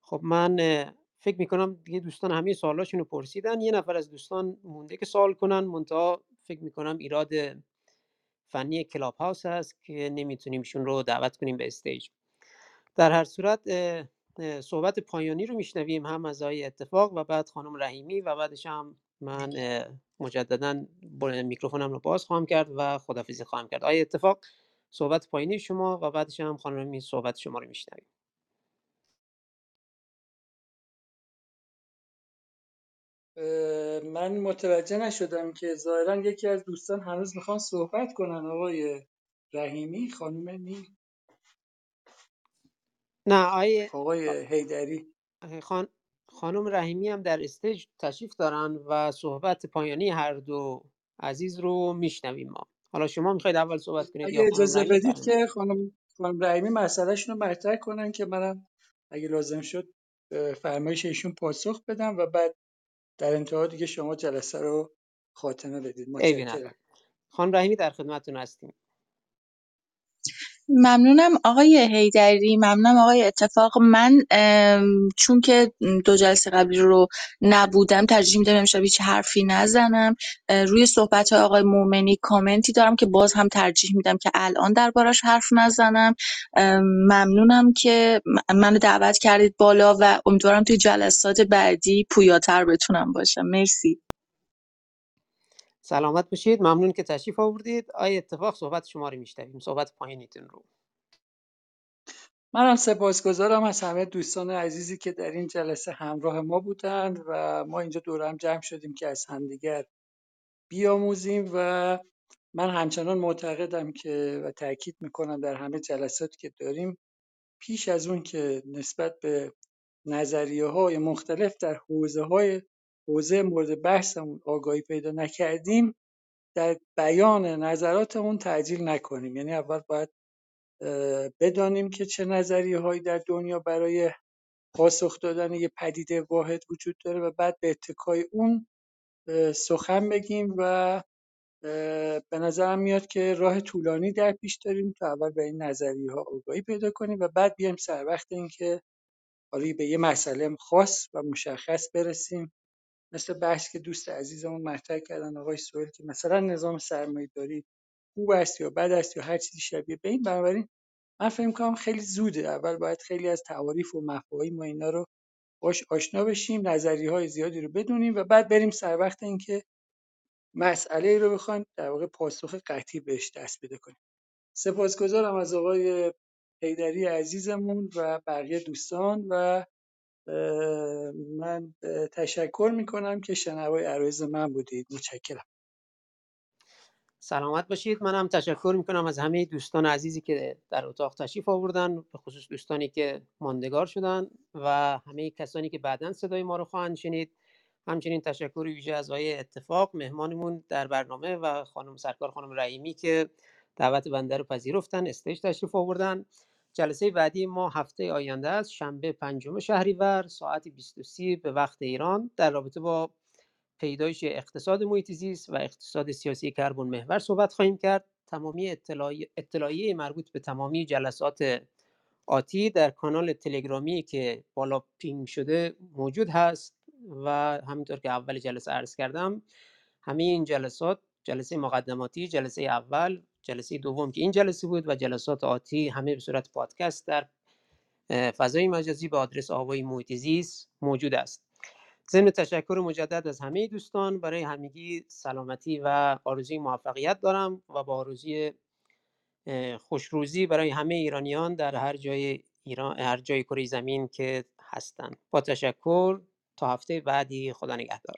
خب من فکر می‌کنم دیگه دوستان همه سوالاشون رو پرسیدن. یه نفر از دوستان مونده که سوال کنن. منتها فکر می‌کنم ایراد فنی Clubhouse هست که نمی‌تونیم ایشون رو دعوت کنیم به stage. در هر صورت صحبت پایانی رو میشنویم هم از اتفاق و بعد خانم رحیمی و بعدش هم من مجددا میکروفونم رو باز خواهم کرد و خدافزی خواهم کرد. آقای اتفاق صحبت پایینی شما و بعدش هم خانم رحیمی صحبت شما رو میشنویم. من متوجه نشدم که ظاهرا یکی از دوستان هنوز می‌خوان صحبت کنن آقای رحیمی خانم نی. نه آقای آقای هیدری خان... خانم رحیمی هم در استیج تشریف دارن و صحبت پایانی هر دو عزیز رو میشنویم ما. حالا شما می‌خواید اول صحبت کنید اگه اجازه بدید که خانم خانم رحیمی مسئلهشون رو مطرح کنن که منم اگه لازم شد فرمایش ایشون پاسخ بدم و بعد در انتها دیگه شما جلسه رو خاتمه بدید. متشکرم. خانم رحیمی در خدمتتون هستیم. ممنونم آقای حیدری ممنونم آقای اتفاق. من چون که دو جلسه قبلی رو نبودم ترجیح میدم امشب هیچ حرفی نزنم. روی صحبت آقای مومنی کامنتی دارم که باز هم ترجیح میدم که الان دربارش حرف نزنم. ممنونم که منو دعوت کردید بالا و امیدوارم توی جلسات بعدی پویاتر بتونم باشم. مرسی. سلامت باشید. ممنون که تشریف آوردید. آقای اتفاق صحبت شما رو میشنویم. صحبت پایینیتون رو. منم سپاسگزارم از همه دوستان عزیزی که در این جلسه همراه ما بودند و ما اینجا دور هم جمع شدیم که از همدیگر بیاموزیم و من همچنان معتقدم که و تاکید می‌کنم در همه جلساتی که داریم پیش از اون که نسبت به نظریه های مختلف در حوزه های حوزه مورد بحثمون آگاهی پیدا نکردیم در بیان نظراتمون تعجیل نکنیم. یعنی اول باید بدانیم که چه نظریه هایی در دنیا برای پاسخ دادن یه پدیده واحد وجود داره و بعد به اتکای اون سخن بگیم و به نظرم میاد که راه طولانی در پیش داریم تا اول به این نظریه ها آگاهی پیدا کنیم و بعد بیایم سر وقت اینکه حالا به یه مسئله خاص و مشخص برسیم. مثل بحث که دوست عزیزمون مطرح کردن آقای سوهل که مثلا نظام سرمایه‌داری خوب است یا بد است یا هر چیزی شبیه به این بنابراین من فکر کنم خیلی زوده. اول باید خیلی از تعاریف و مفاهیم و اینا رو باش آشنا بشیم نظریه های زیادی رو بدونیم و بعد بریم سر وقت اینکه مسئله ای رو بخوایم در واقع پاسخ قطعی بهش دست پیدا کنیم. سپاسگزارم از آقای حیدری عزیزمون و بقیه دوستان و من تشکر می‌کنم که شنوای عرایز من بودید. متشکرم. سلامت باشید. منم تشکر می‌کنم از همه دوستان عزیزی که در اتاق تشریف آوردن به خصوص دوستانی که ماندگار شدن و همه کسانی که بعدا صدای ما رو خواهند شنید. همچنین تشکر ویژه از آقای اتفاق مهمانمون در برنامه و خانم سرکار خانم رحیمی که دعوت بنده رو پذیرفتن stage تشریف آوردن. جلسه بعدی ما هفته آینده است شنبه پنجم شهریور ساعت 23 به وقت ایران در رابطه با پیدایش اقتصاد محیط زیست و اقتصاد سیاسی کربن محور صحبت خواهیم کرد. تمامی اطلاعی- اطلاعیه مربوط به تمامی جلسات آتی در کانال تلگرامی که بالا pin شده موجود هست و همینطور که اول جلسه عرض کردم همه این جلسات جلسه مقدماتی جلسه اول جلسه دوم که این جلسه بود و جلسات آتی همه به صورت پادکست در فضای مجازی به آدرس آوای محیط زیست موجود است. ضمن تشکر مجدد از همه دوستان برای همگی سلامتی و آرزوی موفقیت دارم و با آرزوی خوشروزی برای همه ایرانیان در هر جای ایران هر جای کره زمین که هستند. با تشکر تا هفته بعدی خدا نگهدار.